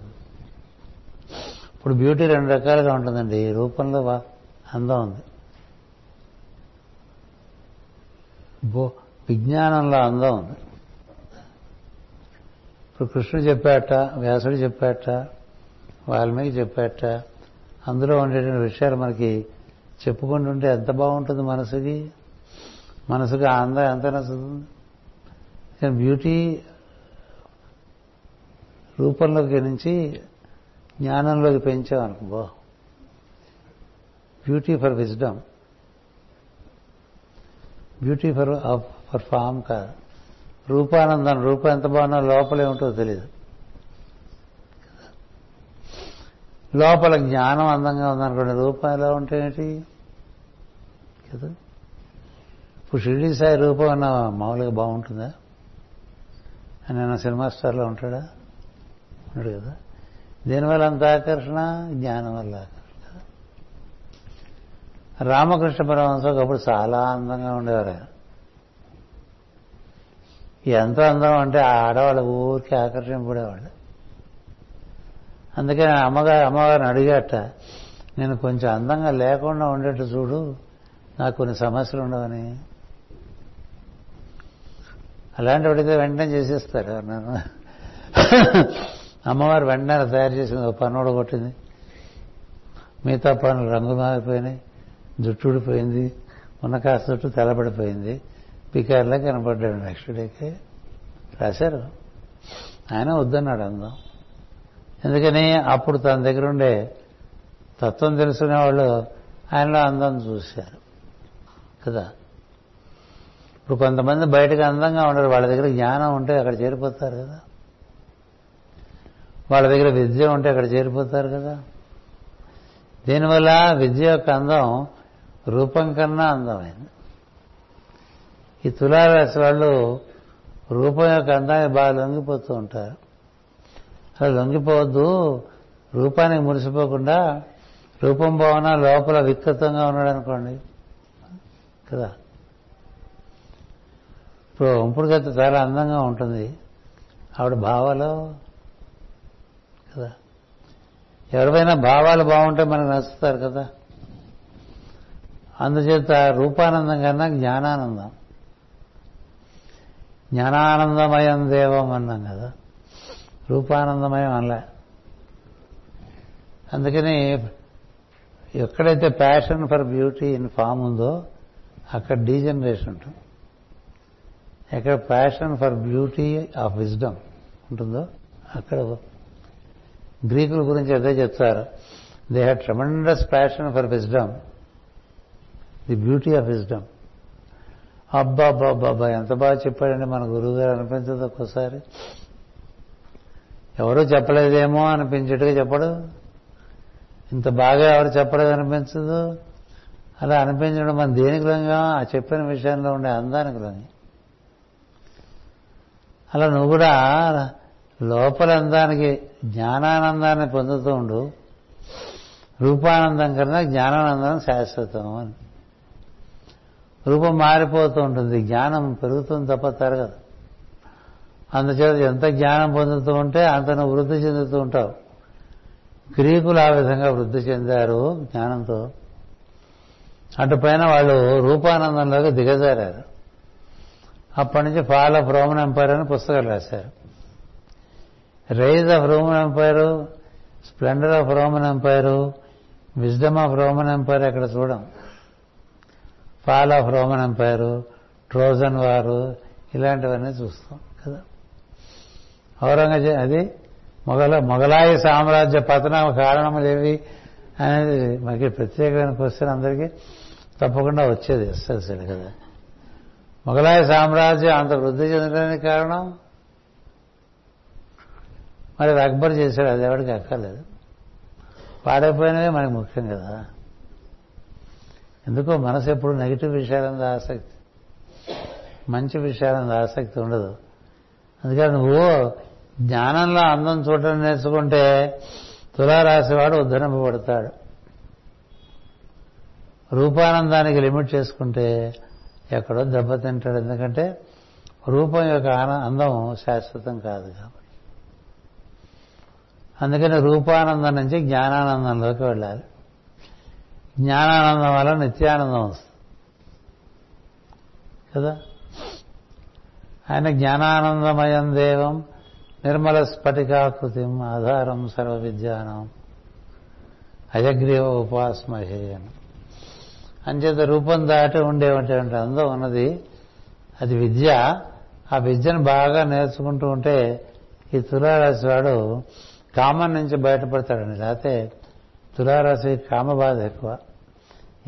ఇప్పుడు బ్యూటీ రెండు రకాలుగా ఉంటుందండి. రూపంలో అందం ఉంది. విజ్ఞానంలో అందం ఉంది. ఇప్పుడు కృష్ణుడు చెప్పాట వ్యాసుడు చెప్పాట వాల్మీకి చెప్పాట అందులో ఉండేటువంటి విషయాలు మనకి చెప్పుకుంటుంటే ఎంత బాగుంటుంది మనసుకి? మనసుకి ఆనందం ఎంత నచ్చుతుంది? బ్యూటీ రూపంలోకి నుంచి జ్ఞానంలోకి పెంచామనుకో beauty for wisdom beauty for for form కాదు. రూపానందం రూపం ఎంత బాగున్నా లోపలే ఏమిటో తెలియదు లోపల జ్ఞానం అందంగా ఉందనుకోండి రూపం ఎలా ఉంటే ఏంటి? కదా? ఇప్పుడు షిరిడి సాయి రూపం అన్న మామూలుగా బాగుంటుందా? అని సినిమా స్టార్లో ఉంటాడా? ఉన్నాడు కదా. దీనివల్ల అంత ఆకర్షణ? జ్ఞానం వల్ల ఆకర్షణ. రామకృష్ణ పరమహంస ఒకప్పుడు చాలా అందంగా ఉండేవారు ఎంత అందం అంటే ఆ ఆడవాళ్ళ ఊరికి ఆకర్షింపడేవాళ్ళు అందుకే అమ్మగారు అమ్మగారిని అడిగాట నేను కొంచెం అందంగా లేకుండా ఉండేట్టు చూడు నాకు కొన్ని సమస్యలు ఉండవని. అలాంటి అడిగితే వెంటనే చేసేస్తారు నన్ను అమ్మవారు వెంటనే తయారు చేసింది ఒక పన్ను కొట్టింది. మిగతా పనులు రంగు మారిపోయినాయి జుట్టు ఊడిపోయింది ఉన్న కాస్త జుట్టు తెల్లబడిపోయింది. పికార్లా కనపడ్డాడు నెక్స్ట్ డేకి. రాశారు. ఆయన వద్దన్నాడు అందం. ఎందుకని? అప్పుడు తన దగ్గర ఉండే తత్వం తెలుసుకునే వాళ్ళు ఆయనలో అందం చూశారు. కదా? ఇప్పుడు కొంతమంది బయటకు అందంగా ఉండరు. వాళ్ళ దగ్గర జ్ఞానం ఉంటే అక్కడ చేరిపోతారు కదా? వాళ్ళ దగ్గర విద్య ఉంటే అక్కడ చేరిపోతారు కదా? దీనివల్ల విద్య యొక్క అందం రూపం కన్నా అందమైంది. ఈ తులారాశి వాళ్ళు రూపం యొక్క అందాన్ని బాగా లొంగిపోతూ ఉంటారు. అలా లొంగిపోవద్దు. రూపానికి మురిసిపోకుండా రూపం భావన లోపల వికృతంగా ఉన్నాడు అనుకోండి. కదా? ఇప్పుడు ఉంపుడు గత చాలా అందంగా ఉంటుంది. ఆవిడ భావాలు కదా? ఎవరిపైనా భావాలు బాగుంటే మనకు నచ్చుతారు కదా? అందుచేత రూపానందం కన్నా జ్ఞానానందం. జ్ఞానానందమయం దేవం అన్నాం కదా. రూపానందమయం అనలే. అందుకని ఎక్కడైతే passion for beauty in form ఉందో అక్కడ డీజనరేషన్ ఉంటుంది. ఎక్కడ passion for beauty of wisdom ఉంటుందో అక్కడ గ్రీకుల గురించి అదే చెప్తారు. They had tremendous passion for wisdom the beauty of wisdom అబ్బా అబ్బా ఎంత బాగా చెప్పాడండి మన గురువు గారు అనిపించదు ఒక్కోసారి. ఎవరూ చెప్పలేదేమో అనిపించేట్టుగా చెప్పడు. ఇంత బాగా ఎవరు చెప్పలేదు అనిపించదు. అలా అనిపించడం మన దేనికి లొంగా ఆ చెప్పిన విషయంలో ఉండే అందానికి లొంగి అలా నువ్వు కూడా లోపల అందానికి జ్ఞానానందాన్ని పొందుతూ ఉండు. రూపానందం కన్నా జ్ఞానానందం శాశ్వతం అని. రూపం మారిపోతూ ఉంటుంది. జ్ఞానం పెరుగుతుంది తప్ప తరగదు. అందుచేత ఎంత జ్ఞానం పొందుతూ ఉంటే అంత నువ్వు వృద్ధి చెందుతూ ఉంటావు. గ్రీకులు ఆ విధంగా వృద్ధి చెందారు జ్ఞానంతో. అటుపైన వాళ్ళు రూపానందంలోకి దిగజారారు. అప్పటి నుంచి ఫాల్ ఆఫ్ రోమన్ ఎంపైర్ అని పుస్తకాలు రాశారు. Rise of Roman empire splendour of Roman empire wisdom of Roman empire అక్కడ చూడం. Fall of Roman empire Trojan వారు ఇలాంటివన్నీ చూస్తాం కదా? ఔరంగజే అది మొగల మొఘలాయి సామ్రాజ్య పతన కారణములేవి అనేది మనకి ప్రత్యేకమైన క్వశ్చన్ అందరికీ. తప్పకుండా వచ్చేది ఎస్ఎల్సీలు కదా? మొగలాయి సామ్రాజ్యం అంత వృద్ధి చెందడానికి కారణం? మరి అది అక్బర్ చేశాడు అది ఎవరికి అక్కర్లేదు. పాడైపోయినవే మనకి ముఖ్యం కదా? ఎందుకో మనసు ఎప్పుడు నెగిటివ్ విషయాలంద ఆసక్తి. మంచి విషయాలంద ఆసక్తి ఉండదు. అందుకని నువ్వు జ్ఞానంలో అందం చూడటం నేర్చుకుంటే తులారాశివాడు ఉద్ధరింపబడతాడు. రూపానందానికి లిమిట్ చేసుకుంటే ఎక్కడో దెబ్బతింటాడు. ఎందుకంటే రూపం యొక్క అందం శాశ్వతం కాదు కాబట్టి. అందుకని రూపానందం నుంచి జ్ఞానానందంలోకి వెళ్ళాలి. జ్ఞానానందం వల్ల నిత్యానందం వస్తుంది. కదా? ఆయన జ్ఞానానందమయం దేవం నిర్మల స్ఫటికాకృతి ఆధారం సర్వ విద్యానం. అజగ్రీవ ఉపాస్మహే అని. అంచేత రూపం దాటి ఉండేటువంటి అందం ఉన్నది అది విద్య. ఆ విద్యను బాగా నేర్చుకుంటూ ఉంటే ఈ తులారాశి వాడు కామం నుంచి బయటపడతాడండి. లేకపోతే తులారాశి కామ బాధ ఎక్కువ.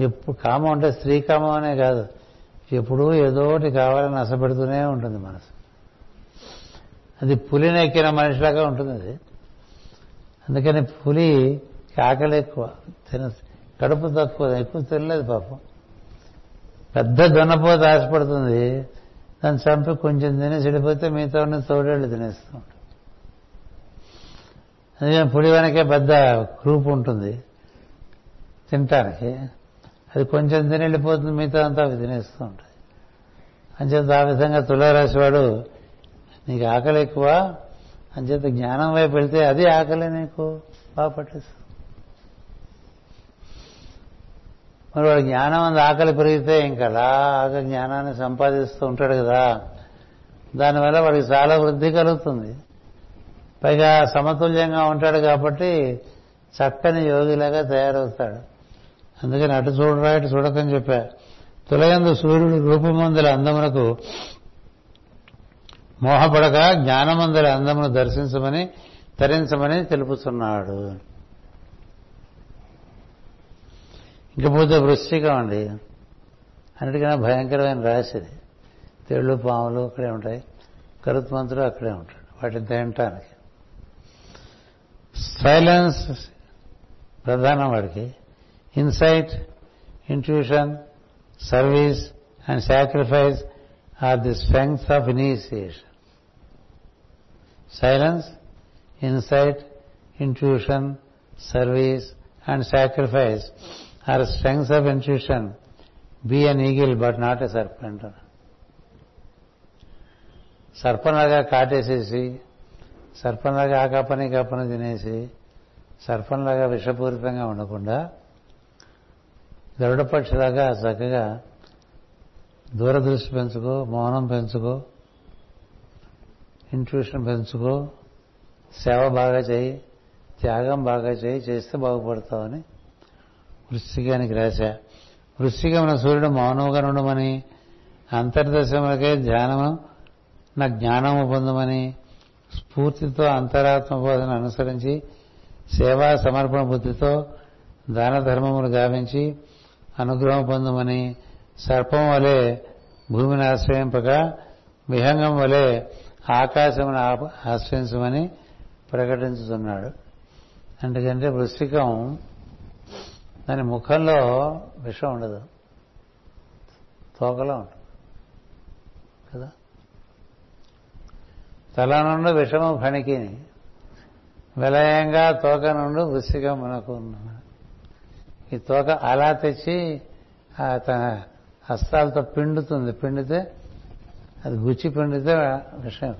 ఎప్పుడు కామం అంటే స్త్రీ కామం అనే కాదు. ఎప్పుడూ ఏదో ఒకటి కావాలని అసపెడుతూనే ఉంటుంది మనసు. అది పులినెక్కిన మనిషిలాగా ఉంటుంది అది. అందుకని పులి ఆకలి ఎక్కువ. తిన కడుపు తక్కువ. ఎక్కువ తినలేదు పాపం. పెద్ద దున్నపోత ఆశపడుతుంది. దాన్ని చంపి కొంచెం తిని చెడిపోతే మిగతా ఉన్న తోడేళ్ళు తినేస్తూ ఉంటాం అందుకని పులి వెనకే పెద్ద గ్రూప్ ఉంటుంది. తినటానికి. అది కొంచెం తిని వెళ్ళిపోతుంది మిగతా అంతా అవి తినేస్తూ ఉంటాయి. అంచేత ఆ విధంగా తులారాశి వాడు నీకు ఆకలి ఎక్కువ అంచేత జ్ఞానం వైపు వెళ్తే అది ఆకలి నీకు బాగా పట్టేస్తుంది. మరి వాడు జ్ఞానం అంత ఆకలి పెరిగితే ఇంకా అలాగా జ్ఞానాన్ని సంపాదిస్తూ ఉంటాడు కదా. దానివల్ల వాడికి చాలా వృద్ధి కలుగుతుంది. పైగా సమతుల్యంగా ఉంటాడు కాబట్టి చక్కని యోగిలాగా తయారవుతాడు. అందుకని అటు చూడరా ఇటు చూడకని చెప్పా. తులయందు సూర్యుడు రూపమందుల అందమునకు మోహపడక జ్ఞానమందుల అందమును దర్శించమని తరించమని తెలుపుతున్నాడు. ఇంకపోతే వృశ్చికం అండి. అన్నిటికన్నా భయంకరమైన రాశిది తేళ్ళు పాములు అక్కడే ఉంటాయి. కరుత్మంతుడు అక్కడే ఉంటాడు వాటిని తినటానికి. సైలెన్స్ ప్రధానం వాడికి. Insight intuition service and sacrifice are the strengths of initiation silence insight intuition service and sacrifice are strengths of intuition be an eagle but not a serpent సర్పంలాగా కాటేసేసి సర్పంలాగా ఆ కప్పని కప్పని తినేసి సర్పంలాగా విషపూరితంగా ఉండకుండా గరుడపక్షిలాగా చక్కగా దూరదృష్టి పెంచుకో మౌనం పెంచుకో ఇంట్యూషన్ పెంచుకో సేవ బాగా చేయి త్యాగం బాగా చేయి చేస్తే బాగుపడతావని వృశ్చికానికి రాశా. వృశ్చికమున సూర్యుడు మౌనముగా ఉండమని అంతర్దశములకే ధ్యానము నా జ్ఞానము పొందమని స్ఫూర్తితో అంతరాత్మ బోధన అనుసరించి సేవా సమర్పణ బుద్ధితో దాన ధర్మములు గావించి అనుగ్రహం పొందమని సర్పం వలె భూమిని ఆశ్రయింపక విహంగం వలె ఆకాశమును ఆప- ఆశ్రయించమని ప్రకటించుతున్నాడు. ఎందుకంటే వృశ్చికం దాని ముఖంలో విషం ఉండదు. తోకలో ఉంటుంది. కదా? తల నుండి విషము ఫణికిని. విలయంగా తోక నుండి వృశ్చికం మనకు ఉన్నాడు ఈ తోక అలా తెచ్చి ఆ తన హస్తాలతో పిండుతుంది. పిండితే అది గుచ్చి పిండితే విషయం.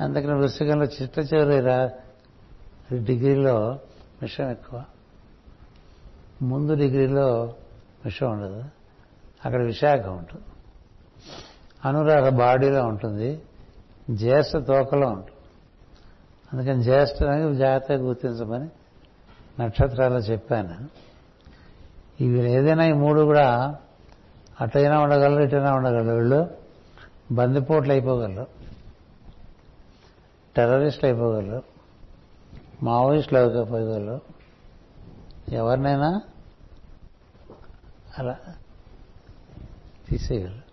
అందుకని వృశ్చికంలో చిట్ట చివరి రా- డిగ్రీలో విషయం ఎక్కువ. ముందు డిగ్రీలో విషం ఉండదు. అక్కడ విశాఖ ఉంటుంది. అనురాగ బాడీలో ఉంటుంది. జ్యేష్ఠ తోకలో ఉంటుంది. అందుకని జ్యేష్ఠ జాగ్రత్తగా గుర్తించమని నక్షత్రాలు చెప్పాను. ఇవి ఏదైనా ఈ మూడు కూడా అటైనా ఉండగలరు ఇటైనా ఉండగలరు. వీళ్ళు బందిపోట్లు అయిపోగలరు టెర్రరిస్టులు అయిపోగలరు మావోయిస్టులు అయిపోగలరు. ఎవరినైనా అలా తీసేయగలరు.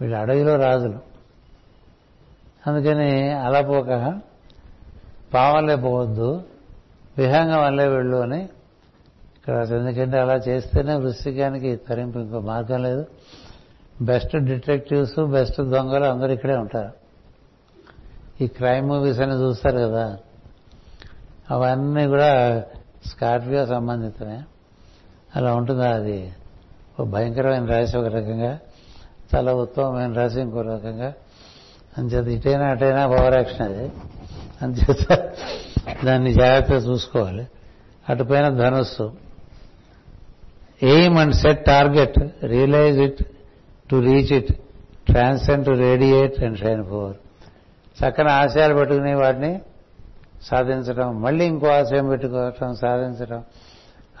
వీళ్ళు అడవిలో రాజులు. అందుకని అలా పోక పావాలే పోవద్దు. విహంగం వల్లే వెళ్ళు అని. ఇక్కడ ఎందుకంటే అలా చేస్తేనే వృశ్చికానికి తరింపు ఇంకో మార్గం లేదు. బెస్ట్ డిటెక్టివ్స్ బెస్ట్ దొంగలు అందరూ ఇక్కడే ఉంటారు. ఈ క్రైమ్ మూవీస్ అని చూస్తారు కదా. అవన్నీ కూడా స్కార్పియో సంబంధితమే. అలా ఉంటుందా అది? ఒక భయంకరమైన రాశి ఒక రకంగా. చాలా ఉత్తమమైన రాశి ఇంకో రకంగా. అంచేత ఇటైనా అటైనా పవర్ యాక్షన్ అది. అంచేత దాన్ని జాగ్రత్తగా చూసుకోవాలి. అటుపైన ధనుస్సు. Aim and set target realize it to reach it transcend to radiate and shine forth చక్కని ఆశయాలు పెట్టుకుని వాటిని సాధించడం మళ్ళీ ఇంకో ఆశయం పెట్టుకోవటం సాధించడం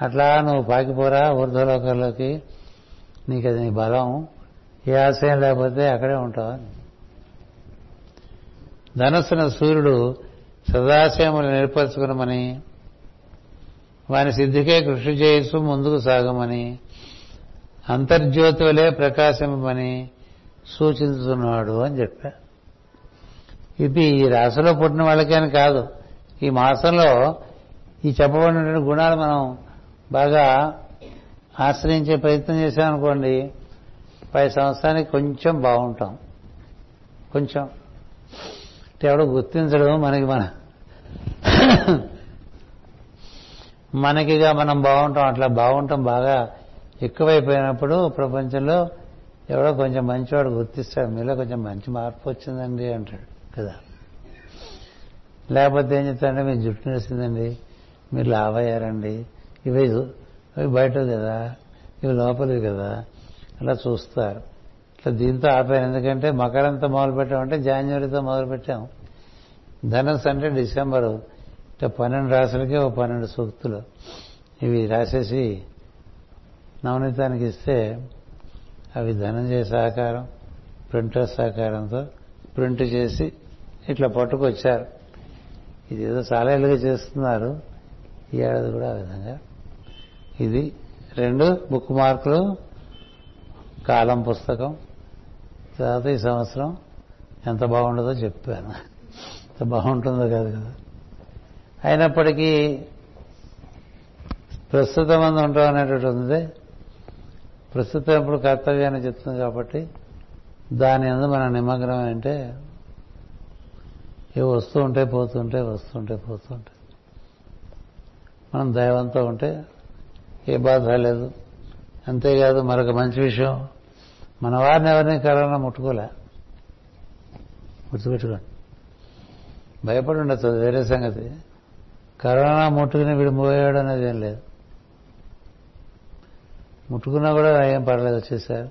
అట్లా నువ్వు పాకిపోరా ఊర్ధ్వలోకాల్లోకి నీకు అది నీ బలం. ఏ ఆశయం లేకపోతే అక్కడే ఉంటావు ధనస్సున సూర్యుడు సదాశయములు నేర్పరచుకునమని వాని సిద్ధికే కృషి చేయిస్తూ ముందుకు సాగమని అంతర్జ్యోతి వలె ప్రకాశింపమని సూచించుతున్నాడు అని చెప్పా. ఇది ఈ రాశిలో పుట్టిన వాళ్ళకే అని కాదు. ఈ మాసంలో ఈ చెప్పబడినటువంటి గుణాలు మనం బాగా ఆశ్రయించే ప్రయత్నం చేశామనుకోండి పై సంవత్సరానికి కొంచెం బాగుంటాం. కొంచెం. ఎవడో గుర్తించడం మనకి మన మనకిగా మనం బాగుంటాం అట్లా బాగుంటాం బాగా ఎక్కువైపోయినప్పుడు ప్రపంచంలో ఎవడో కొంచెం మంచివాడు గుర్తిస్తాడు మీలో కొంచెం మంచి మార్పు వచ్చిందండి అంటాడు కదా. లేకపోతే ఏం చెప్తాడంటే మీ జుట్టు నేసిందండి మీరు లావయ్యారండి ఇవి ఇవి బయట కదా ఇవి లోపలివి కదా అలా చూస్తారు. ఇట్లా దీంతో ఆపాను ఎందుకంటే మకరంతో మొదలు పెట్టామంటే జాన్యువరితో మొదలు పెట్టాం. అంటే డిసెంబరు ఇట్లా పన్నెండు రాసులకే ఓ పన్నెండు సూక్తులు. ఇవి రాసేసి నవనీతానికి ఇస్తే అవి ధనంజయ సహకారం ప్రింటర్ సహకారంతో ప్రింట్ చేసి ఇట్లా పట్టుకొచ్చారు. ఇదేదో చాలా ఏళ్ళుగా చేస్తున్నారు. ఈ ఏడాది కూడా ఆ విధంగా. ఇది రెండు బుక్ మార్కులు కాలం పుస్తకం. తర్వాత ఈ సంవత్సరం ఎంత బాగుండదో చెప్పాను. ఎంత బాగుంటుందో కాదు కదా. అయినప్పటికీ ప్రస్తుతం మంది ఉంటాం అనేటువంటి ఉంది. ప్రస్తుతం ఇప్పుడు కర్తవ్యాన్ని చెప్తుంది కాబట్టి దాని అందు మన నిమగ్నం అంటే ఇవి వస్తూ ఉంటే పోతుంటే వస్తుంటే పోతుంటే మనం దైవంతో ఉంటే ఏ బాధ లేదు. అంతేకాదు మరొక మంచి విషయం మన వారిని ఎవరిని కరోనా ముట్టుకోలే. గుర్తుపెట్టుకోండి. భయపడి ఉండొచ్చు వేరే సంగతి. కరోనా ముట్టుకుని వీడు మోయాడు అనేది ఏం లేదు. ముట్టుకున్నా కూడా ఏం పర్లేదు వచ్చేసారు.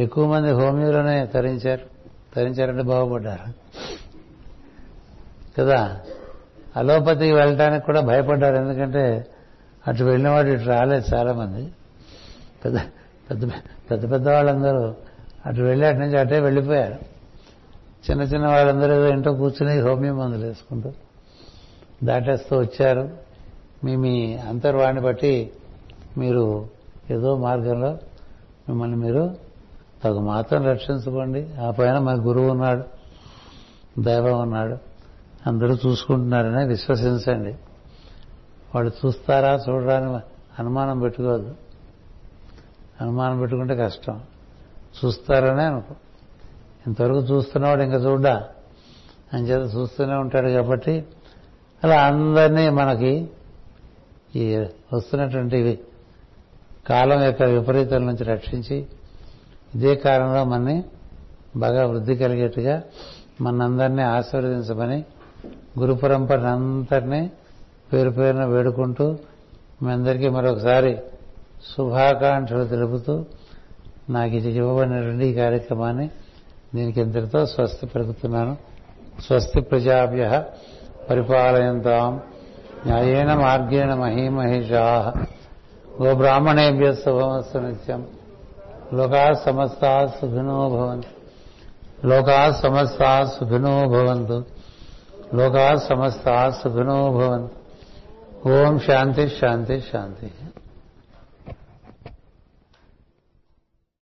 ఎక్కువ మంది హోమియోలోనే తరించారు. తరించారంటే బాగుపడ్డారు. కదా? అలోపతికి వెళ్ళటానికి కూడా భయపడ్డారు. ఎందుకంటే అటు వెళ్ళిన వాడు ఇటు రాలేదు చాలా మంది పెద్ద పెద్ద పెద్ద వాళ్ళందరూ అటు వెళ్ళి అటు నుంచి అటే వెళ్ళిపోయారు. చిన్న చిన్న వాళ్ళందరూ ఏదో ఇంట్లో కూర్చుని హోమియో మందులు వేసుకుంటూ దాటేస్తూ వచ్చారు. మీ మీ అంతర్వాణి బట్టి మీరు ఏదో మార్గంలో మిమ్మల్ని మీరు తగు మాత్రం రక్షించుకోండి. ఆ పైన మన గురువు ఉన్నాడు దైవం ఉన్నాడు. అందరూ చూసుకుంటున్నారనే విశ్వసించండి. వాళ్ళు చూస్తారా చూడరా అని అనుమానం పెట్టుకోవద్దు. అనుమానం పెట్టుకుంటే కష్టం. చూస్తారనే అనుకో. ఇంతవరకు చూస్తున్నవాడు ఇంకా చూడ్డా? అని చేత చూస్తూనే ఉంటాడు కాబట్టి అలా అందరినీ మనకి ఈ వస్తున్నటువంటి కాలం యొక్క విపరీతం నుంచి రక్షించి ఇదే కారణంలో మనని బాగా వృద్ధి కలిగేట్టుగా మనందరినీ ఆశీర్వదించమని గురు పరంపరనంతటినీ పేరు పేరున వేడుకుంటూ మీ అందరికీ మరొకసారి శుభాకాంక్షలు తెలుపుతూ నాకు ఇది ఇవ్వబడినటువంటి ఈ కార్యక్రమాన్ని దీనికి ఇంతటితో స్వస్తి పెరుగుతున్నాను. స్వస్తి ప్రజాభ్య పరిపాలయంతాం. న్యాయేన మార్గేణ మహీమహిషా. గోబ్రాహ్మణేభ్య శుభమస్తు నిత్యం. లోకా సమస్తా సుఖినో భవంతు. లోకా సమస్తా సుఖినో భవంతు. లోకా సమస్తా సుఖినో భవంతు. ఓం శాంతి శాంతి శాంతి.